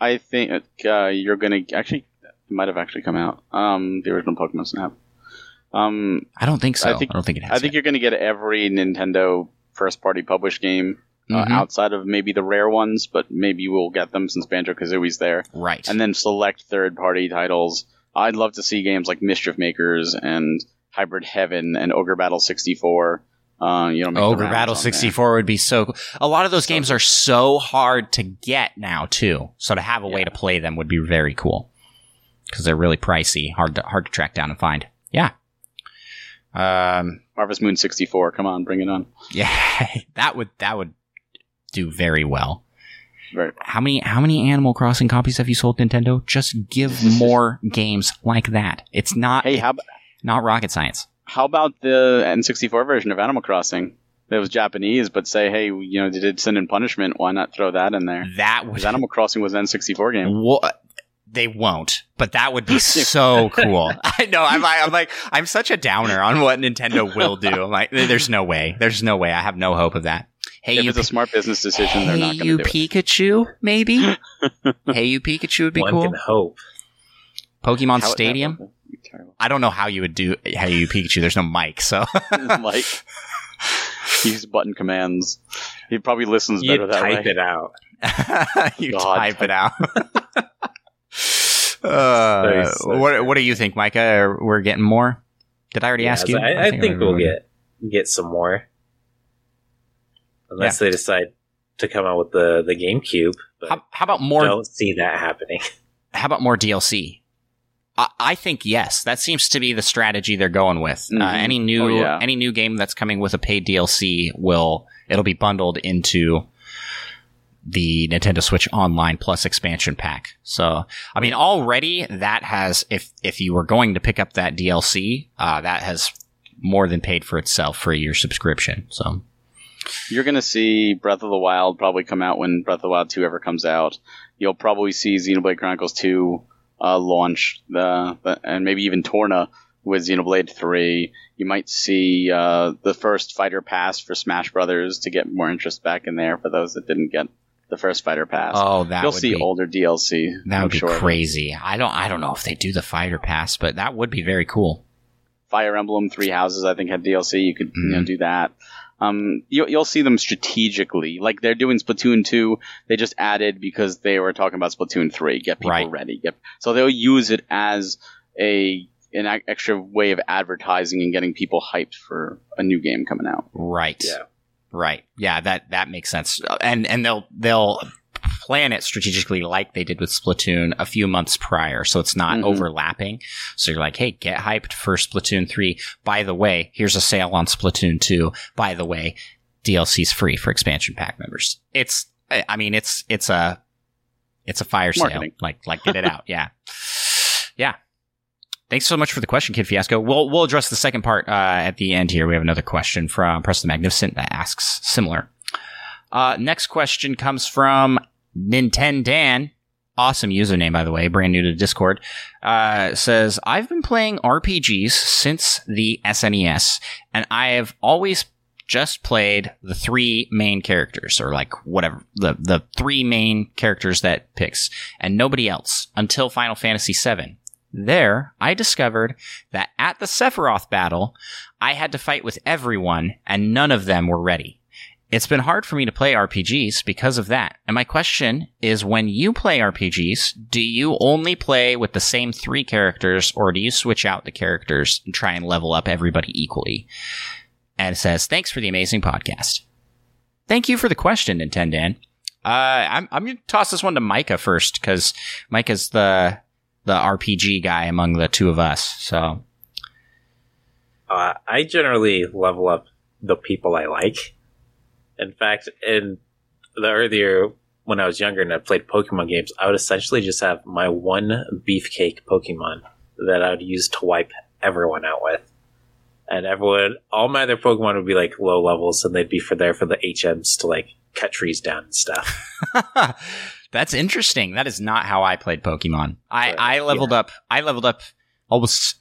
I think uh, you're gonna actually. It might have actually come out. Um, the original Pokemon Snap. Um, I don't think so. I, I think- don't think it has. I think yet. you're gonna get every Nintendo first-party published game uh, Mhm. outside of maybe the rare ones, but maybe we'll get them since Banjo Kazooie's there, right. and then select third-party titles. I'd love to see games like Mischief Makers and Hybrid Heaven and Ogre Battle 64. Uh, you know, make Ogre Battle on there. 64 would be so cool. A lot of those games are so hard to get now too. So to have a way to play them would be very cool. Cuz they're really pricey, hard to hard to track down and find. Yeah. Um Harvest Moon 64. Come on, bring it on. yeah, *laughs* that would that would do very well. Right. How many how many Animal Crossing copies have you sold Nintendo? Just give *laughs* more games like that. It's not Hey, how, ab- not rocket science. How about the N64 version of Animal Crossing? It was Japanese, but say, hey, you know, they did Sin and Punishment. Why not throw that in there? That was Animal Crossing was an N64 game. What? They won't, but that would be *laughs* so cool. *laughs* I know. I'm, I'm like, I'm such a downer on what Nintendo will do. I'm like, there's no way. There's no way. I have no hope of that. Hey, if you, it's a smart business decision, they're hey, not going you to do it. Pikachu, maybe. *laughs* hey, you Pikachu would be One cool. can hope. Pokemon How- Stadium. That would be terrible. I don't know how you would do. how you Pikachu. There's no mic, so *laughs* like, use button commands. He probably listens You better that type way. it out. *laughs* you God. type it out. *laughs* uh, what What do you think, Micah? We're getting more. Did I already Yeah, ask you? I, I think we'll get get some more, unless they decide to come out with the the GameCube. But How, how about more? don't see that happening. How about more DLC? I, I think yes. That seems to be the strategy they're going with. Uh, Mhm. any new Oh, yeah. any new game that's coming with a paid DLC will it'll be bundled into the Nintendo Switch Online Plus expansion pack. So, I mean, already that has if if you were going to pick up that DLC, uh, that has more than paid for itself for your subscription. So, You're going to see Breath of the Wild probably come out when Breath of the Wild 2 ever comes out. You'll probably see Xenoblade Chronicles 2 uh, launch, the, the, and maybe even Torna with Xenoblade 3. You might see uh, the first Fighter Pass for Smash Brothers to get more interest back in there for those that didn't get the first Fighter Pass. oh, that You'll see be older DLC. that I'm would be sure. crazy. I don't I don't know if they do the fighter pass, but that would be very cool. Fire Emblem Three Houses, I think, had DLC. You could you know, Mhm. do that. Um, you, you'll see them strategically, like they're doing Splatoon two. They just added because they were talking about Splatoon three. Get people Right. ready. Get so they'll use it as a an ac- extra way of advertising and getting people hyped for a new game coming out. Right. Yeah. Right. Yeah, that that makes sense. And and they'll they'll plan it strategically like they did with Splatoon a few months prior. So it's not Mhm. overlapping. So you're like, hey, get hyped for Splatoon 3. By the way, here's a sale on Splatoon 2. By the way, DLC's free for expansion pack members. It's, I I mean, it's, it's a, it's a fire Marketing. sale. Like, like get it out. *laughs* Yeah. Yeah. Thanks so much for the question, Kid Fiasco. We'll, we'll address the second part, uh, at the end here. We have another question from Presto the Magnificent that asks similar. Uh, next question comes from Nintendan. Awesome username, by the way, brand new to Discord. Uh, says, I've been playing RPGs since the SNES, and I have always just played the three main characters, or like whatever, the, the three main characters that picks, and nobody else until Final Fantasy VII. There, I discovered that at the Sephiroth battle, I had to fight with everyone, and none of them were ready. It's been hard for me to play RPGs because of that. And my question is when you play RPGs, do you only play with the same three characters or do you switch out the characters and try and level up everybody equally? And says, thanks for the amazing podcast. Thank you for the question, Nintendan. Uh, I'm, I'm going to toss this one to Micah first because Micah's the, the RPG guy among the two of us. So, Uh, I generally level up the people I like. In fact, in the earlier when I was younger and I played Pokemon games, I would essentially just have my one beefcake Pokemon that I would use to wipe everyone out with. And everyone, all my other Pokemon would be like low levels, and they'd be for there for the HMs to like cut trees down and stuff. *laughs* That's interesting. That is not how I played Pokemon. I, Right, I leveled up. I leveled up almost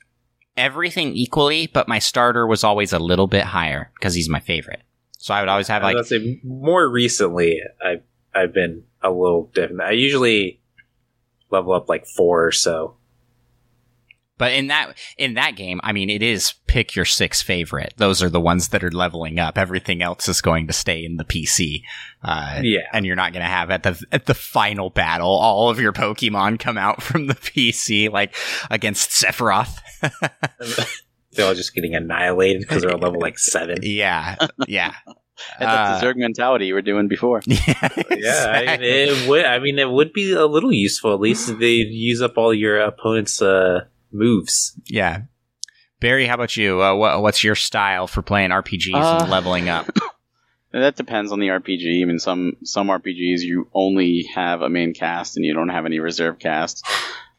everything equally, but my starter was always a little bit higher because he's my favorite. So I would always have I like would say more recently, I've I've been a little different. I usually level up like four or so. But in that in that game, I mean, it is pick your six favorite. Those are the ones that are leveling up. Everything else is going to stay in the PC. Uh, Yeah. and you're not going to have at the at the final battle all of your Pokemon come out from the PC like against Sephiroth. *laughs* *laughs* They're all just getting annihilated because they're on level like seven. *laughs* yeah, yeah, *laughs* That's Uh, the Zerg mentality you were doing before. *laughs* yeah. Yeah, I mean, it would. I mean, it would be a little useful. At least they use up all your opponent's uh, moves. yeah. Barry, how about you? Uh, what, what's your style for playing RPGs Uh, and leveling up? That depends on the RPG. I mean, some some RPGs you only have a main cast and you don't have any reserve cast.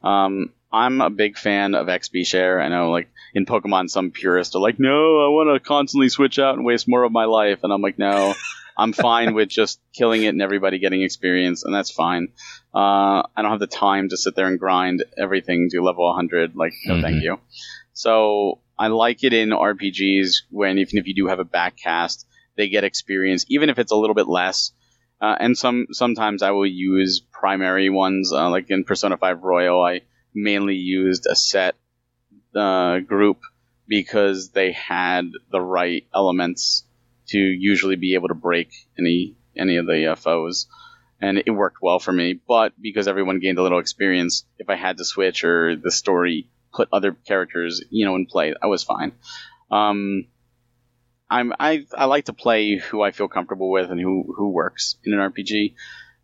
Um, I'm a big fan of XP share. I know, like in Pokemon, some purists are like, "No, I want to constantly switch out and waste more of my life," and I'm like, "No, *laughs* I'm fine with just killing it and everybody getting experience, and that's fine. Uh, I don't have the time to sit there and grind everything to level 100. Like, no, Mhm. thank you. So I like it in RPGs when even if you do have a back cast, they get experience, even if it's a little bit less. Uh, and some sometimes I will use primary ones, uh, like in Persona 5 Royal. I mainly used a set uh, group because they had the right elements to usually be able to break any any of the foes, and it worked well for me. But because everyone gained a little experience, if I had to switch or the story put other characters, you know, in play, I was fine. Um, I'm I I like to play who I feel comfortable with and who who works in an RPG.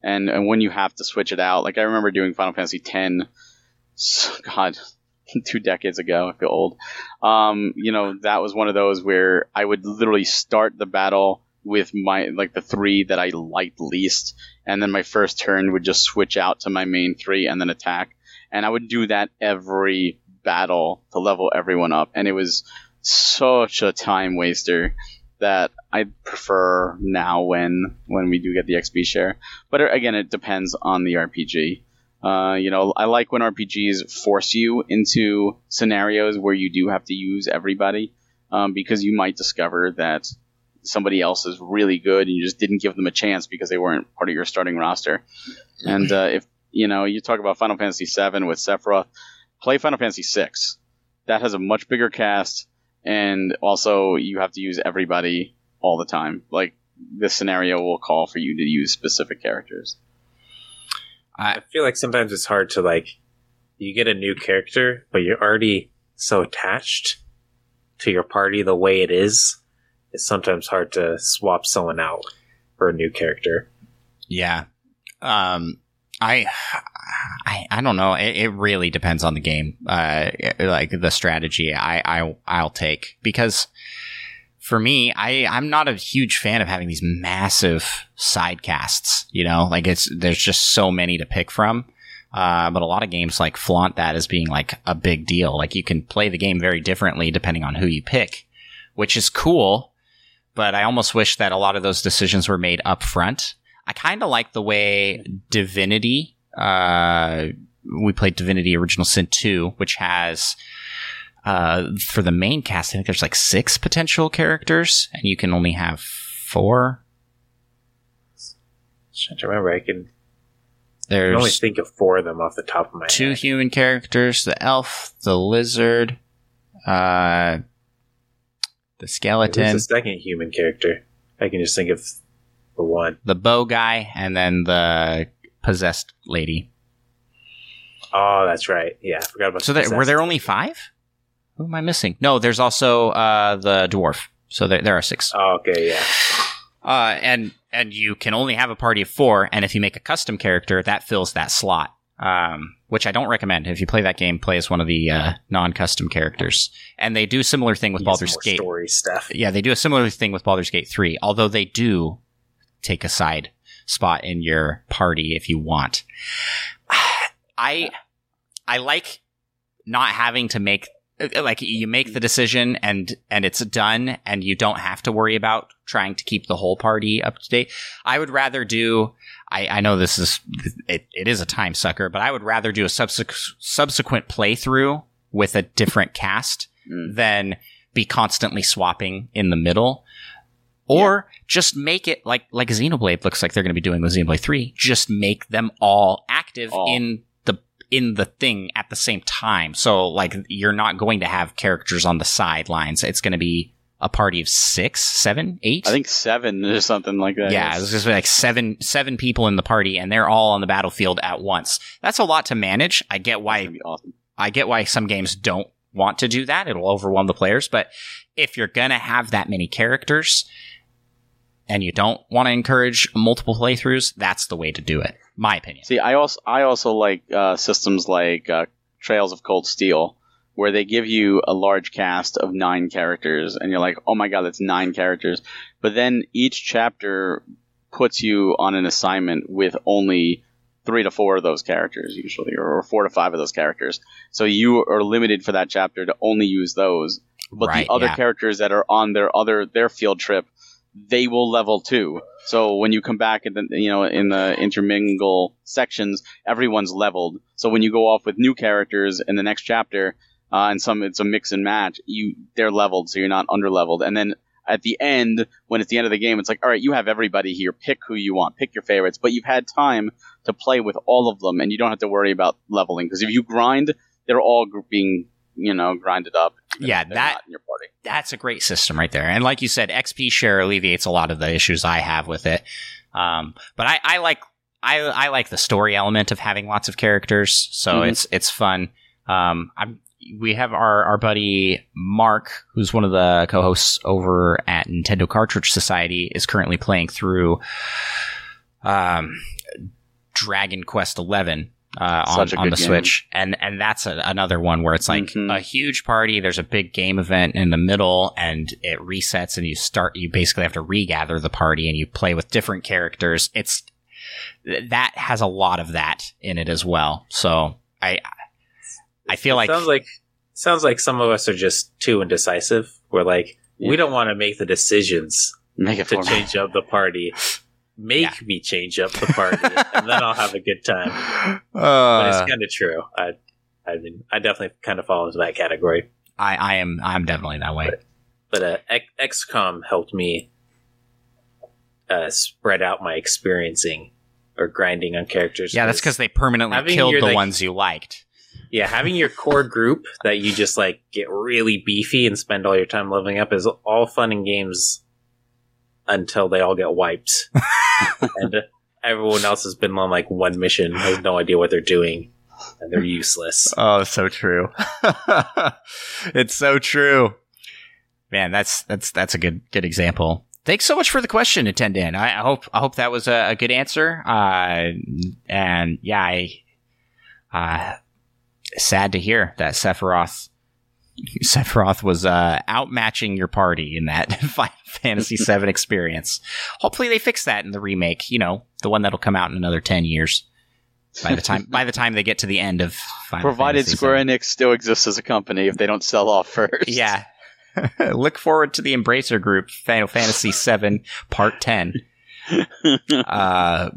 And and when you have to switch it out, like I remember doing Final Fantasy X, *laughs* God, two decades ago. I feel old. Um, you know, that was one of those where I would literally start the battle with my like the three that I liked least, and then my first turn would just switch out to my main three and then attack. And I would do that every battle to level everyone up, and it was such a time waster that I prefer now when when we do get the XP share. But uh, again, it depends on the RPG. Uh, you know, I like when RPGs force you into scenarios where you do have to use everybody um, because you might discover that somebody else is really good and you just didn't give them a chance because they weren't part of your starting roster. And uh, if you know, you talk about Final Fantasy VII with Sephiroth, play Final Fantasy VI. That has a much bigger cast, and also you have to use everybody all the time. Like this scenario will call for you to use specific characters. I feel like sometimes it's hard to like you get a new character, but you're already so attached to your party the way it is. It's sometimes hard to swap someone out for a new character. Yeah. Um, I, I, I don't know. It, it really depends on the game. Uh, like the strategy I, I, I'll take because for me, I, I'm not a huge fan of having these massive side casts, you know, like it's, there's just so many to pick from. Uh, but a lot of games like flaunt that as being like a big deal. Like you can play the game very differently depending on who you pick, which is cool. But I almost wish that a lot of those decisions were made up front. I kind of like the way Divinity, uh, we played Divinity Original Sin 2, which has, uh, for the main cast, I think there's like six potential characters, and you can only have four. trying to remember, I can, I There's can only think of four of them off the top of my two head. human characters: the elf, the lizard, uh, the Who's skeleton, the second human character? I can just think of the one. the bow guy, and then the possessed lady. Oh, that's right. Yeah, I forgot about So the there, were there only five? Who am I missing? No, there's also uh, the dwarf. So there, there are six. Oh, okay, yeah. Uh, and and you can only have a party of four. And if you make a custom character, that fills that slot. Um, which I don't recommend. If you play that game, play as one of the uh, non-custom characters. And they do a similar thing with Baldur's Gate. story stuff. Yeah, they do a similar thing with Baldur's Gate 3, although they do take a side spot in your party if you want. *sighs* I I like not having to make like you make the decision and and it's done and you don't have to worry about trying to keep the whole party up to date. I would rather do I, I know this is it, it is a time sucker, but I would rather do a subsequent subsequent playthrough with a different cast Mm. than be constantly swapping in the middle. Or just make it like like Xenoblade looks like they're going to be doing with Xenoblade 3. Just make them all active All. in in the thing at the same time. So like you're not going to have characters on the sidelines. It's going to be a party of six, seven, eight. I think seven *laughs* or something like that. Yeah, it's just like seven seven people in the party, and they're all on the battlefield at once. That's a lot to manage. I get why awesome. I get why some games don't want to do that. It'll overwhelm the players. But if you're going to have that many characters and you don't want to encourage multiple playthroughs, that's the way to do it. My opinion. See, I also I also like uh, systems like uh, Trails of Cold Steel, where they give you a large cast of nine characters, and you're like, oh my god, that's nine characters. But then each chapter puts you on an assignment with only three to four of those characters, usually, or four to five of those characters. So you are limited for that chapter to only use those. But Right, the other yeah. characters that are on their other their field trip, they will level too. So when you come back in the you know in the intermingle sections, everyone's leveled. So when you go off with new characters in the next chapter, uh, and some it's a mix and match, you they're leveled, so you're not under leveled. And then at the end, when it's the end of the game, it's like, all right, you have everybody here. Pick who you want. Pick your favorites. But you've had time to play with all of them, and you don't have to worry about leveling because if you grind, they're all being you know grind it up. Yeah, that- not in your party. That's a great system right there. And like you said, XP share alleviates a lot of the issues I have with it. Um, but I, I like I, I like the story element of having lots of characters, so Mhm. it's it's fun. Um, I'm we have our our buddy Mark, who's one of the co-hosts over at Nintendo Cartridge Society, is currently playing through um, Dragon Quest Eleven uh, on, on the game. Switch, and and that's a, another one where it's like Mhm. a huge party. There's a big game event in the middle, and it resets, and you start. You basically have to regather the party, and you play with different characters. It's that has a lot of that in it as well. So I I feel It like sounds like sounds like some of us are just too indecisive. We're like, Yeah. we don't want to make the decisions Make it to for change up the party. *laughs* Make Yeah. me change up the party, and then I'll have a good time. *laughs* But uh, it's kind of true. I, I mean, I definitely kind of fall into that category. I I am I'm definitely that way. But uh, X- XCOM helped me uh, spread out my experiencing or grinding on characters. Yeah, that's because they permanently killed your, the like- ones you liked. yeah, having your core group that you just like get really beefy and spend all your time leveling up is all fun and games until they all get wiped, *laughs* and everyone else has been on like one mission, has no idea what they're doing, and they're useless. *laughs* Oh, so true. *laughs* it's so true. Man, that's that's that's a good good example. Thanks so much for the question, Nintendan. I, I hope I hope that was a, a good answer. Uh, and yeah, I uh, sad to hear that Sephiroth Sephiroth was uh, outmatching your party in that *laughs* Final Fantasy *laughs* VII experience. Hopefully, they fix that in the remake. You know, the one that'll come out in another ten years. By the time by the time they get to the end of Final Provided Fantasy Square VII. Enix still exists as a company, if they don't sell off first. Yeah. *laughs* Look forward to the Embracer Group Final Fantasy VII Part 10. Uh,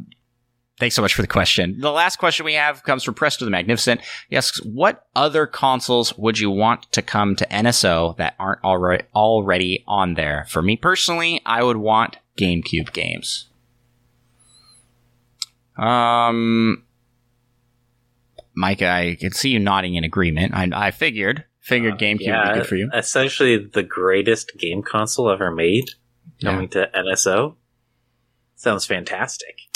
thanks so much for the question. The last question we have comes from Presto the Magnificent. He asks, what other consoles would you want to come to NSO that aren't already, already on there? For me personally, I would want GameCube games. Um, Mike, I can see you nodding in agreement. I, I figured, figured GameCube would yeah, be good for you. Essentially, the greatest game console ever made coming to NSO. Sounds fantastic.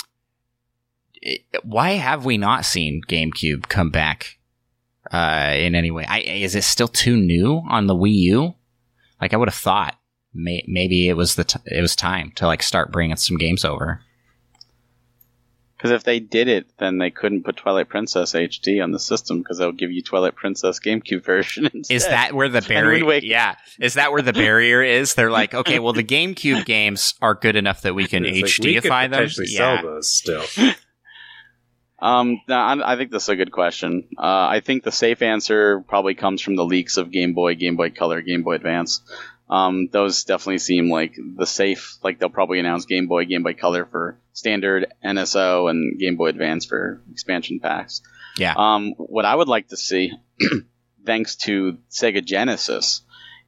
It- why have we not seen GameCube come back uh, in any way? I, is it still too new on the Wii U? Like I would have thought, may, maybe it was the t- it was time to like start bringing some games over. Because if they did it, then they couldn't put Twilight Princess HD on the system because they'll give you Twilight Princess GameCube version *laughs* instead. Is that where the *laughs* barrier? Waker. Yeah, is that where the *laughs* barrier is? They're like, okay, well, the GameCube games are good enough that we can It's like, we HDify them. potentially Yeah, sell those still. Um, no, I, I think this is a good question. Uh, I think the safe answer probably comes from the leaks of Game Boy, Game Boy Color, Game Boy Advance. Um, those definitely seem like the safe. Like they'll probably announce Game Boy, Game Boy Color for standard NSO, and Game Boy Advance for expansion packs. yeah. Um, what I would like to see, *clears throat* thanks to Sega Genesis,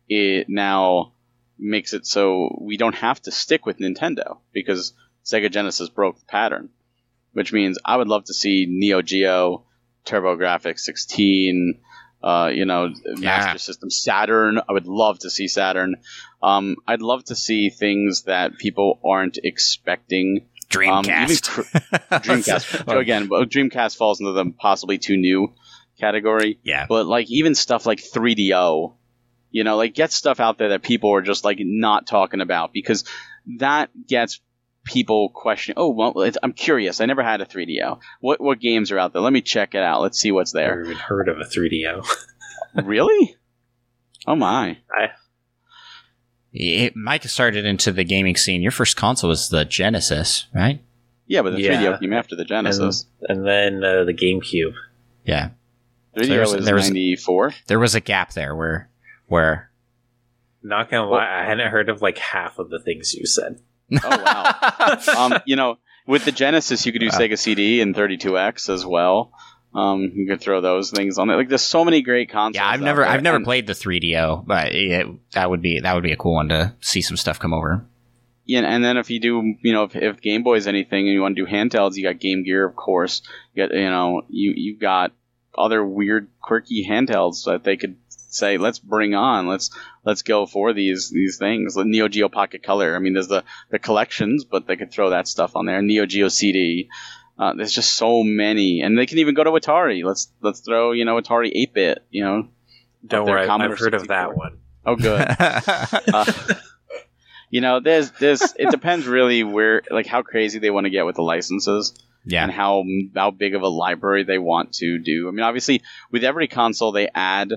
it now makes it so we don't have to stick with Nintendo because Sega Genesis broke the pattern. Which means I would love to see Neo Geo, TurboGrafx 16, uh, you know, Master System, Saturn. I would love to see Saturn. Um, I'd love to see things that people aren't expecting um, Dreamcast. cr- Dreamcast. *laughs* So again, Dreamcast falls into the possibly too new category. yeah. But like even stuff like 3DO, you know, like get stuff out there that people are just like not talking about because that gets people questioning. Oh, well, it's, I'm curious. I never had a 3DO. What what games are out there? Let me check it out. Let's see what's there. Never even heard of a 3DO. *laughs* really? Oh my! It, Mike started into the gaming scene. Your first console was the Genesis, right? Yeah, but the Yeah. 3DO came after the Genesis. and then uh, the GameCube. Yeah. 3DO there's- was there's- 94. There was a gap there where where Not gonna lie, I hadn't heard of like half of the things you said. *laughs* Oh wow! um, you know, with the Genesis, you could do. Sega CD and 32X as well. Um, you could throw those things on there. Like, there's so many great consoles. yeah, I've never there, I've never and- played the 3DO, but it, that would be that would be a cool one to see some stuff come over. Yeah, and then if you do, you know, if, if Game Boy is anything, and you want to do handhelds, you got Game Gear, of course. You got, you know, you you've got other weird, quirky handhelds that they could say, let's bring on, let's let's go for these these things. Like Neo Geo Pocket Color. I mean, there's the the collections, but they could throw that stuff on there. Neo Geo CD. Uh, there's just so many, and they can even go to Atari. Let's let's throw, you know, Atari 8-bit. You know, Don't there, worry, Commodore I've heard of that one. oh good. *laughs* Uh, you know, there's this. It depends really where, like, how crazy they want to get with the licenses yeah. and how how big of a library they want to do. I mean, obviously, with every console they add,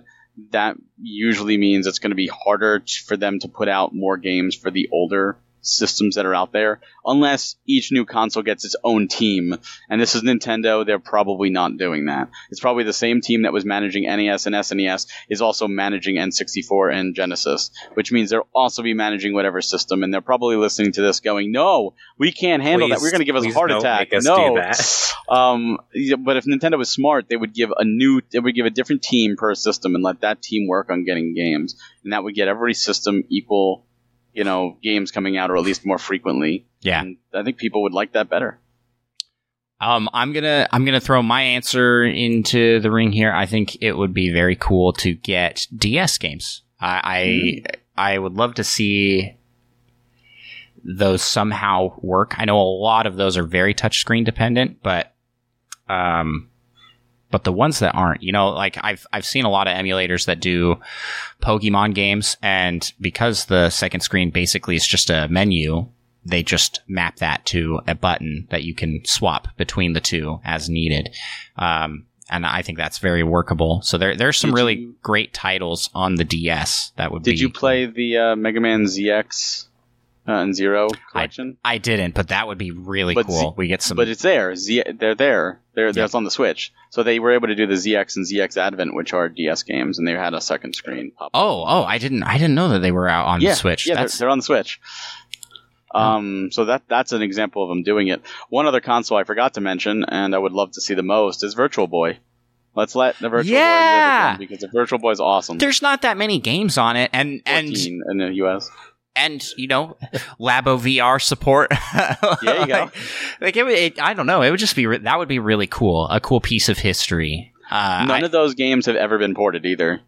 that usually means it's going to be harder for them to put out more games for the older systems that are out there, unless each new console gets its own team. And this is Nintendo; they're probably not doing that. It's probably the same team that was managing NES and SNES is also managing N64 and Genesis, which means they'll also be managing whatever system. And they're probably listening to this, going, "No, we can't handle that. We're going to give us a heart attack." no, do that. *laughs* um, but if Nintendo was smart, they would give a new, they would give a different team per system and let that team work on getting games, and that would get every system equal, you know, games coming out or at least more frequently. yeah. And I think people would like that better. Um, I'm gonna I'm gonna throw my answer into the ring here. I think it would be very cool to get DS games. I I, I would love to see those somehow work. I know a lot of those are very touchscreen dependent, but um, But the ones that aren't, you know, like I've I've seen a lot of emulators that do Pokemon games, and because the second screen basically is just a menu, they just map that to a button that you can swap between the two as needed. Um, and I think that's very workable. So there, there's some Did really you- great titles on the DS that would be. Did you play the uh, Mega Man ZX uh, and Zero collection? I didn't, but that would be really But cool. Z- we get some. but it's there. Z- they're there. They're Yeah. that's on the Switch. So they were able to do the ZX and ZX Advent, which are DS games, and they had a second screen pop. Up. Oh, oh, I didn't, I didn't know that they were out on yeah, the Switch. Yeah, they're, they're on the Switch. Um, so that that's an example of them doing it. One other console I forgot to mention, and I would love to see the most, is Virtual Boy. Let's let the Virtual Boy Yeah! live again because the Virtual Boy is awesome. there's not that many games on it, and and in the US. And you know, Labo VR support. *laughs* Yeah, you go. like, like it, it, I don't know. It would just be re- that would be really cool. A cool piece of history. Uh, None I- of those games have ever been ported either.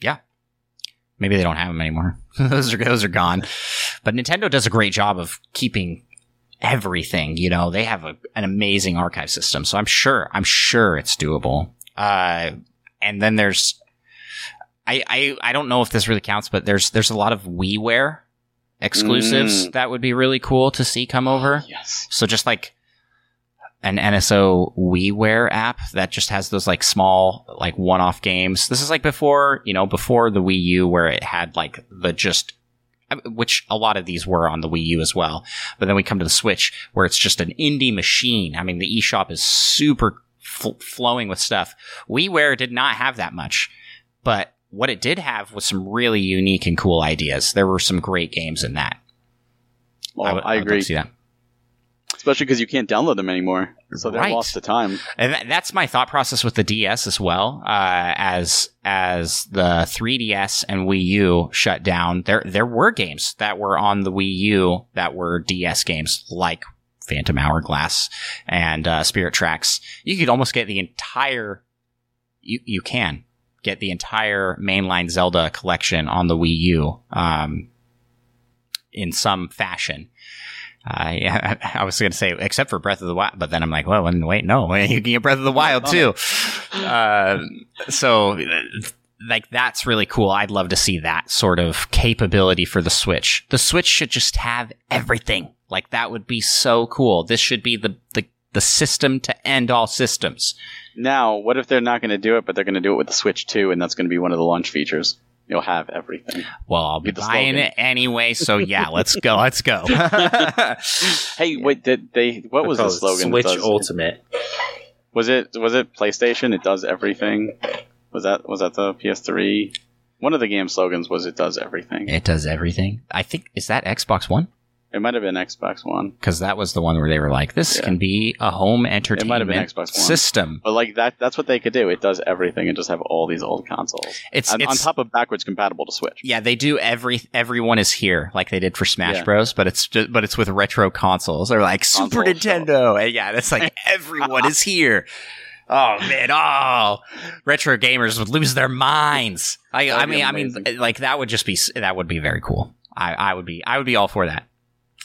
Yeah, maybe they don't have them anymore. *laughs* those are those are gone. But Nintendo does a great job of keeping everything. You know, they have a, an amazing archive system, so I'm sure I'm sure it's doable. Uh, and then there's, I, I I don't know if this really counts, but there's there's a lot of WiiWare exclusives Mm. that would be really cool to see come over. Yes. So just like an NSO WiiWare app that just has those like small like one-off games. This is like before, you know, before the Wii U where it had like the just which a lot of these were on the Wii U as well. But then we come to the Switch where it's just an indie machine. I mean, the eShop is super fl- flowing with stuff. WiiWare did not have that much, but what it did have was some really unique and cool ideas. There were some great games in that. Well, I, agree. to see that. Especially because you can't download them anymore. So they're Right. lost to time. And tha- that's my thought process with the DS as well. Uh, as as the 3DS and Wii U shut down, there there were games that were on the Wii U that were DS games, like Phantom Hourglass and uh, Spirit Tracks. You could almost get the entire. You you can get the entire mainline Zelda collection on the Wii U. Um, in some fashion. Uh, yeah, I, *laughs* I was going to say, except for Breath of the Wild, but then I'm like, well, wait, no, *laughs* you can get Breath of the Wild too. Uh, so, like, that's really cool. I'd love to see that sort of capability for the Switch. The Switch should just have everything. Like, that would be so cool. This should be the, the, the system to end all systems. Now, what if they're not going to do it, but they're going to do it with the Switch 2, and that's going to be one of the launch features? You'll have everything. Well, I'll be Be buying slogan. it anyway. So yeah, let's go. Let's go. *laughs* *laughs* Hey, wait, did they? What was the slogan? that Switch does- Ultimate. Was it was it PlayStation? It does everything. Was that was that the PS3? One of the game slogans was "It does everything." it does everything. I think is that Xbox One. It might have been Xbox One, because that was the one where they were like, "This Yeah. can be a home entertainment might have been Xbox One. system." but like that that's what they could do. It does everything and just have all these old consoles It's, on, on top of backwards compatible to Switch. yeah, they do every everyone is here like they did for Smash Yeah. Bros, but it's just, but it's with retro consoles. They're like Super Nintendo, and yeah, that's like *laughs* everyone is here. Oh man, oh, retro gamers would lose their minds. I, I mean, I mean, like that would just be that would be very cool. I, I would be I would be all for that.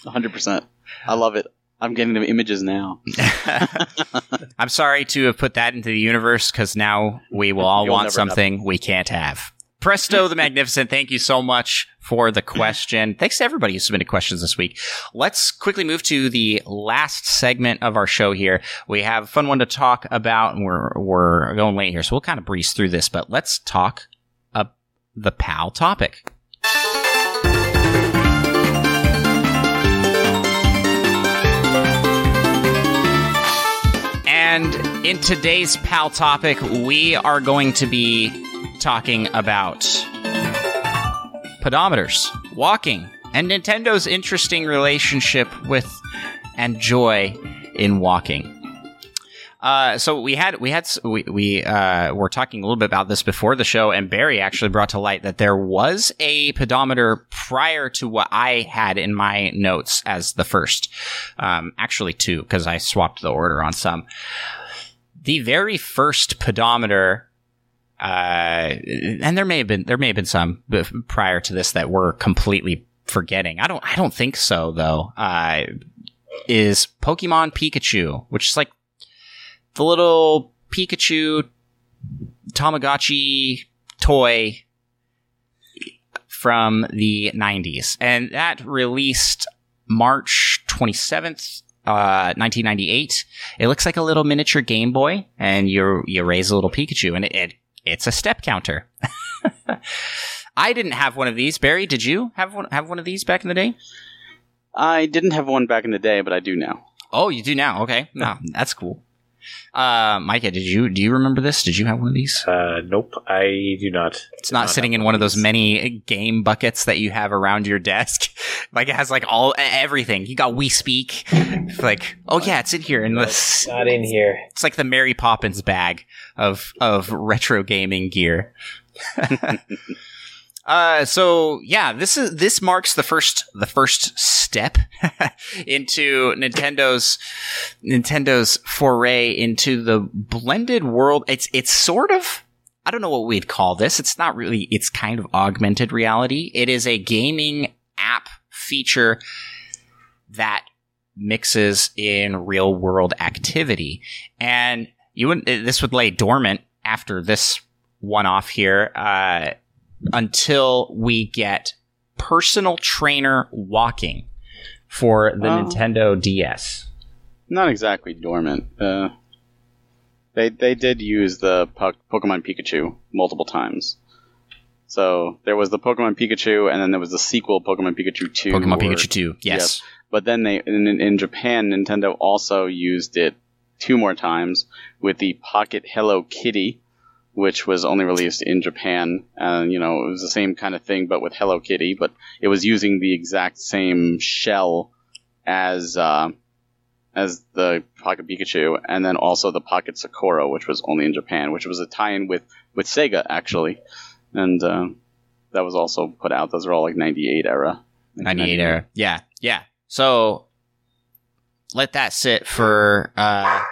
100. percent I love it. I'm getting the images now. *laughs* *laughs* I'm sorry to have put that into the universe because now we will all You'll want something we can't have. Presto the Magnificent, thank you so much for the question. Thanks to everybody who submitted questions this week. Let's quickly move to the last segment of our show here. We have a fun one to talk about, and we're, we're going late here, so we'll kind of breeze through this, but let's talk uh, the PAL topic. And in today's PAL topic, we are going to be talking about pedometers, walking, and Nintendo's interesting relationship with and joy in walking. Uh, so we had we had we we uh, were talking a little bit about this before the show, and Barry actually brought to light that there was a pedometer prior to what I had in my notes as the first. Um, actually, two because I swapped the order on some. The very first pedometer uh, and there may have been there may have been some prior to this that we're completely forgetting. I don't I don't think so though. Uh, is Pokemon Pikachu, which is like the little Pikachu Tamagotchi toy from the 90s. And that released March 27th, uh, 1998. It looks like a little miniature Game Boy, and you you raise a little Pikachu, and it, it it's a step counter. *laughs* I didn't have one of these. Barry, did you have one have one of these back in the day? I didn't have one back in the day, but I do now. Oh, you do now. Okay, no, that's cool. Uh, Micah, did you do you remember this? Did you have one of these? Uh, nope, I do not. It's not sitting in one of those many game buckets that you have around your desk. *laughs* like it has like all everything. You got We Speak. like, oh yeah, it's in here. And this, Not in here. it's like the Mary Poppins bag of of retro gaming gear. *laughs* Uh, so yeah, this is this marks the first the first step *laughs* into Nintendo's Nintendo's foray into the blended world. It's it's sort of I don't know what we'd call this. It's not really. It's kind of augmented reality. It is a gaming app feature that mixes in real world activity, and you wouldn't. This would lay dormant after this one off here. Uh, until we get personal trainer walking for the Oh. Nintendo DS. Not exactly dormant. Uh, they they did use the po- Pokemon Pikachu multiple times. So there was the Pokemon Pikachu, and then there was the sequel Pokemon Pikachu Two. Pokemon or- Pikachu 2. Yes. But then they in, in Japan, Nintendo also used it two more times with the Pocket Hello Kitty, which was only released in Japan. And you know, it was the same kind of thing, but with Hello Kitty. But it was using the exact same shell as uh, as the Pocket Pikachu, and then also the Pocket Sakura, which was only in Japan, which was a tie-in with with Sega actually, and uh, that was also put out. Those are all like '98 era. 98 era. Yeah. Yeah. So let that sit for uh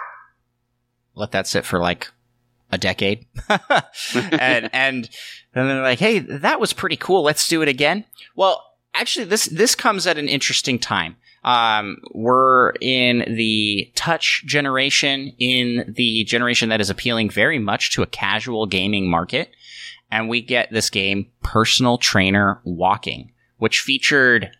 let that sit for like a decade. *laughs* and and then they're like, "Hey, that was pretty cool. Let's do it again." Well, actually this this comes at an interesting time. Um, we're in the touch generation, in the generation that is appealing very much to a casual gaming market. And we get this game, Personal Trainer Walking, which featured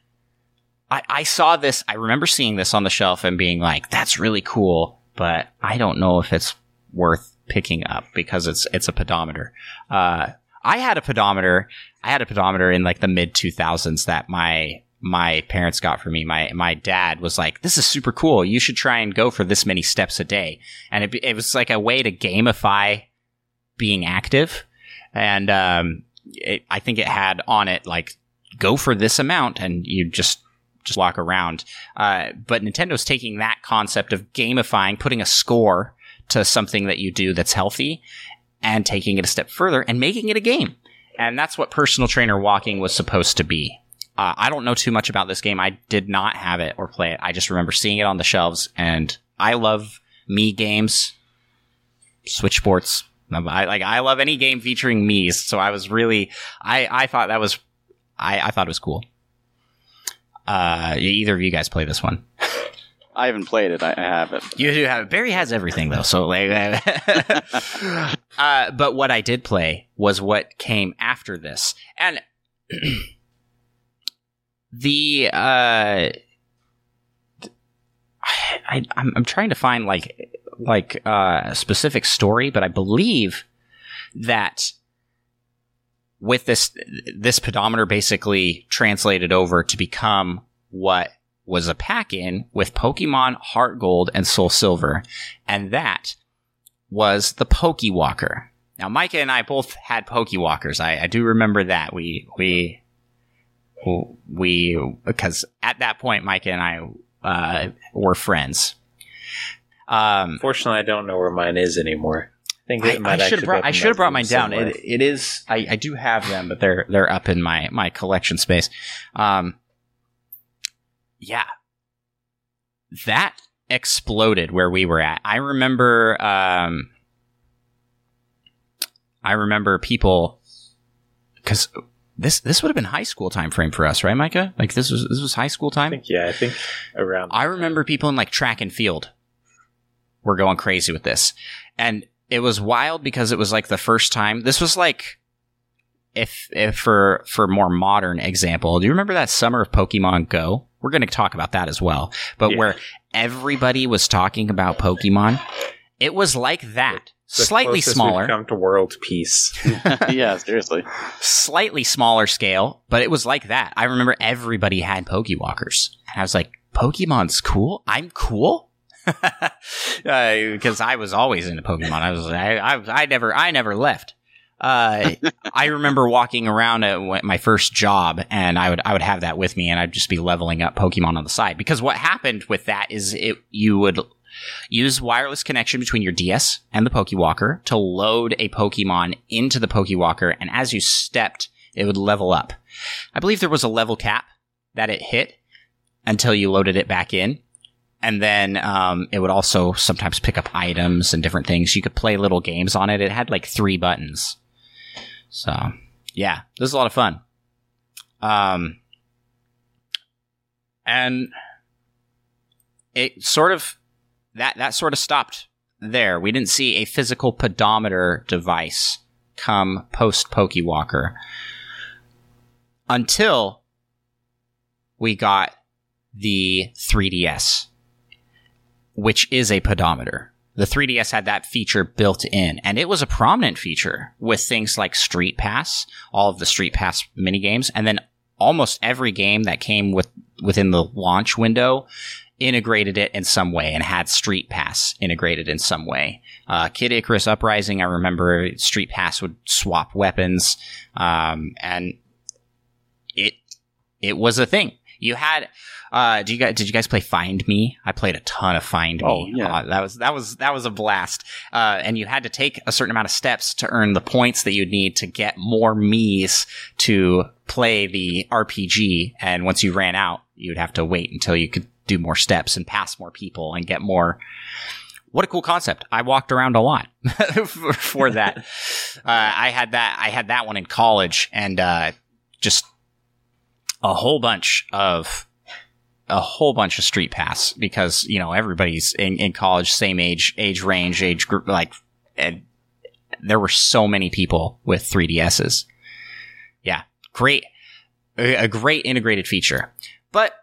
I, I saw this. I remember seeing this on the shelf and being like, "That's really cool," but I don't know if it's worth picking up because it's it's a pedometer. Uh, I had a pedometer. I had a pedometer in like the mid two thousands that my my parents got for me. My my dad was like, "This is super cool. You should try and go for this many steps a day." And it it was like a way to gamify being active, and um, it, I think it had on it like go for this amount, and you just just walk around. Uh, but Nintendo's taking that concept of gamifying, putting a score to something that you do that's healthy, and taking it a step further and making it a game. And that's what personal trainer walking was supposed to be. Uh, I don't know too much about this game. I did not have it or play it. I just remember seeing it on the shelves, and I love Mii games, Switch Sports. I like. I love any game featuring Mii's. So I was really. I I thought that was. I I thought it was cool. Uh, either of you guys play this one? *laughs* I haven't played it. I, I have it. You do have it. Barry has everything though, so like. *laughs* uh, but what I did play was what came after this, and *clears throat* the uh, I, I'm I'm trying to find like like uh, a specific story, but I believe that with this this pedometer basically translated over to become what was a pack in with Pokemon Heart Gold and Soul Silver, and that was the Pokewalker. Now, Micah and I both had Pokewalkers. I, I do remember that we we we because at that point, Micah and I uh, were friends. Um, Fortunately, I don't know where mine is anymore. I think I, might I should have brought I should have brought mine down. It, it is I, I do have them, but they're they're up in my my collection space. Um, yeah, that exploded where we were at. I remember. Um, I remember people because this this would have been high school time frame for us, right, Micah? Like this was this was high school I time. think yeah, I think around. I remember people in like track and field were going crazy with this. And it was wild because it was like the first time. This was like if if for for more modern example, do you remember that summer of Pokemon Go? We're going to talk about that as well. But Yeah. where everybody was talking about Pokemon, it was like that. The Slightly smaller, Come to world peace. *laughs* *laughs* yeah, seriously. slightly smaller scale, but it was like that. I remember everybody had Pokewalkers. And I was like, Pokemon's cool? I'm cool? *laughs* Uh, because I was always into Pokemon. I was, I, I, I never, I never left. Uh, *laughs* I remember walking around at my first job, and I would, I would have that with me, and I'd just be leveling up Pokemon on the side. Because what happened with that is, it, you would use wireless connection between your DS and the Pokewalker to load a Pokemon into the Pokewalker, and as you stepped, it would level up. I believe there was a level cap that it hit until you loaded it back in. And then um, it would also sometimes pick up items and different things. You could play little games on it. It had like three buttons. So, yeah, this is a lot of fun. Um, and it sort of that that sort of stopped there. We didn't see a physical pedometer device come post Pokewalker until we got the 3DS, which is a pedometer. The 3DS had that feature built in, and it was a prominent feature with things like Street Pass, all of the Street Pass mini games, and then almost every game that came with within the launch window integrated it in some way and had Street Pass integrated in some way. Uh, Kid Icarus Uprising, I remember Street Pass would swap weapons, um, and it it was a thing. You had. Uh, do you guys, did you guys play Find Mii? I played a ton of Find Oh, Me. yeah. Uh, that was that was that was a blast. Uh, and you had to take a certain amount of steps to earn the points that you'd need to get more Mii's to play the RPG. And once you ran out, you'd have to wait until you could do more steps and pass more people and get more. What a cool concept! I walked around a lot for, *laughs* for that. *laughs* uh, I had that. I had that one in college, and uh, just a whole bunch of a whole bunch of street pass because you know everybody's in, in college, same age, age range, age group, like, and there were so many people with 3DSs. Yeah, great, a, a great integrated feature. But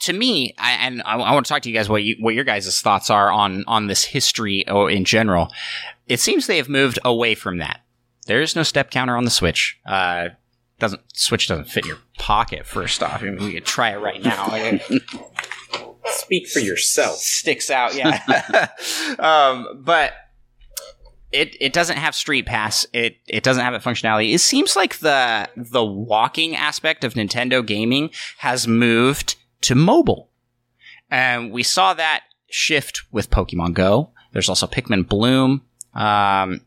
to me, I, and I, I want to talk to you guys what you, what your guys' thoughts are on on this history or in general. It seems they have moved away from that. There is no step counter on the Switch. Uh, doesn't Switch doesn't fit in your pocket. First off, I mean, we could try it right now. *laughs* Speak for yourself. sticks out. Yeah. *laughs* um, but it it doesn't have Street Pass. It it doesn't have that functionality. It seems like the the walking aspect of Nintendo gaming has moved to mobile, and we saw that shift with Pokemon Go. There's also Pikmin Bloom, um,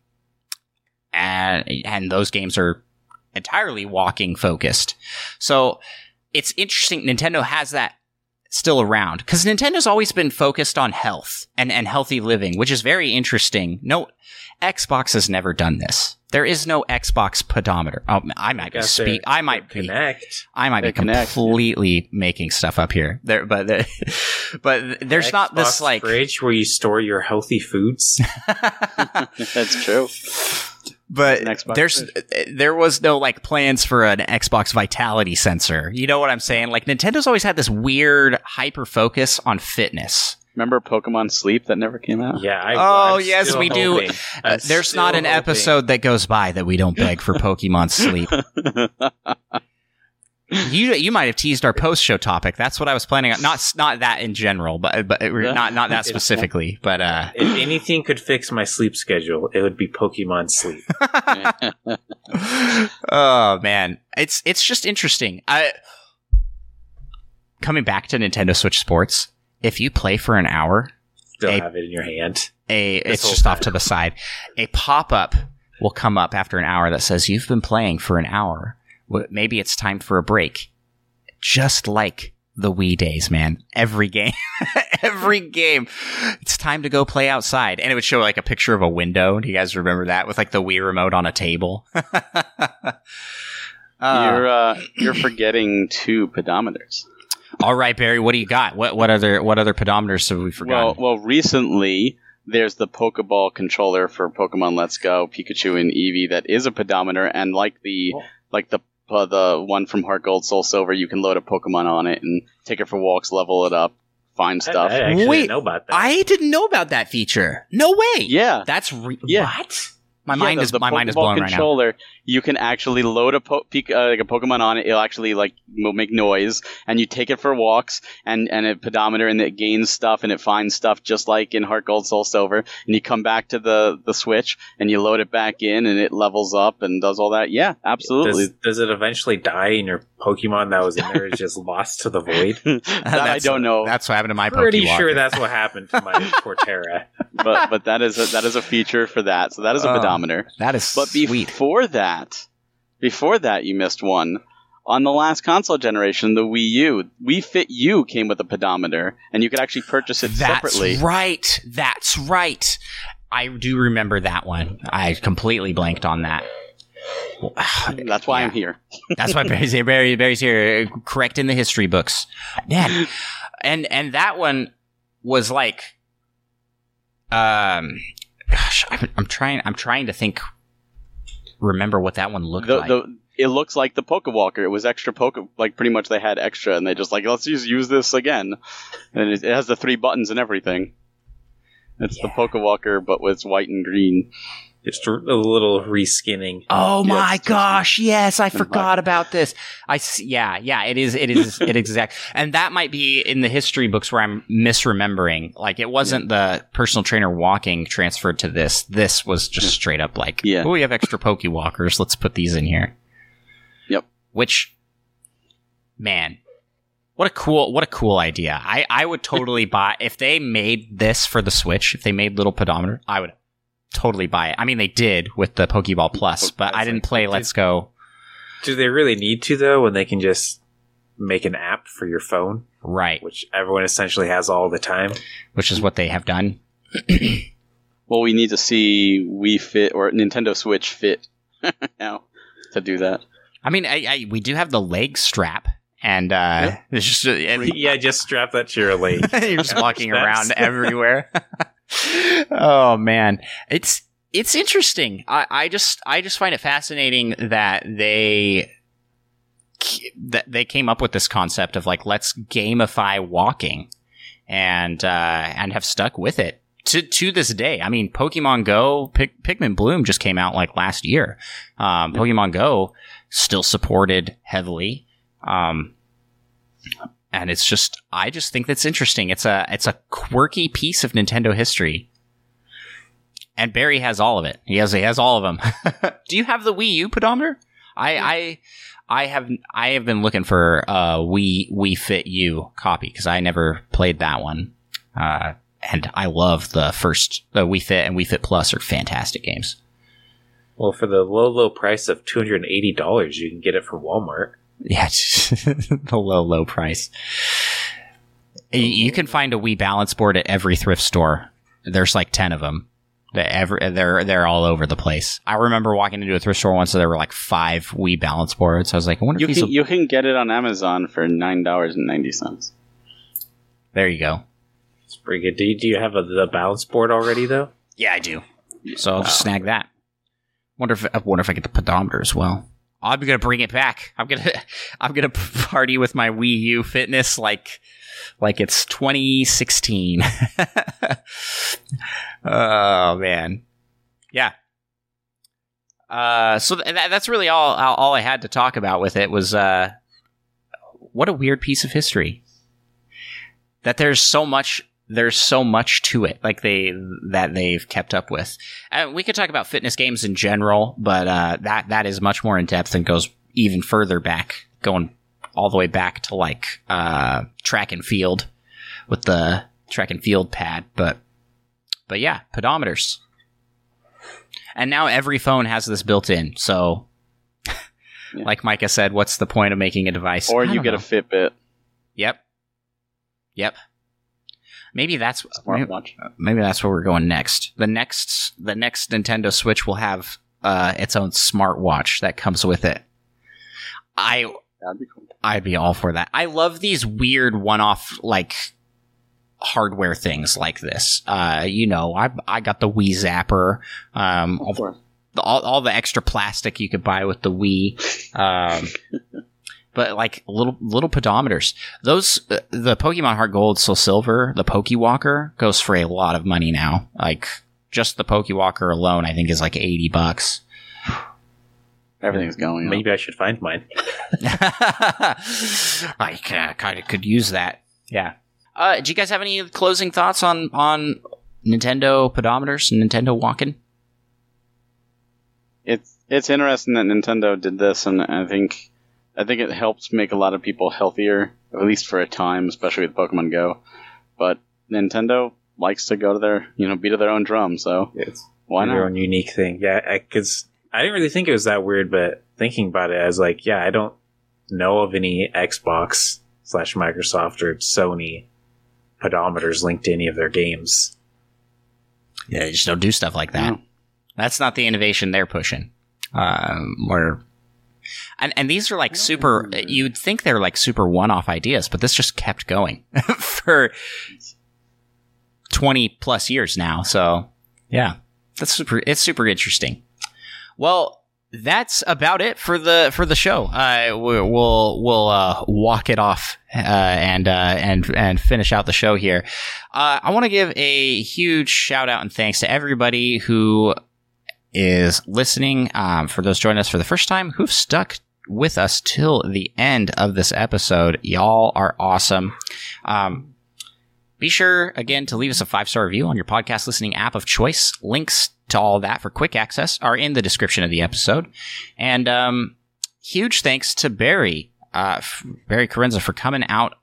and and those games are entirely walking focused. So it's interesting. Nintendo has that still around because Nintendo's always been focused on health and, and healthy living, which is very interesting. No, Xbox has never done this. There is no Xbox pedometer. Oh, I might be Got speak. I might their be. Kinect. I might be Their Kinect, completely making stuff up here. There, but the, *laughs* but there's not this like fridge where you store your healthy foods. *laughs* *laughs* That's true. but An Xbox there's there was no like plans for an Xbox Vitality sensor. You know what I'm saying? Like Nintendo's always had this weird hyper focus on fitness. Remember Pokemon Sleep that never came out? Yeah. I, Oh, I'm yes, we do. hoping. I'm Uh, there's not an hoping. episode that goes by that we don't beg for Pokemon Sleep. *laughs* You you might have teased our post show topic. That's what I was planning on. Not not that in general, but but not not that specifically. But uh, If anything could fix my sleep schedule, it would be Pokemon Sleep. *laughs* oh man, it's it's just interesting. I coming back to Nintendo Switch Sports. If you play for an hour, Still Hey. have it in your hand. a it's whole just off to the side. A pop up will come up after an hour that says you've been playing for an hour. Maybe it's time for a break. Just like the Wii days, man. Every game, *laughs* every game, it's time to go play outside. And it would show like a picture of a window. Do you guys remember that with like the Wii remote on a table? *laughs* Uh, you're uh, you're forgetting two pedometers. All right, Barry. What do you got? What what other what other pedometers have we forgotten? well, recently there's the Pokeball controller for Pokemon Let's Go, Pikachu and Eevee that is a pedometer, and like the Oh. like the uh, the one from Heart Gold Soul Silver, you can load a Pokemon on it and take it for walks, level it up, find I, stuff. I actually Wait, didn't know about that. I didn't know about that feature. No way. yeah, That's re- Yeah. what? My Yeah, mind the- is the my mind is Pokeball blown right now. controller, You can actually load a po- Pik- uh, like a Pokemon on it. It'll actually like make noise, and you take it for walks, and and a pedometer, and it gains stuff, and it finds stuff just like in Heart Gold Soul Silver. And you come back to the the Switch, and you load it back in, and it levels up and does all that. Yeah, absolutely. Does, does it eventually die and your Pokemon that was in there is just lost to the void? *laughs* *laughs* that I don't know, That's what happened to my Pretty Pokewalker. sure that's what happened to my Portera. *laughs* but but that is a, that is a feature for that. So that is a Oh. Pedometer. That is But sweet. before that, before that, you missed one. On the last console generation, the Wii U, Wii Fit U came with a pedometer, and you could actually purchase it That's separately. right. That's right. I do remember that one. I completely blanked on that. *sighs* That's why I'm here. *laughs* That's why Barry's here. Barry, Barry's here, correct in the history books. Man, *laughs* and and that one was like, um, gosh, I'm, I'm trying. I'm trying to think. Remember what that one looked The, like? the, it looks like the Pokewalker. It was extra Poke, like pretty much they had extra, and they just like let's just use this again. And it, it has the three buttons and everything. It's the Yeah. Pokewalker, but with white and green. Just a little reskinning. Oh Yeah, my it's just- gosh! Yes, I and forgot about this. I s- yeah yeah it is it is *laughs* it exact and that might be in the history books where I'm misremembering. Like it wasn't the personal trainer walking transferred to this. This was just straight up like Yeah. oh we have extra Pokewalkers. Let's put these in here. Yep. Which man, what a cool what a cool idea. I I would totally *laughs* buy if they made this for the Switch. If they made little pedometer, I would totally buy it. I mean, they did with the Pokeball Plus, but I didn't play Let's Go. Do they really need to though? When they can just make an app for your phone, Right, which everyone essentially has all the time. which is what they have done. *clears throat* Well, we need to see Wii Fit or Nintendo Switch Fit *laughs* now to do that. I mean, I, I, we do have the leg strap, and uh, Yeah. *laughs* it's just and yeah, just strap that to your leg. *laughs* you're just walking around everywhere. Oh man, it's it's interesting. I, I just I just find it fascinating that they that they came up with this concept of like let's gamify walking, and uh, and have stuck with it to to this day. I mean, Pokemon Go, Pik- Pikmin Bloom just came out like last year. Um, Pokemon Go still supported heavily. Um, and it's just I just think that's interesting. It's a it's a quirky piece of Nintendo history. And Barry has all of it. He has he has all of them. *laughs* Do you have the Wii U pedometer? I I I have I have been looking for a Wii Wii Fit U copy because I never played that one. Uh, and I love the first the Wii Fit and Wii Fit Plus are fantastic games. Well, for the low, low price of two hundred and eighty dollars, you can get it from Walmart. Yeah, *laughs* the low, low price. You, you can find a Wii balance board at every thrift store. There's like ten of them. They're every, they're they're all over the place. I remember walking into a thrift store once, and there were like five Wii balance boards. I was like, I wonder You if can will- you can get it on Amazon for nine dollars and ninety cents. there you go. It's pretty good. Do you, do you have a, the balance board already though? Yeah, I do. So I'll just snag that. Wonder if I wonder if I get the pedometer as well. I'm gonna bring it back. I'm gonna *laughs* I'm gonna party with my Wii U fitness like like it's 2016. *laughs* oh man, yeah. Uh, so th- that's really all all I had to talk about with it was uh, what a weird piece of history that there's so much there's so much to it like they that they've kept up with uh, we could talk about fitness games in general but uh, that that is much more in depth and goes even further back going all the way back to like uh, track and field with the track and field pad but but yeah pedometers and now every phone has this built in so *laughs* Yeah. like micah said what's the point of making a device Or you get know. a Fitbit Yep. Yep. Maybe that's maybe, smartwatch. maybe that's where we're going next. The next the next Nintendo Switch will have uh, its own smartwatch that comes with it. I be cool. I'd be all for that. I love these weird one-off like hardware things like this. Uh, you know, I I got the Wii Zapper, um, all, the, all, all the extra plastic you could buy with the Wii, um, *laughs* but like little little pedometers. Those uh, the Pokemon Heart Gold, Soul Silver, the Pokewalker goes for a lot of money now. Like just the Pokewalker alone, I think is like eighty bucks. Everything's going. Maybe I should find mine. *laughs* I uh, kind of could use that. Yeah. Uh, do you guys have any closing thoughts on on Nintendo pedometers, Nintendo walking? It's it's interesting that Nintendo did this, and I think I think it helps make a lot of people healthier, at least for a time, especially with Pokemon Go. But Nintendo likes to go to their you know beat of their own drum, so It's why their own unique thing. Yeah, because I, didn't really think it was that weird, but thinking about it, I was like, yeah, I don't know of any Xbox slash Microsoft or Sony pedometers linked to any of their games. Yeah, you just don't do stuff like that. No. That's not the innovation they're pushing. Um, where and and these are like super. You'd think they're like super one-off ideas, but this just kept going *laughs* for twenty plus years now. So yeah, that's super. It's super interesting. Well. That's about it for the for the show. Uh, we- we'll we'll uh, walk it off uh, and uh, and and finish out the show here. Uh, I want to give a huge shout out and thanks to everybody who is listening. Um, for those joining us for the first time, who've stuck with us till the end of this episode, y'all are awesome. Um, be sure again to leave us a five star review on your podcast listening app of choice. Links to all that for quick access are in the description of the episode. And um, huge thanks to Barry, uh, Barry Carenza, for coming out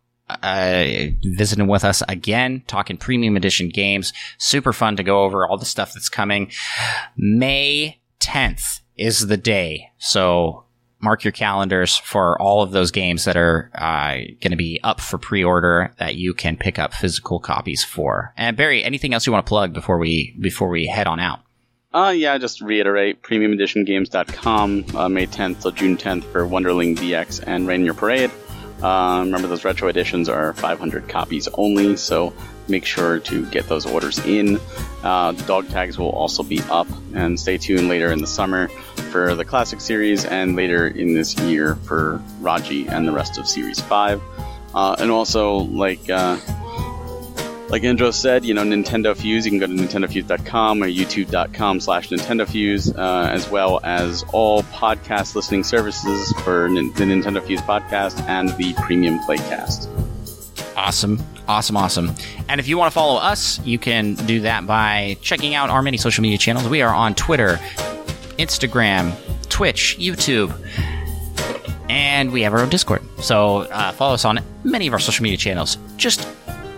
uh, visiting with us again, talking premium edition games. Super fun to go over all the stuff that's coming. May 10th is the day. So mark your calendars for all of those games that are uh, going to be up for pre-order that you can pick up physical copies for. And Barry, anything else you want to plug before we before we head on out? Uh, yeah, just reiterate premiumeditiongames.com, uh, May 10th till June 10th for Wunderling DX and Rain Your Parade. Uh, remember, those retro editions are 500 copies only, so make sure to get those orders in. Uh, dog tags will also be up, and stay tuned later in the summer for the Classic Series and later in this year for Raji and the rest of Series 5. Uh, and also, like, uh, like Andro said, you know, Nintendo Fuse, you can go to nintendofuse.com or youtube.com slash Nintendo Fuse, uh, as well as all podcast listening services for the Nintendo Fuse podcast and the Premium Playcast. Awesome. Awesome, awesome. And if you want to follow us, you can do that by checking out our many social media channels. We are on Twitter, Instagram, Twitch, YouTube, and we have our own Discord. So uh, follow us on many of our social media channels. Just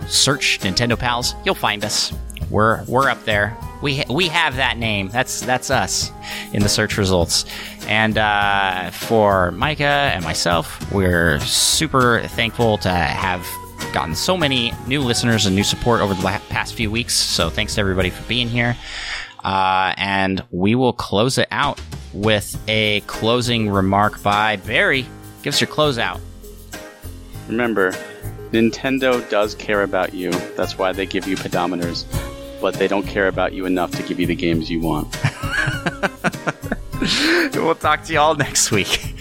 search Nintendo Pals. You'll find us. We're we're up there. We ha- we have that name. That's that's us in the search results. And uh, for Micah and myself, we're super thankful to have gotten so many new listeners and new support over the past few weeks. So thanks to everybody for being here. Uh, and we will close it out with a closing remark by Barry. Give us your closeout. Remember, Nintendo does care about you. That's why they give you pedometers. But they don't care about you enough to give you the games you want. *laughs* we'll talk to you all next week.